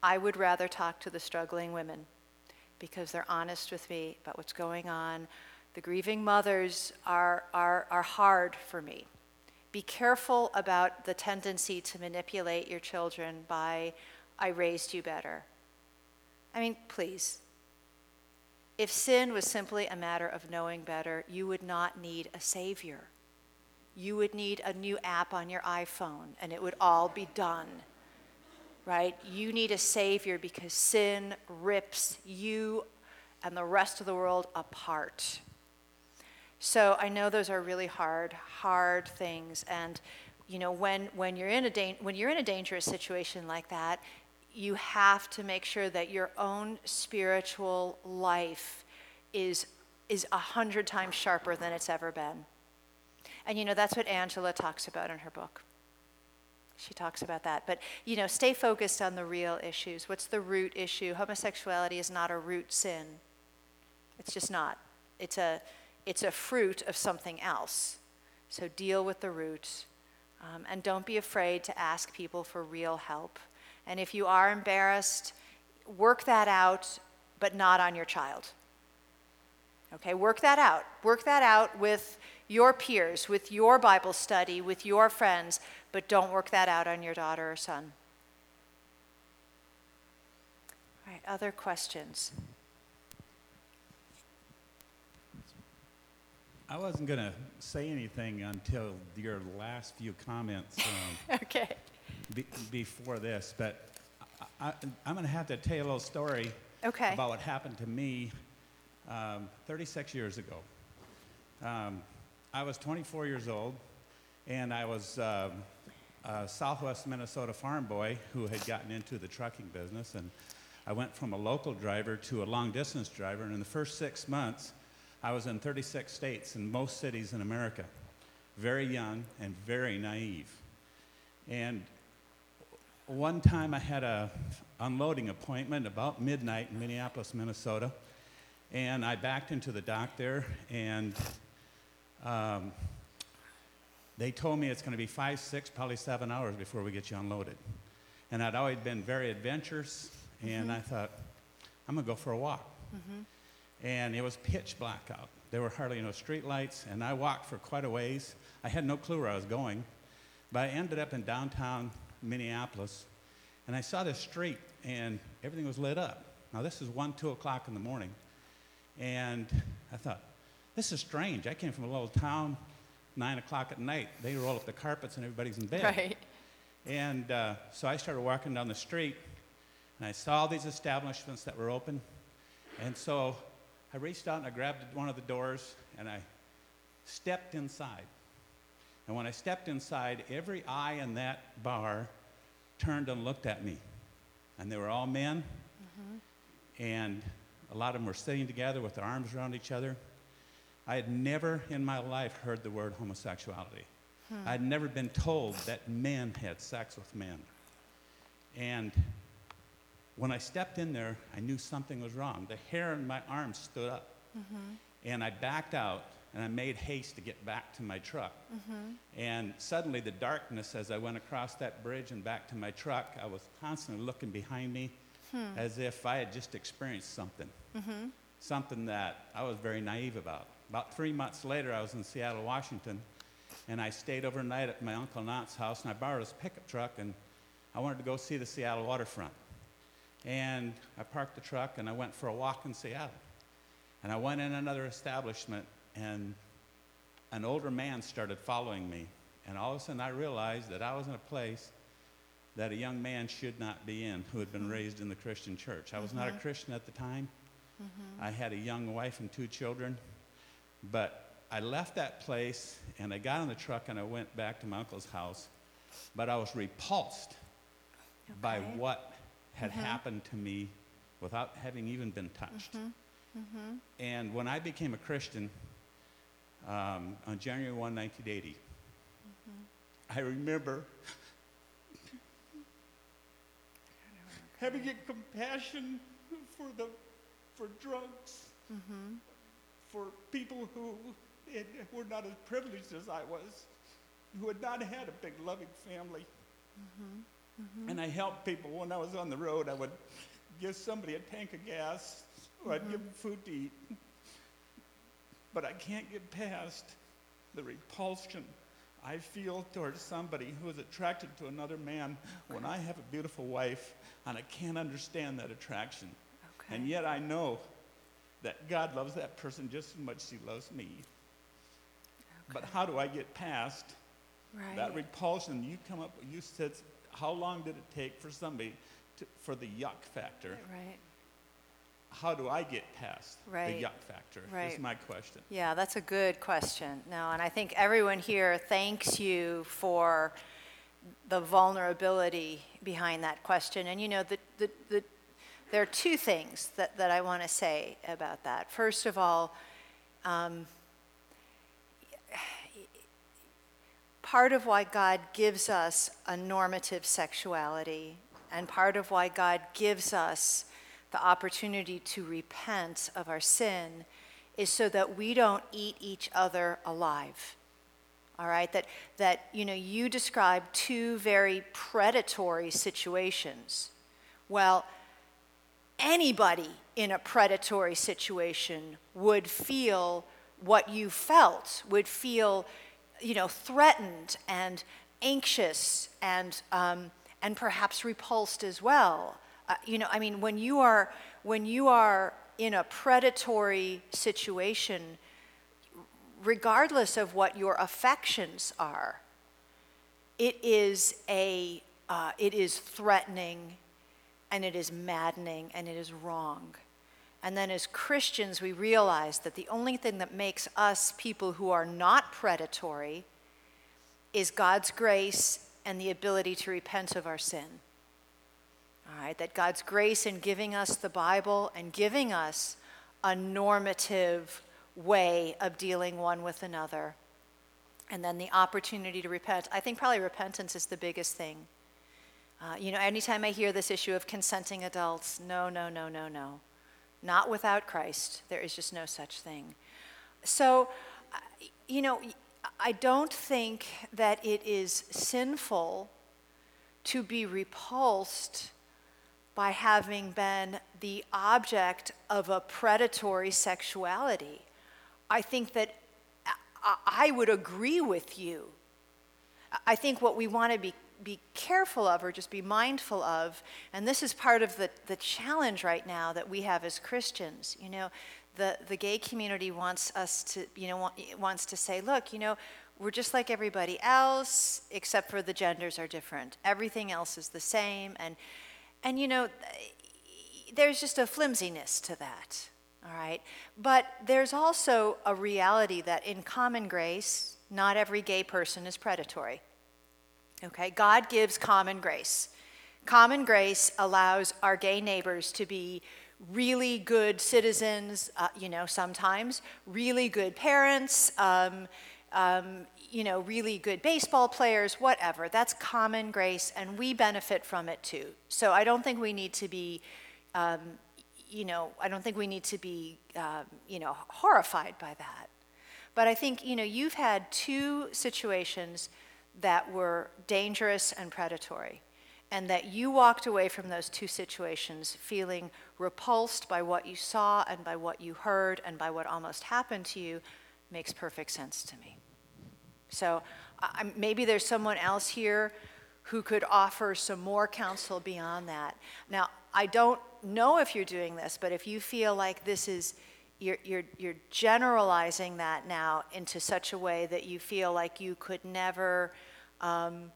I would rather talk to the struggling women because they're honest with me about what's going on. The grieving mothers are, are, are hard for me. Be careful about the tendency to manipulate your children by, I raised you better. I mean, please, if sin was simply a matter of knowing better, you would not need a savior. You would need a new app on your iPhone and it would all be done. Right? You need a savior because sin rips you and the rest of the world apart. So I know those are really hard, hard things. And you know, when, when, you're in a da- when you're in a dangerous situation like that, you have to make sure that your own spiritual life is is a hundred times sharper than it's ever been. And you know, that's what Angela talks about in her book. She talks about that. But you know, stay focused on the real issues. What's the root issue? Homosexuality is not a root sin. It's just not. It's a it's a fruit of something else. So deal with the root. Um, and don't be afraid to ask people for real help. And if you are embarrassed, work that out, but not on your child. Okay, work that out. Work that out with your peers, with your Bible study, with your friends, but don't work that out on your daughter or son. All right, other questions? I wasn't going to say anything until your last few comments. Um, okay be, before this, but I, am going to have to tell you a little story okay. about what happened to me um, 36 years ago. Um, I was 24 years old, and I was um, a Southwest Minnesota farm boy who had gotten into the trucking business, and I went from a local driver to a long distance driver, and in the first six months, I was in 36 states and most cities in America. Very young and very naive. And one time I had a unloading appointment about midnight in Minneapolis, Minnesota, and I backed into the dock there, and um, they told me it's going to be five, six, probably seven hours before we get you unloaded. And I'd always been very adventurous, and mm-hmm. I thought, I'm going to go for a walk. Mm-hmm. And it was pitch black out. There were hardly no street lights, and I walked for quite a ways. I had no clue where I was going, but I ended up in downtown Minneapolis, and I saw this street, and everything was lit up. Now, this is 1, 2 o'clock in the morning, and I thought, this is strange. I came from a little town, 9 o'clock at night. They roll up the carpets, and everybody's in bed. Right. And uh, so I started walking down the street, and I saw these establishments that were open. And so I reached out and I grabbed one of the doors, and I stepped inside. And when I stepped inside, every eye in that bar turned and looked at me. And they were all men. Mm-hmm. And a lot of them were sitting together with their arms around each other. I had never in my life heard the word homosexuality. Hmm. I had never been told that men had sex with men. And when I stepped in there, I knew something was wrong. The hair on my arms stood up. Mm-hmm. And I backed out and I made haste to get back to my truck. Mm-hmm. And suddenly, the darkness as I went across that bridge and back to my truck, I was constantly looking behind me hmm. as if I had just experienced something, mm-hmm. something that I was very naive about. About three months later, I was in Seattle, Washington, and I stayed overnight at my uncle and aunt's house, and I borrowed his pickup truck, and I wanted to go see the Seattle waterfront. And I parked the truck, and I went for a walk in Seattle. And I went in another establishment, and an older man started following me. And all of a sudden, I realized that I was in a place that a young man should not be in who had been mm-hmm. raised in the Christian church. I was not a mm-hmm. Christian at the time. Mm-hmm. I had a young wife and two children. But I left that place and I got in the truck and I went back to my uncle's house. But I was repulsed by what had mm-hmm. happened to me without having even been touched. Mm-hmm. Mm-hmm. And when I became a Christian um, on January 1, 1980, I remember having a compassion for the for drugs, for people who were not as privileged as I was, who had not had a big loving family. Mm-hmm. Mm-hmm. And I helped people when I was on the road. I would give somebody a tank of gas, or I'd give mm-hmm. them food to eat. But I can't get past the repulsion I feel towards somebody who is attracted to another man when I have a beautiful wife and I can't understand that attraction. And yet I know that God loves that person just as much as he loves me. But how do I get past that repulsion? You come up, you said, how long did it take for somebody to, for the yuck factor? Right. How do I get past Right. the yuck factor? Right. Is my question. Yeah, that's a good question. No, and I think everyone here thanks you for the vulnerability behind that question. And you know, the, the, the, there are two things that, that I want to say about that. First of all, um, part of why God gives us a normative sexuality and part of why God gives us the opportunity to repent of our sin is so that we don't eat each other alive. All right, that, that you know, you described two very predatory situations. Well, anybody in a predatory situation would feel what you felt, would feel, you know, threatened and anxious and, um, and perhaps repulsed as well. Uh, you know, I mean, when you are, when you are in a predatory situation, regardless of what your affections are, it is a, uh, it is threatening and it is maddening and it is wrong. And then as Christians, we realize that the only thing that makes us people who are not predatory is God's grace and the ability to repent of our sin. All right, that God's grace in giving us the Bible and giving us a normative way of dealing one with another. And then the opportunity to repent. I think probably repentance is the biggest thing. Uh, you know, anytime I hear this issue of consenting adults, no, no, no, no, no. Not without Christ. There is just no such thing. So, uh, you know, I don't think that it is sinful to be repulsed by having been the object of a predatory sexuality. I think that I- I would agree with you. I think what we want to be, be careful of or just be mindful of, and this is part of the, the challenge right now that we have as Christians, you know, the, the gay community wants us to, you know, wants to say, look, you know, we're just like everybody else, except for the genders are different. Everything else is the same. And, and you know, there's just a flimsiness to that, all right? But there's also a reality that in common grace, not every gay person is predatory. Okay, God gives common grace. Common grace allows our gay neighbors to be really good citizens, uh, you know, sometimes, really good parents, um, um, you know, really good baseball players, whatever. That's common grace, and we benefit from it too. So I don't think we need to be, um, you know, I don't think we need to be, um, you know, horrified by that. But I think, you know, you've had two situations that were dangerous and predatory, and that you walked away from those two situations feeling repulsed by what you saw and by what you heard and by what almost happened to you makes perfect sense to me. So maybe there's someone else here who could offer some more counsel beyond that. Now, I don't know if you're doing this, but if you feel like this is you're, you're, you're generalizing that now into such a way that you feel like you could never, um,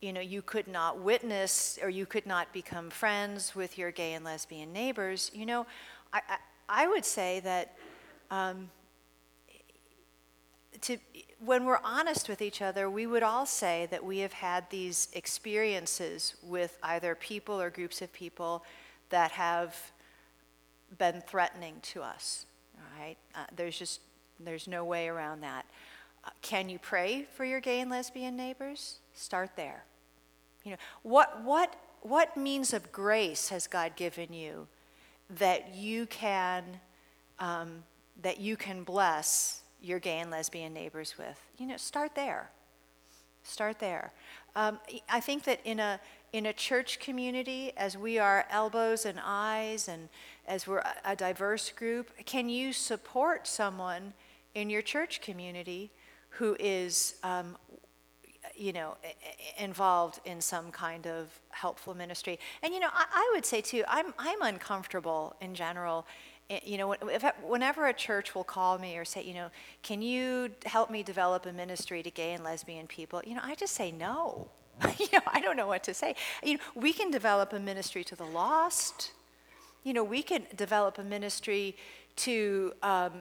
you know, you could not witness or you could not become friends with your gay and lesbian neighbors. You know, I, I, I would say that um, to, when we're honest with each other, we would all say that we have had these experiences with either people or groups of people that have been threatening to us. Right, uh, there's just there's no way around that. Uh, can you pray for your gay and lesbian neighbors? Start there. You know what what what means of grace has God given you that you can um, that you can bless your gay and lesbian neighbors with? You know, start there. Start there. Um, I think that in a in a church community, as we are elbows and eyes, and as we're a diverse group, can you support someone in your church community who is, um, you know, involved in some kind of helpful ministry? And you know, I, I would say too, I'm I'm uncomfortable in general you know, whenever a church will call me or say, you know, can you help me develop a ministry to gay and lesbian people? You know, I just say no. you know, I don't know what to say. You know, we can develop a ministry to the lost. You know, we can develop a ministry to, um,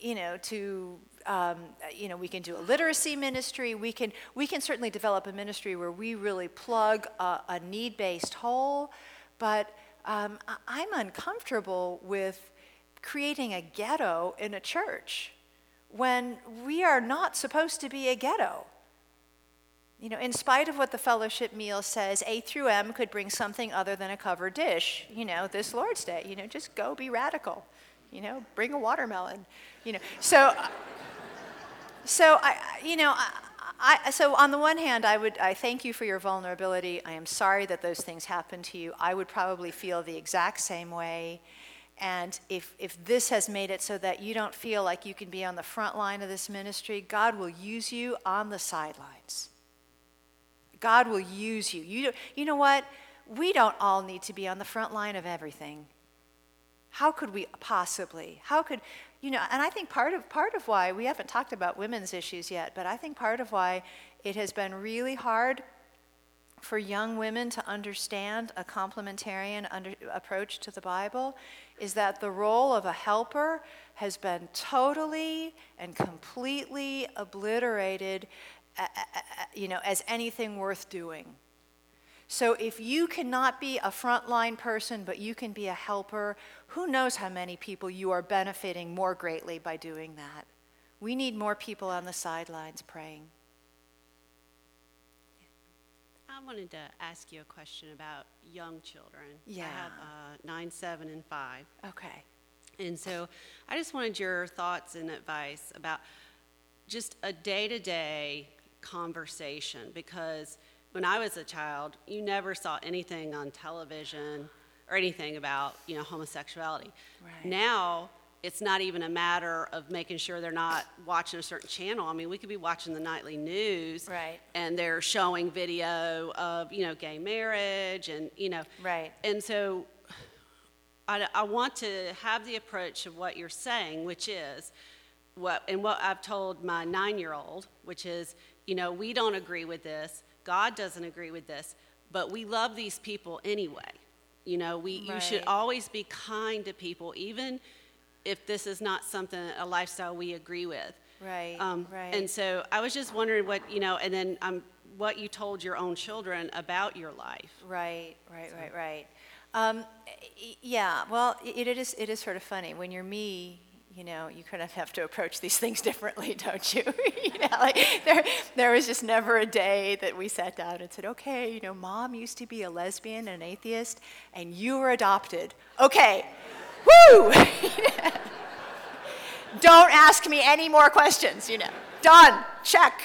you know, to, um, you know, we can do a literacy ministry. We can, we can certainly develop a ministry where we really plug a, a need-based hole. But um, I'm uncomfortable with creating a ghetto in a church when we are not supposed to be a ghetto. You know, in spite of what the fellowship meal says, A through M could bring something other than a covered dish, you know, this Lord's Day. You know, just go be radical. You know, bring a watermelon. You know, so, uh, so I, you know, I, I, so on the one hand, I would I thank you for your vulnerability. I am sorry that those things happened to you. I would probably feel the exact same way. And if, if this has made it so that you don't feel like you can be on the front line of this ministry, God will use you on the sidelines. God will use you. You, you know what? We don't all need to be on the front line of everything. How could we possibly? How could, you know, and I think part of, part of why, we haven't talked about women's issues yet, but I think part of why it has been really hard for young women to understand a complementarian under, approach to the Bible is that the role of a helper has been totally and completely obliterated you know, as anything worth doing. So if you cannot be a frontline person, but you can be a helper, who knows how many people you are benefiting more greatly by doing that? We need more people on the sidelines praying. I wanted to ask you a question about young children. Yeah. I have uh, nine, seven, and five. Okay. And so I just wanted your thoughts and advice about just a day to day conversation because when I was a child, you never saw anything on television or anything about, you know, homosexuality. Right. Now, it's not even a matter of making sure they're not watching a certain channel. I mean, we could be watching the nightly news, right. and they're showing video of you know gay marriage, and you know, right. And so, I, I want to have the approach of what you're saying, which is what and what I've told my nine-year-old, which is you know, we don't agree with this, God doesn't agree with this, but we love these people anyway. You know, we, right. you should always be kind to people, even if this is not something, a lifestyle we agree with. Right, um, right. And so I was just wondering what, you know, and then um, what you told your own children about your life. Right, right, so. right, right. Um, yeah, well, it, it, is, it is sort of funny. When you're me, you know, you kind of have to approach these things differently, don't you? you know, like there, there was just never a day that we sat down and said, okay, you know, mom used to be a lesbian and an atheist, and you were adopted. Okay, woo! Don't ask me any more questions, you know. Done, check,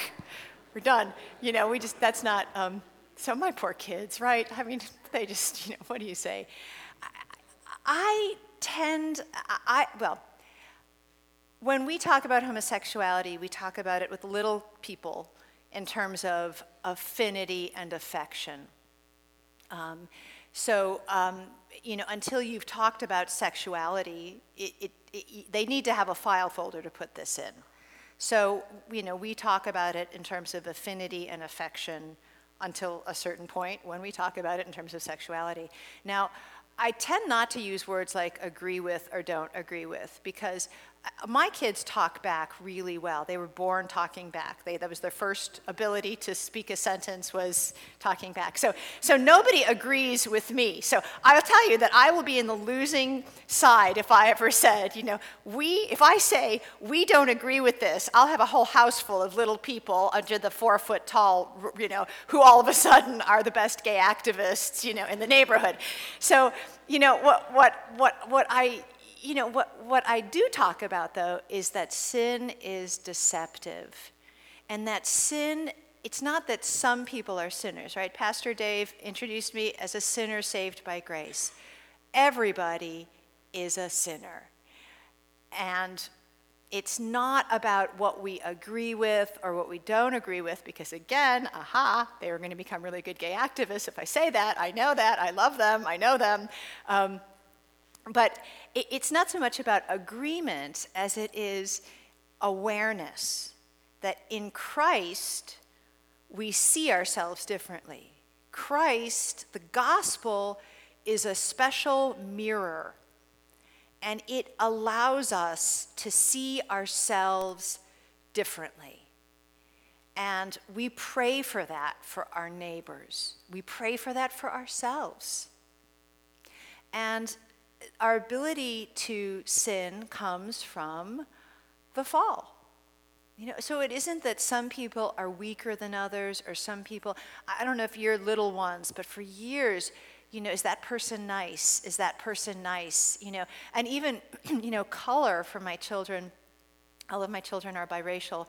we're done. You know, we just, that's not, um, so my poor kids, right? I mean, they just, you know, what do you say? I, I tend, I, well, when we talk about homosexuality, we talk about it with little people in terms of affinity and affection. Um, So, um, you know, until you've talked about sexuality, it, it, it, they need to have a file folder to put this in. So, you know, we talk about it in terms of affinity and affection until a certain point when we talk about it in terms of sexuality. Now, I tend not to use words like agree with or don't agree with because my kids talk back really well. They were born talking back. They, that was their first ability to speak a sentence was talking back. So, so nobody agrees with me. So I'll tell you that I will be in the losing side if I ever said, you know, we, if I say we don't agree with this, I'll have a whole house full of little people under the four foot tall, you know, who all of a sudden are the best gay activists, you know, in the neighborhood. So, you know, what, what, what, what I, you know, what, what I do talk about, though, is that sin is deceptive. And that sin, it's not that some people are sinners, right? Pastor Dave introduced me as a sinner saved by grace. Everybody is a sinner. And it's not about what we agree with or what we don't agree with, because again, aha, they are going to become really good gay activists if I say that. I know that. I love them. I know them. Um, but it, it's not so much about agreement as it is awareness that in Christ we see ourselves differently. Christ, the gospel, is a special mirror, and it allows us to see ourselves differently. And we pray for that for our neighbors. We pray for that for ourselves. And our ability to sin comes from the fall. You know, so it isn't that some people are weaker than others or some people, I don't know if you're little ones, but for years, you know, is that person nice? Is that person nice? You know, and even, you know, color for my children, all of my children are biracial.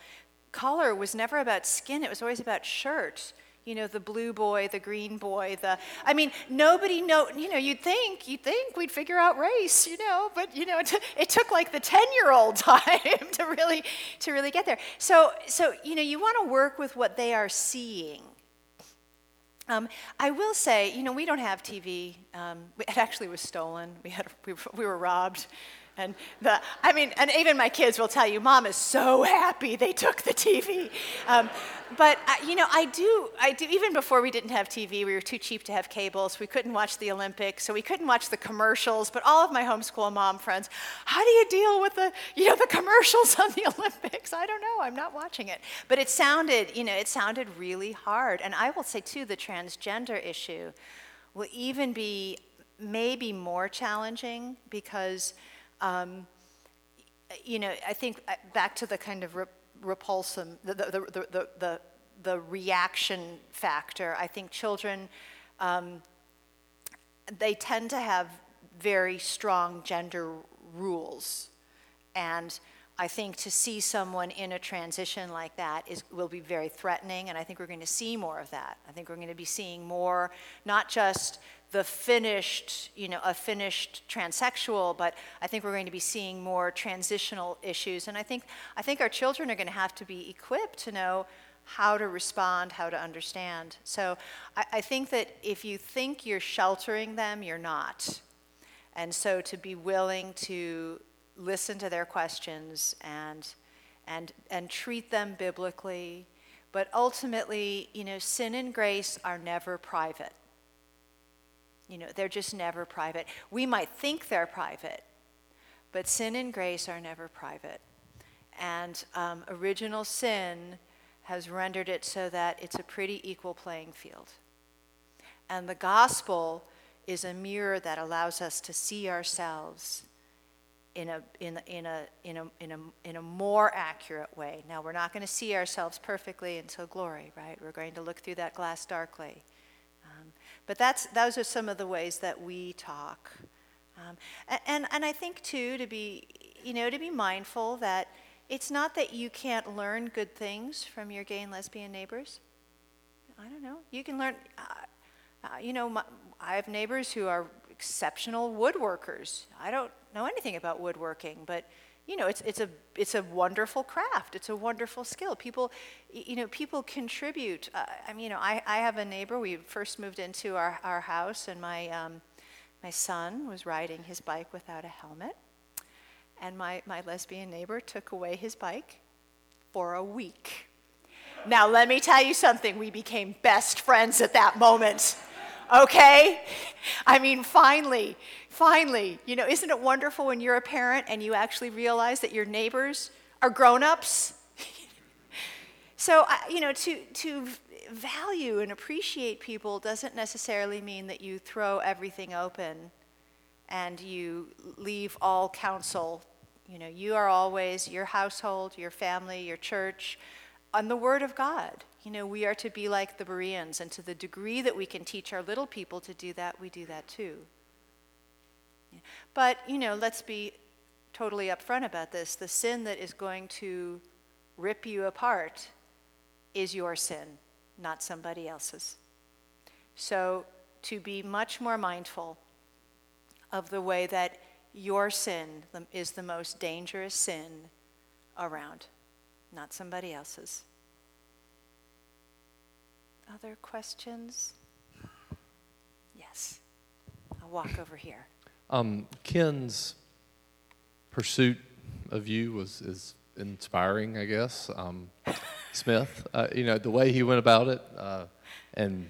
Color was never about skin, it was always about shirt you know, the blue boy, the green boy, the, I mean, nobody know, you know, you'd think, you'd think we'd figure out race, you know, but, you know, it, t- it took like the 10-year-old time to really, to really get there. So, so, you know, you want to work with what they are seeing. Um, I will say, you know, we don't have TV. Um, it actually was stolen. We, had, we, we were robbed. And the, I mean, and even my kids will tell you, Mom is so happy they took the TV. Um, but uh, you know, I do, I do. Even before we didn't have TV, we were too cheap to have cables. We couldn't watch the Olympics, so we couldn't watch the commercials. But all of my homeschool mom friends, how do you deal with the, you know, the commercials on the Olympics? I don't know. I'm not watching it. But it sounded, you know, it sounded really hard. And I will say too, the transgender issue will even be maybe more challenging because um, you know, I think uh, back to the kind of re- repulsive, the, the, the, the, the, the, reaction factor, I think children, um, they tend to have very strong gender rules. And I think to see someone in a transition like that is, will be very threatening, and I think we're going to see more of that. I think we're going to be seeing more, not just the finished, you know, a finished transsexual, but I think we're going to be seeing more transitional issues. And I think, I think our children are going to have to be equipped to know how to respond, how to understand. So I, I think that if you think you're sheltering them, you're not. And so to be willing to listen to their questions and, and, and treat them biblically. But ultimately, you know, sin and grace are never private. You know, they're just never private. We might think they're private, but sin and grace are never private. And um, original sin has rendered it so that it's a pretty equal playing field. And the gospel is a mirror that allows us to see ourselves in a, in, in, a, in, a, in, a, in a more accurate way. Now, we're not going to see ourselves perfectly until glory, right? We're going to look through that glass darkly. But that's, those are some of the ways that we talk. Um, and, and I think, too, to be, you know, to be mindful that it's not that you can't learn good things from your gay and lesbian neighbors. I don't know. You can learn, uh, uh, you know, my, I have neighbors who are exceptional woodworkers. I don't know anything about woodworking, but you know, it's, it's, a, it's a wonderful craft. It's a wonderful skill. People, you know, people contribute. Uh, I mean, you know, I, I have a neighbor. We first moved into our, our house, and my, um, my son was riding his bike without a helmet. And my, my lesbian neighbor took away his bike for a week. Now, let me tell you something. We became best friends at that moment. Okay? I mean, finally, finally, you know, isn't it wonderful when you're a parent and you actually realize that your neighbors are grown ups? so, you know, to, to value and appreciate people doesn't necessarily mean that you throw everything open and you leave all counsel. You know, you are always your household, your family, your church, on the Word of God. You know, we are to be like the Bereans, and to the degree that we can teach our little people to do that, we do that too. But, you know, let's be totally upfront about this. The sin that is going to rip you apart is your sin, not somebody else's. So, to be much more mindful of the way that your sin is the most dangerous sin around, not somebody else's. Other questions? Yes. I'll walk over here. Um, Ken's pursuit of you was is inspiring, I guess. Um, Smith, uh, you know, the way he went about it, uh, and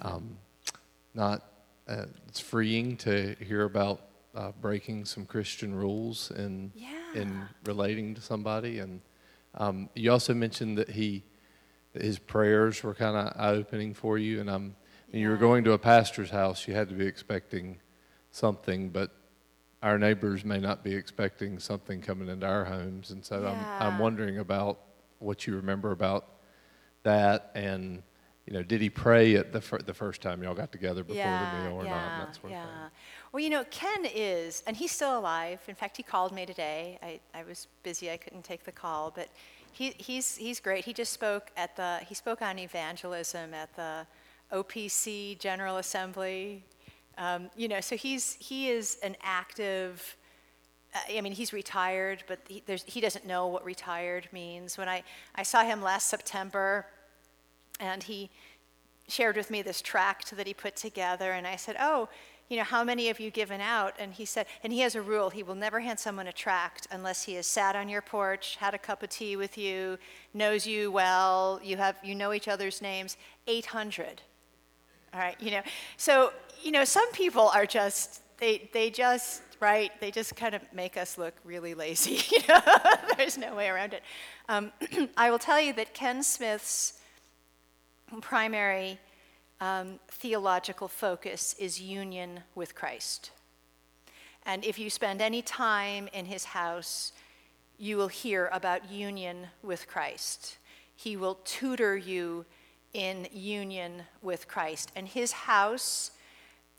um, not uh, it's freeing to hear about uh, breaking some Christian rules in in relating to somebody, and um, you also mentioned that he that his prayers were kind of eye opening for you, and um, when you were going to a pastor's house, you had to be expecting something, but our neighbors may not be expecting something coming into our homes, and so I'm I'm wondering about what you remember about that, and you know, did he pray at the fir- the first time y'all got together before the meal or not, and that sort yeah. of? Well, you know, Ken is, and he's still alive. In fact, he called me today. I, I was busy; I couldn't take the call, but he, he's he's great. He just spoke at the he spoke on evangelism at the OPC General Assembly. Um, you know, so he's he is an active. uh, I mean, he's retired, but he, he doesn't know what retired means. When I, I saw him last September, and he shared with me this tract that he put together, and I said, "Oh, you know, how many have you given out?" And he said, and he has a rule: he will never hand someone a tract unless he has sat on your porch, had a cup of tea with you, knows you well, you have you know each other's names. Eight hundred. All right, you know, so you know, some people are just they they just right they just kind of make us look really lazy. You know, there's no way around it. Um, I will tell you that Ken Smith's primary um, theological focus is union with Christ. And if you spend any time in his house, you will hear about union with Christ. He will tutor you in union with Christ. And his house,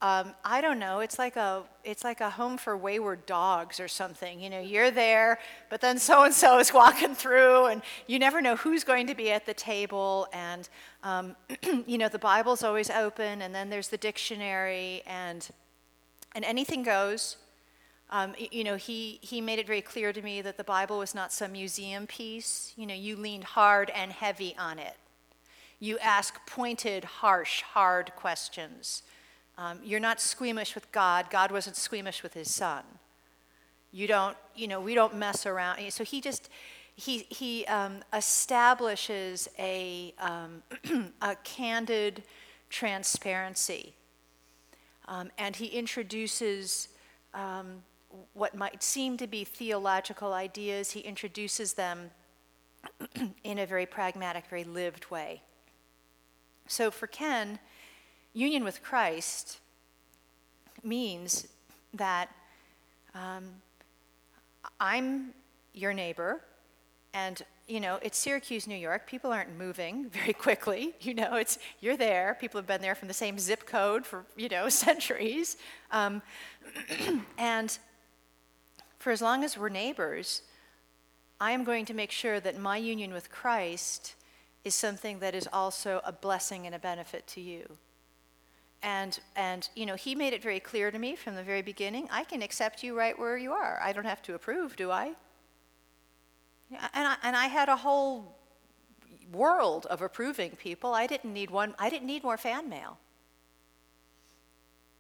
um, I don't know, it's like a it's like a home for wayward dogs or something. You know, you're there, but then so and so is walking through, and you never know who's going to be at the table. And um, you know, the Bible's always open, and then there's the dictionary, and and anything goes. Um, you know, he, he made it very clear to me that the Bible was not some museum piece. You know, you leaned hard and heavy on it. You ask pointed, harsh, hard questions. Um, you're not squeamish with God. God wasn't squeamish with his son. You don't, you know, we don't mess around. So he just, he, he um, establishes a, um, a candid transparency. Um, and he introduces um, what might seem to be theological ideas, he introduces them in a very pragmatic, very lived way. So for Ken, union with Christ means that um, I'm your neighbor, and you know it's Syracuse, New York. People aren't moving very quickly. You know, it's you're there. People have been there from the same zip code for you know centuries, um, and for as long as we're neighbors, I am going to make sure that my union with Christ is something that is also a blessing and a benefit to you. And, and, you know, he made it very clear to me from the very beginning I can accept you right where you are. I don't have to approve, do I? And I, and I had a whole world of approving people. I didn't need one, I didn't need more fan mail.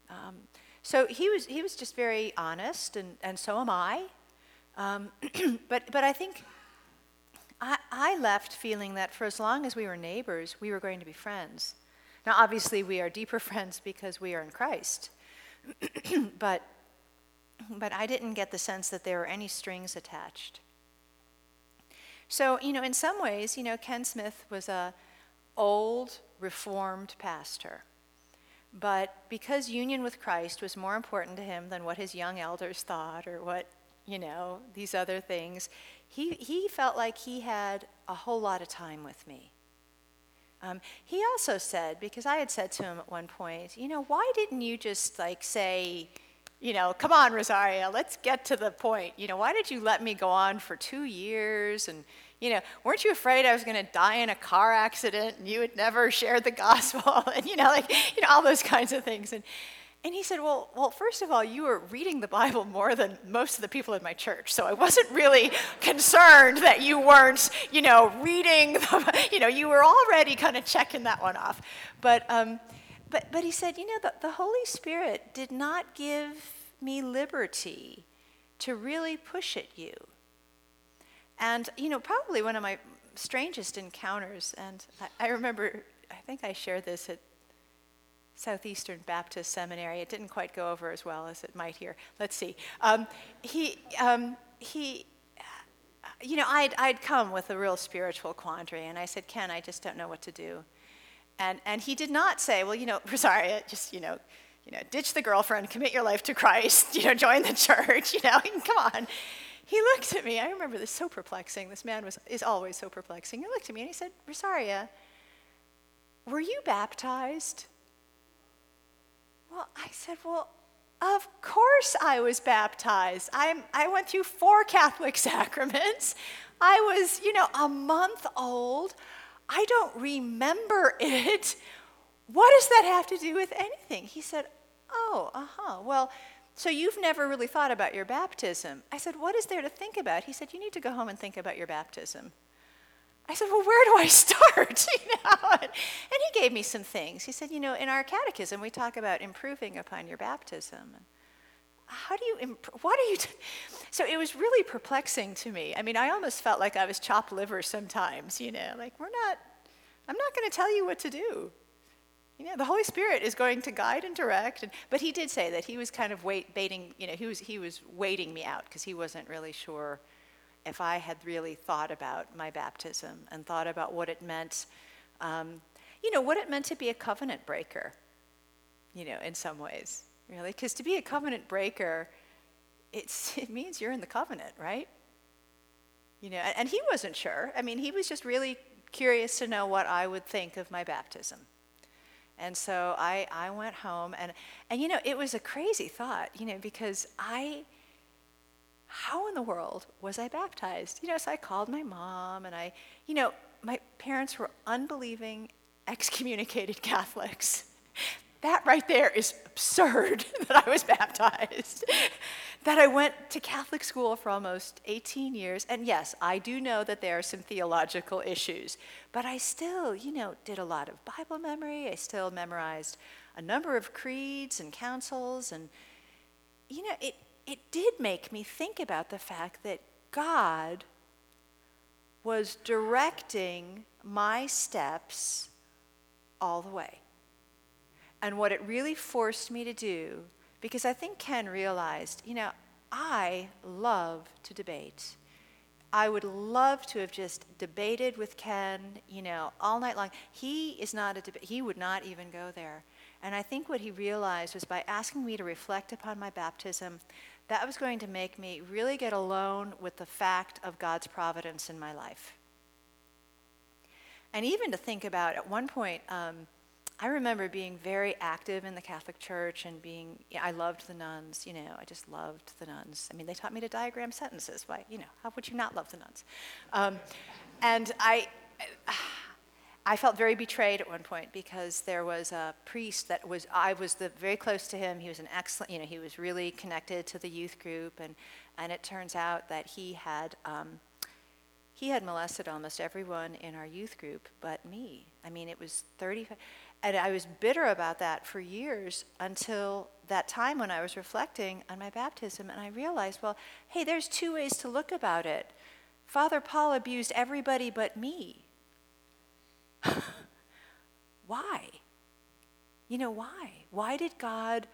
Um, so he was, he was just very honest, and, and so am I. Um, but, but I think I, I left feeling that for as long as we were neighbors, we were going to be friends. Now, obviously, we are deeper friends because we are in Christ. but, but I didn't get the sense that there were any strings attached. So, you know, in some ways, you know, Ken Smith was a old, reformed pastor. But because union with Christ was more important to him than what his young elders thought or what, you know, these other things, he, he felt like he had a whole lot of time with me. Um, he also said, because I had said to him at one point, you know, why didn't you just like say, you know, come on, Rosaria, let's get to the point. You know, why did you let me go on for two years? And, you know, weren't you afraid I was going to die in a car accident and you would never share the gospel? And, you know, like, you know, all those kinds of things. And, and he said, well, well, first of all, you were reading the Bible more than most of the people in my church, so I wasn't really concerned that you weren't, you know, reading, the, you know, you were already kind of checking that one off. But, um, but, but he said, you know, the, the Holy Spirit did not give me liberty to really push at you. And, you know, probably one of my strangest encounters, and I, I remember, I think I shared this at Southeastern Baptist Seminary. It didn't quite go over as well as it might here. Let's see. Um, he, um, he, you know, I'd, I'd come with a real spiritual quandary, and I said, Ken, I just don't know what to do. And, and he did not say, well, you know, Rosaria, just, you know, you know, ditch the girlfriend, commit your life to Christ, you know, join the church, you know, come on. He looked at me, I remember this so perplexing. This man was, is always so perplexing. He looked at me and he said, Rosaria, were you baptized? Well, I said, Well, of course I was baptized. I'm, I went through four Catholic sacraments. I was, you know, a month old. I don't remember it. What does that have to do with anything? He said, Oh, uh huh. Well, so you've never really thought about your baptism. I said, What is there to think about? He said, You need to go home and think about your baptism. I said, Well, where do I start? you know? And, he gave me some things. He said, You know, in our catechism, we talk about improving upon your baptism. How do you, imp- what are you, t-? so it was really perplexing to me. I mean, I almost felt like I was chopped liver sometimes, you know, like, we're not, I'm not going to tell you what to do. You know, the Holy Spirit is going to guide and direct. And, but he did say that he was kind of wait, baiting, you know, he was, he was waiting me out because he wasn't really sure if I had really thought about my baptism and thought about what it meant, um, you know, what it meant to be a covenant breaker, you know, in some ways, really. Because to be a covenant breaker, it's, it means you're in the covenant, right? You know, and, and he wasn't sure. I mean, he was just really curious to know what I would think of my baptism. And so I, I went home, and, and you know, it was a crazy thought, you know, because I, how in the world was I baptized? You know, so I called my mom, and I, you know, my parents were unbelieving, excommunicated Catholics. That right there is absurd that I was baptized. that I went to Catholic school for almost 18 years. And yes, I do know that there are some theological issues, but I still, you know, did a lot of Bible memory. I still memorized a number of creeds and councils. And, you know, it, it did make me think about the fact that God was directing my steps all the way. And what it really forced me to do, because I think Ken realized, you know, I love to debate. I would love to have just debated with Ken, you know, all night long. He is not a debate, he would not even go there. And I think what he realized was by asking me to reflect upon my baptism, that was going to make me really get alone with the fact of God's providence in my life. And even to think about, at one point, um, I remember being very active in the Catholic Church and being, yeah, I loved the nuns, you know, I just loved the nuns. I mean, they taught me to diagram sentences. Why, you know, how would you not love the nuns? Um, and I, I felt very betrayed at one point because there was a priest that was I was the, very close to him. He was an excellent, you know, he was really connected to the youth group, and and it turns out that he had um, he had molested almost everyone in our youth group but me. I mean, it was 30, and I was bitter about that for years until that time when I was reflecting on my baptism, and I realized, well, hey, there's two ways to look about it. Father Paul abused everybody but me. why? You know, why? Why did God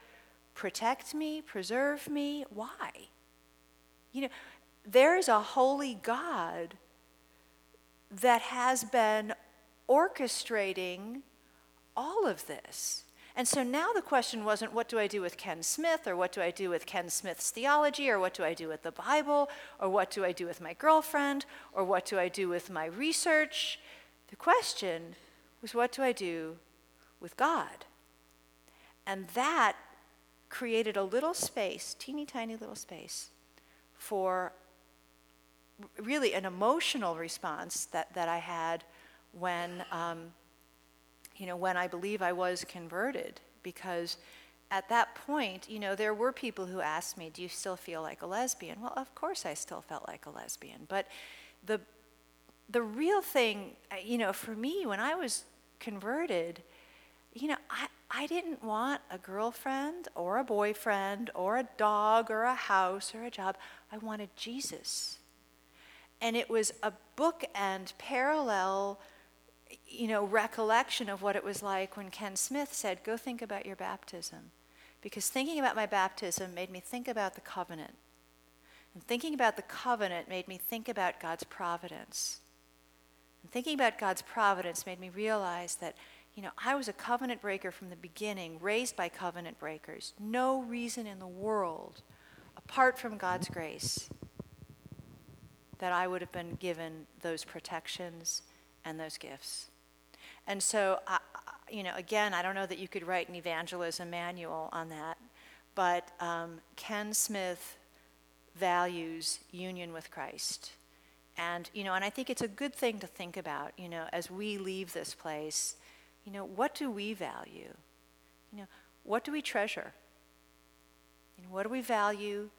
protect me, preserve me? Why? You know, there's a holy God that has been orchestrating all of this. And so now the question wasn't what do I do with Ken Smith, or what do I do with Ken Smith's theology, or what do I do with the Bible, or what do I do with my girlfriend, or what do I do with my research? The question was, what do I do with God? And that created a little space, teeny tiny little space, for really an emotional response that, that I had when, um, you know, when I believe I was converted. Because at that point, you know, there were people who asked me, Do you still feel like a lesbian? Well, of course I still felt like a lesbian. But the, the real thing, uh, you know, for me, when I was converted, you know, I, I didn't want a girlfriend or a boyfriend or a dog or a house or a job. I wanted Jesus. And it was a bookend, parallel, you know, recollection of what it was like when Ken Smith said, Go think about your baptism. Because thinking about my baptism made me think about the covenant. And thinking about the covenant made me think about God's providence. And thinking about God's providence made me realize that, you know, I was a covenant breaker from the beginning, raised by covenant breakers. No reason in the world, apart from God's grace, that I would have been given those protections and those gifts. And so, I, you know, again, I don't know that you could write an evangelism manual on that, but um, Ken Smith values union with Christ. And, you know, and I think it's a good thing to think about, you know, as we leave this place, you know, what do we value? You know, what do we treasure? You know, what do we value?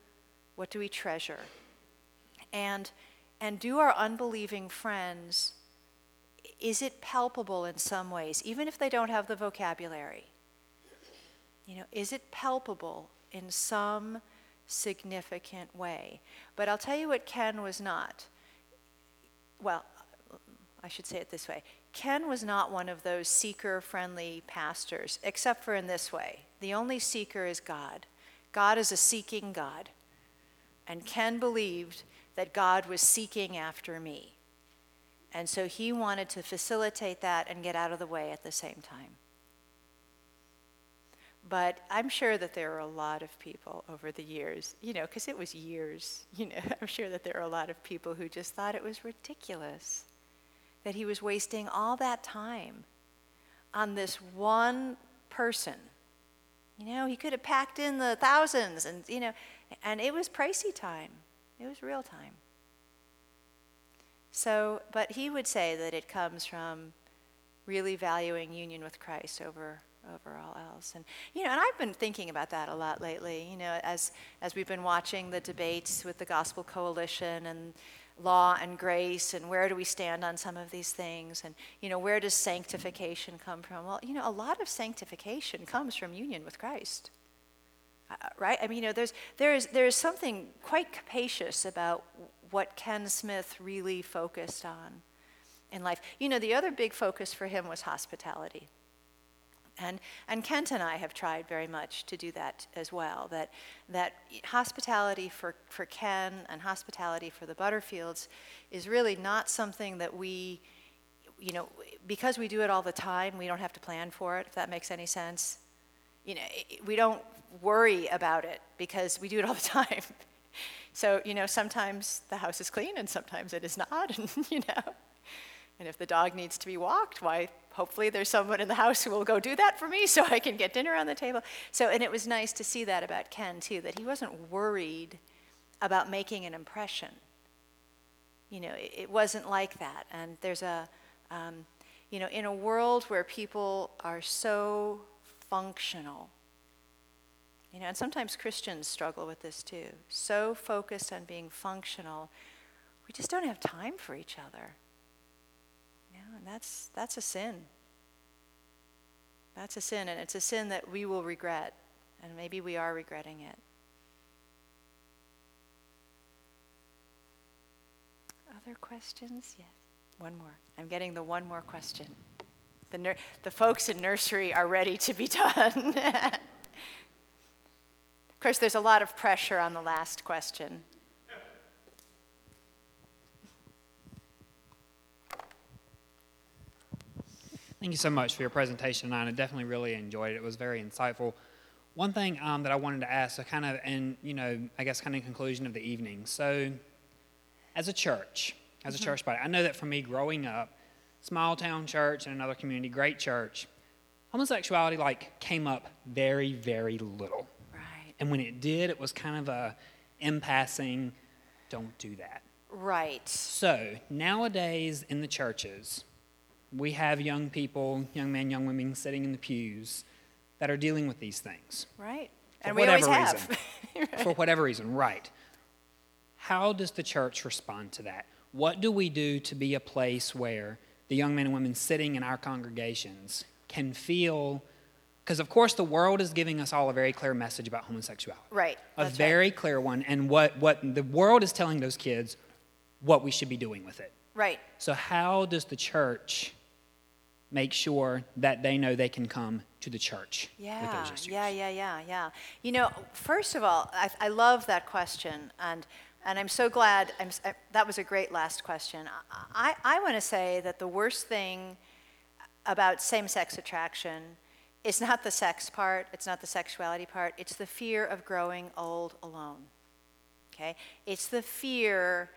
What do we treasure? And, and do our unbelieving friends, is it palpable in some ways, even if they don't have the vocabulary? You know, is it palpable in some significant way? But I'll tell you what Ken was not well, I should say it this way Ken was not one of those seeker friendly pastors, except for in this way the only seeker is God. God is a seeking God. And Ken believed that God was seeking after me. And so he wanted to facilitate that and get out of the way at the same time. But I'm sure that there are a lot of people over the years, you know, because it was years, you know, I'm sure that there are a lot of people who just thought it was ridiculous that he was wasting all that time on this one person. You know, he could have packed in the thousands and, you know, and it was pricey time. It was real time. So, but he would say that it comes from really valuing union with Christ over over all else. And you know, and I've been thinking about that a lot lately. You know, as as we've been watching the debates with the Gospel Coalition and law and grace and where do we stand on some of these things and you know where does sanctification come from well you know a lot of sanctification comes from union with christ uh, right i mean you know there's there's there's something quite capacious about what ken smith really focused on in life you know the other big focus for him was hospitality and, and Kent and I have tried very much to do that as well. That, that hospitality for, for Ken and hospitality for the Butterfields is really not something that we, you know, because we do it all the time, we don't have to plan for it, if that makes any sense. You know, we don't worry about it because we do it all the time. so, you know, sometimes the house is clean and sometimes it is not, and, you know. And if the dog needs to be walked, why, hopefully there's someone in the house who will go do that for me so I can get dinner on the table. So, and it was nice to see that about Ken too, that he wasn't worried about making an impression. You know, it, it wasn't like that. And there's a, um, You know, in a world where people are so functional, you know, and sometimes Christians struggle with this too, so focused on being functional, we just don't have time for each other. And that's, that's a sin. That's a sin, and it's a sin that we will regret, and maybe we are regretting it. Other questions? Yes. One more. I'm getting the one more question. The, nur- the folks in nursery are ready to be done. of course, there's a lot of pressure on the last question. Thank you so much for your presentation and I definitely really enjoyed it. It was very insightful. One thing um, that I wanted to ask, so kind of, and you know, I guess kind of in conclusion of the evening. So, as a church, as a church body, I know that for me growing up, small town church in another community, great church, homosexuality like came up very, very little. Right. And when it did, it was kind of a in passing, don't do that. Right. So nowadays in the churches, we have young people, young men, young women sitting in the pews that are dealing with these things. Right. For And we always whatever have. reason. For whatever reason, right. How does the church respond to that? What do we do to be a place where the young men and women sitting in our congregations can feel because of course the world is giving us all a very clear message about homosexuality. Right, A that's right. very clear one and what, what the world is telling those kids what we should be doing with it. Right. So, how does the church make sure that they know they can come to the church with Yeah, yeah, yeah, yeah, yeah. You know, first of all, I, I love that question, and and I'm so glad. I'm, I, uh, that was a great last question. I I, I want to say that the worst thing about same-sex attraction is not the sex part. It's not the sexuality part. It's the fear of growing old alone. Okay, it's the fear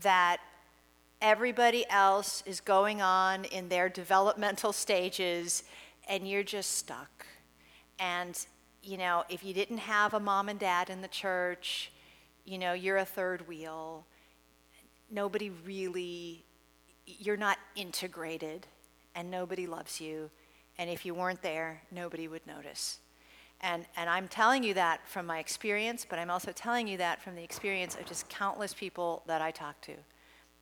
that everybody else is going on in their developmental stages and you're just stuck. And, you know, if you didn't have a mom and dad in the church, you know, you're a third wheel. Nobody really, you're not integrated and nobody loves you. And if you weren't there, nobody would notice. And, and I'm telling you that from my experience, but I'm also telling you that from the experience of just countless people that I talk to.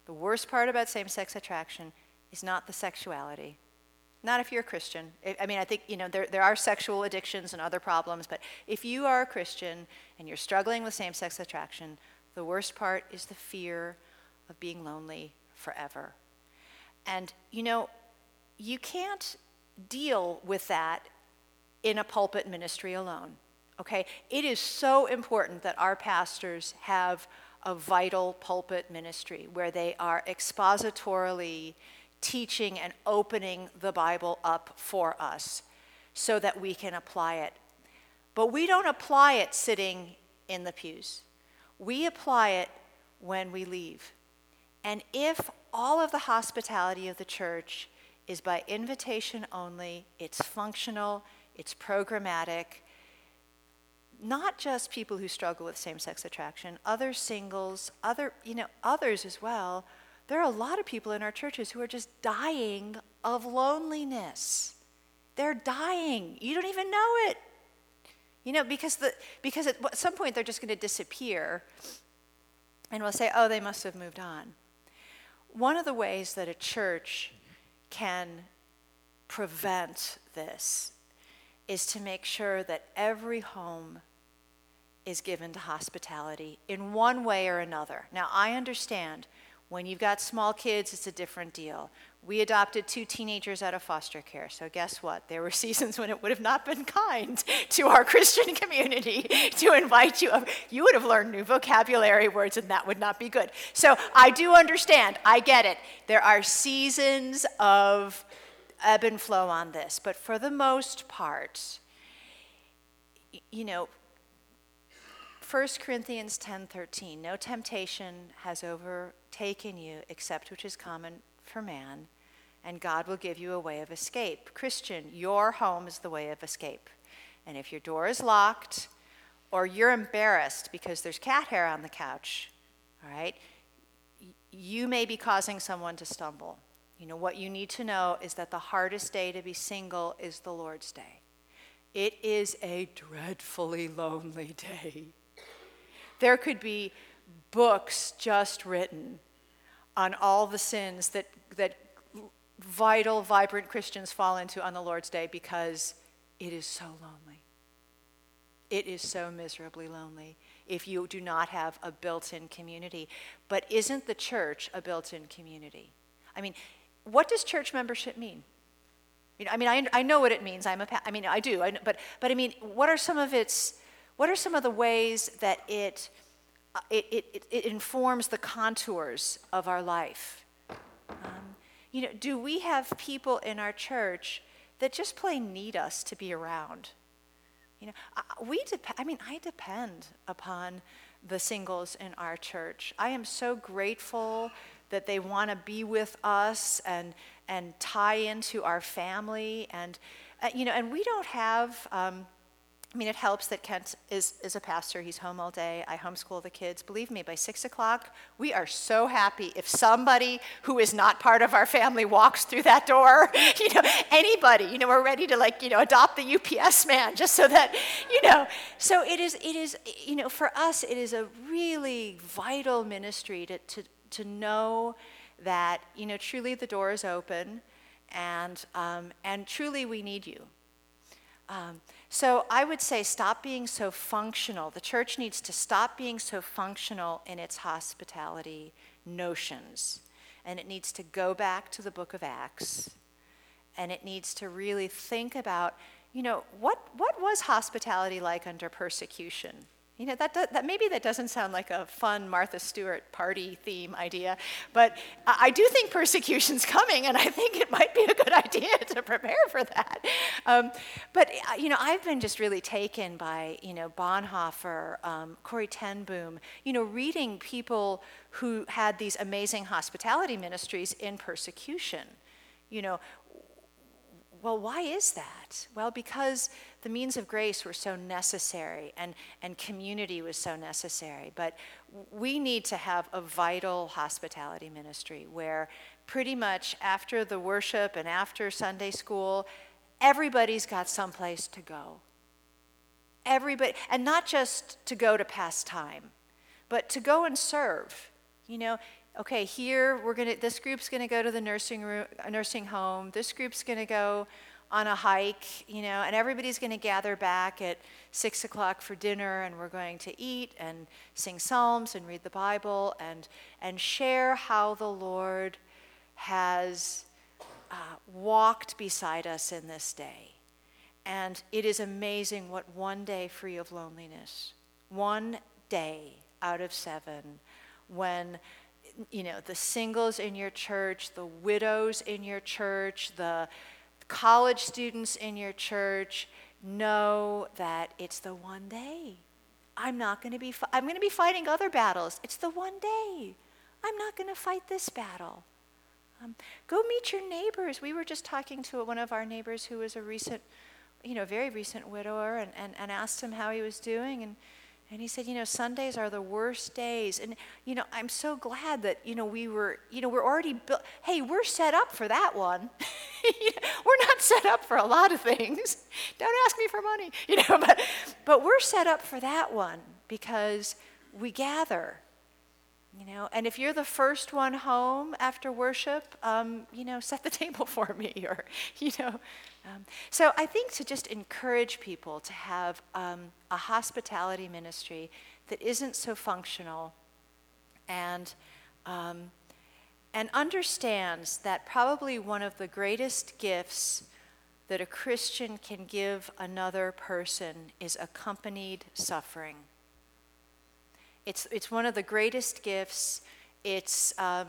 The worst part about same sex attraction is not the sexuality. Not if you're a Christian. I mean, I think, you know, there, there are sexual addictions and other problems, but if you are a Christian and you're struggling with same sex attraction, the worst part is the fear of being lonely forever. And, you know, you can't deal with that in a pulpit ministry alone. Okay? It is so important that our pastors have a vital pulpit ministry where they are expositorily teaching and opening the Bible up for us so that we can apply it. But we don't apply it sitting in the pews. We apply it when we leave. And if all of the hospitality of the church is by invitation only, it's functional, it's programmatic, not just people who struggle with same-sex attraction, other singles, other, you know, others as well. There are a lot of people in our churches who are just dying of loneliness. They're dying. You don't even know it. You know, because the because at some point they're just going to disappear and we'll say, "Oh, they must have moved on." One of the ways that a church can prevent this is to make sure that every home is given to hospitality in one way or another. Now, I understand when you've got small kids, it's a different deal. We adopted two teenagers out of foster care, so guess what? There were seasons when it would have not been kind to our Christian community to invite you. You would have learned new vocabulary words, and that would not be good. So I do understand. I get it. There are seasons of ebb and flow on this, but for the most part, you know, 1 Corinthians 10:13 No temptation has overtaken you except which is common for man and God will give you a way of escape. Christian, your home is the way of escape. And if your door is locked or you're embarrassed because there's cat hair on the couch, all right? You may be causing someone to stumble. You know, what you need to know is that the hardest day to be single is the Lord's day. It is a dreadfully lonely day. There could be books just written on all the sins that, that vital, vibrant Christians fall into on the Lord's day because it is so lonely. It is so miserably lonely if you do not have a built in community. But isn't the church a built in community? I mean, what does church membership mean? You know, I mean, I, I know what it means. I'm a, I mean, I do. I, but, but I mean, what are some of its, what are some of the ways that it, uh, it, it, it informs the contours of our life? Um, you know, do we have people in our church that just plain need us to be around? You know, we dep- I mean, I depend upon the singles in our church. I am so grateful that they want to be with us and and tie into our family and uh, you know and we don't have um, I mean, it helps that Kent is, is a pastor. He's home all day. I homeschool the kids. Believe me, by six o'clock, we are so happy if somebody who is not part of our family walks through that door. You know, anybody, you know, we're ready to like, you know, adopt the UPS man just so that, you know. So it is, it is, you know, for us, it is a really vital ministry to, to, to know that, you know, truly the door is open and, um, and truly we need you. Um, so I would say stop being so functional. The church needs to stop being so functional in its hospitality notions. And it needs to go back to the book of Acts. And it needs to really think about, you know, what, what was hospitality like under persecution? You know, that, that, maybe that doesn't sound like a fun Martha Stewart party theme idea, but I do think persecution's coming, and I think it might be a good idea to prepare for that. Um, but, uh, you know, I've been just really taken by, you know, Bonhoeffer, um, Corrie ten Boom, you know, reading people who had these amazing hospitality ministries in persecution. You know, well, why is that? Well, because the means of grace were so necessary and, and community was so necessary. But we need to have a vital hospitality ministry where pretty much after the worship and after Sunday school, everybody's got someplace to go. Everybody, and not just to go to pass time, but to go and serve. You know, okay, here we're gonna, this group's gonna go to the nursing room, nursing home. This group's gonna go on a hike, you know, and everybody's to gather back at six o'clock for dinner, and we're going to eat and sing psalms and read the Bible and and share how the Lord has uh, walked beside us in this day. And it is amazing what one day free of loneliness, one day out of seven, when you know the singles in your church, the widows in your church, the college students in your church know that it's the one day. I'm not going to be, fi- I'm going to be fighting other battles. It's the one day. I'm not going to fight this battle. Um, go meet your neighbors. We were just talking to one of our neighbors who was a recent, you know, very recent widower and, and, and asked him how he was doing. And and he said, you know, Sundays are the worst days. And, you know, I'm so glad that, you know, we were, you know, we're already built. Hey, we're set up for that one. we're not set up for a lot of things. Don't ask me for money, you know, but, but we're set up for that one because we gather. You know, and if you're the first one home after worship, um, you know, set the table for me, or you know, um, so I think to just encourage people to have um, a hospitality ministry that isn't so functional and, um, and understands that probably one of the greatest gifts that a Christian can give another person is accompanied suffering. It's, it's one of the greatest gifts. It's, um,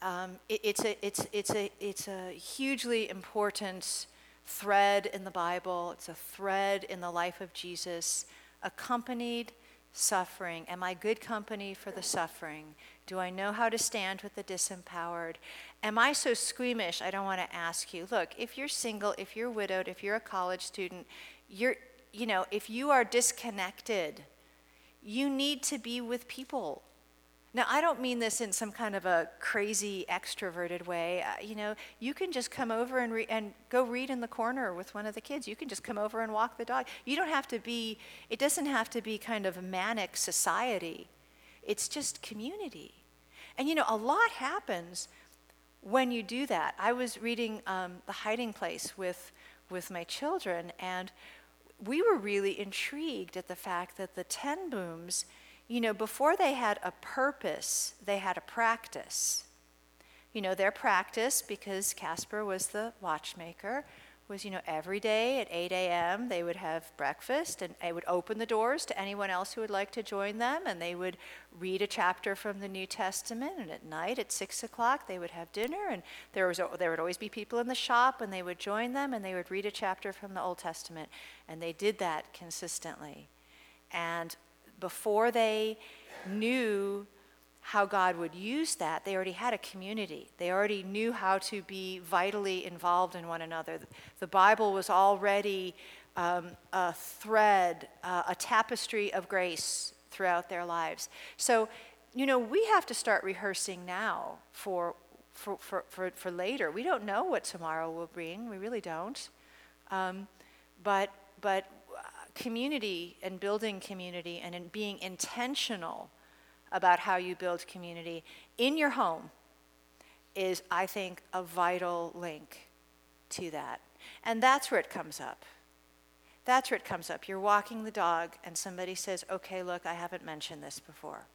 um, it, it's, a, it's, it's, a, it's a hugely important thread in the Bible, it's a thread in the life of Jesus, accompanied suffering. Am I good company for the suffering? Do I know how to stand with the disempowered? Am I so squeamish? I don't want to ask you. Look, if you're single, if you're widowed, if you're a college student, you're, you know, if you are disconnected, you need to be with people. Now, I don't mean this in some kind of a crazy extroverted way. Uh, you know, you can just come over and, re- and go read in the corner with one of the kids. You can just come over and walk the dog. You don't have to be, it doesn't have to be kind of manic society. It's just community. And you know, a lot happens when you do that. I was reading um, The Hiding Place with, with my children, and we were really intrigued at the fact that the Ten Booms you know, before they had a purpose, they had a practice. You know, their practice, because Casper was the watchmaker, was, you know, every day at 8 a.m. they would have breakfast and they would open the doors to anyone else who would like to join them and they would read a chapter from the New Testament and at night at 6 o'clock they would have dinner and there, was, there would always be people in the shop and they would join them and they would read a chapter from the Old Testament and they did that consistently. And before they knew how God would use that, they already had a community. They already knew how to be vitally involved in one another. The Bible was already um, a thread, uh, a tapestry of grace throughout their lives. So, you know, we have to start rehearsing now for, for, for, for, for later. We don't know what tomorrow will bring, we really don't. Um, but, but community and building community and in being intentional about how you build community in your home is, I think, a vital link to that. And that's where it comes up. That's where it comes up. You're walking the dog, and somebody says, Okay, look, I haven't mentioned this before.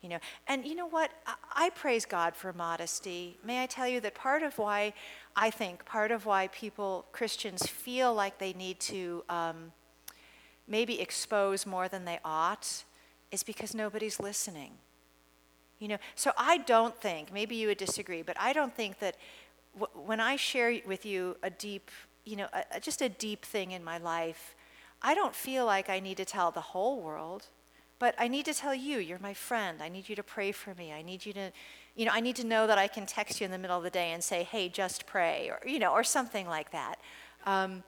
You know, and you know what? I, I praise God for modesty. May I tell you that part of why I think part of why people, Christians, feel like they need to um, maybe expose more than they ought is because nobody's listening. You know, so I don't think, maybe you would disagree, but I don't think that w- when I share with you a deep, you know, a, just a deep thing in my life, I don't feel like I need to tell the whole world, but I need to tell you, you're my friend. I need you to pray for me. I need you to, you know, I need to know that I can text you in the middle of the day and say, hey, just pray, or, you know, or something like that. Um,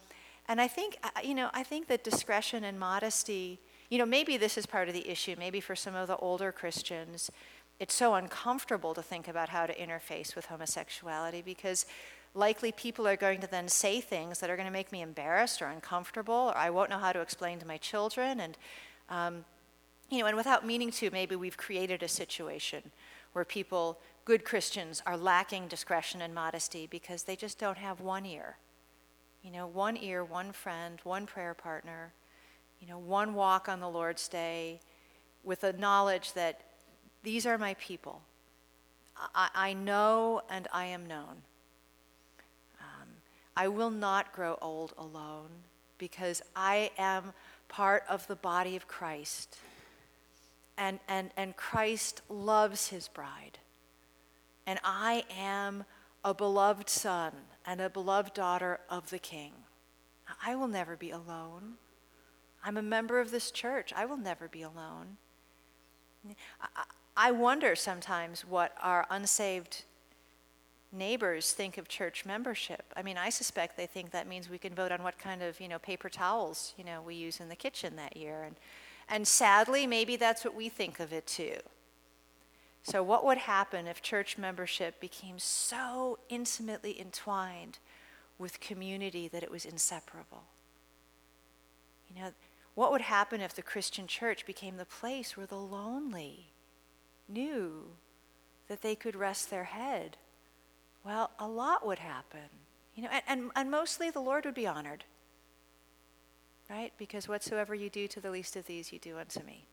and I think, uh, you know, I think that discretion and modesty, you know, maybe this is part of the issue. Maybe for some of the older Christians, it's so uncomfortable to think about how to interface with homosexuality because likely people are going to then say things that are going to make me embarrassed or uncomfortable, or I won't know how to explain to my children. And, um, you know, and without meaning to, maybe we've created a situation where people, good Christians, are lacking discretion and modesty because they just don't have one ear you know, one ear, one friend, one prayer partner, you know, one walk on the Lord's day with the knowledge that these are my people. I, I know and I am known. Um, I will not grow old alone because I am part of the body of Christ. And, and, and Christ loves his bride. And I am a beloved son and a beloved daughter of the King. I will never be alone. I'm a member of this church. I will never be alone. I wonder sometimes what our unsaved neighbors think of church membership. I mean, I suspect they think that means we can vote on what kind of, you know, paper towels, you know, we use in the kitchen that year. And, and sadly, maybe that's what we think of it too. So, what would happen if church membership became so intimately entwined with community that it was inseparable? You know, what would happen if the Christian church became the place where the lonely knew that they could rest their head? Well, a lot would happen. You know, and, and, and mostly the Lord would be honored. Right? Because whatsoever you do to the least of these, you do unto me.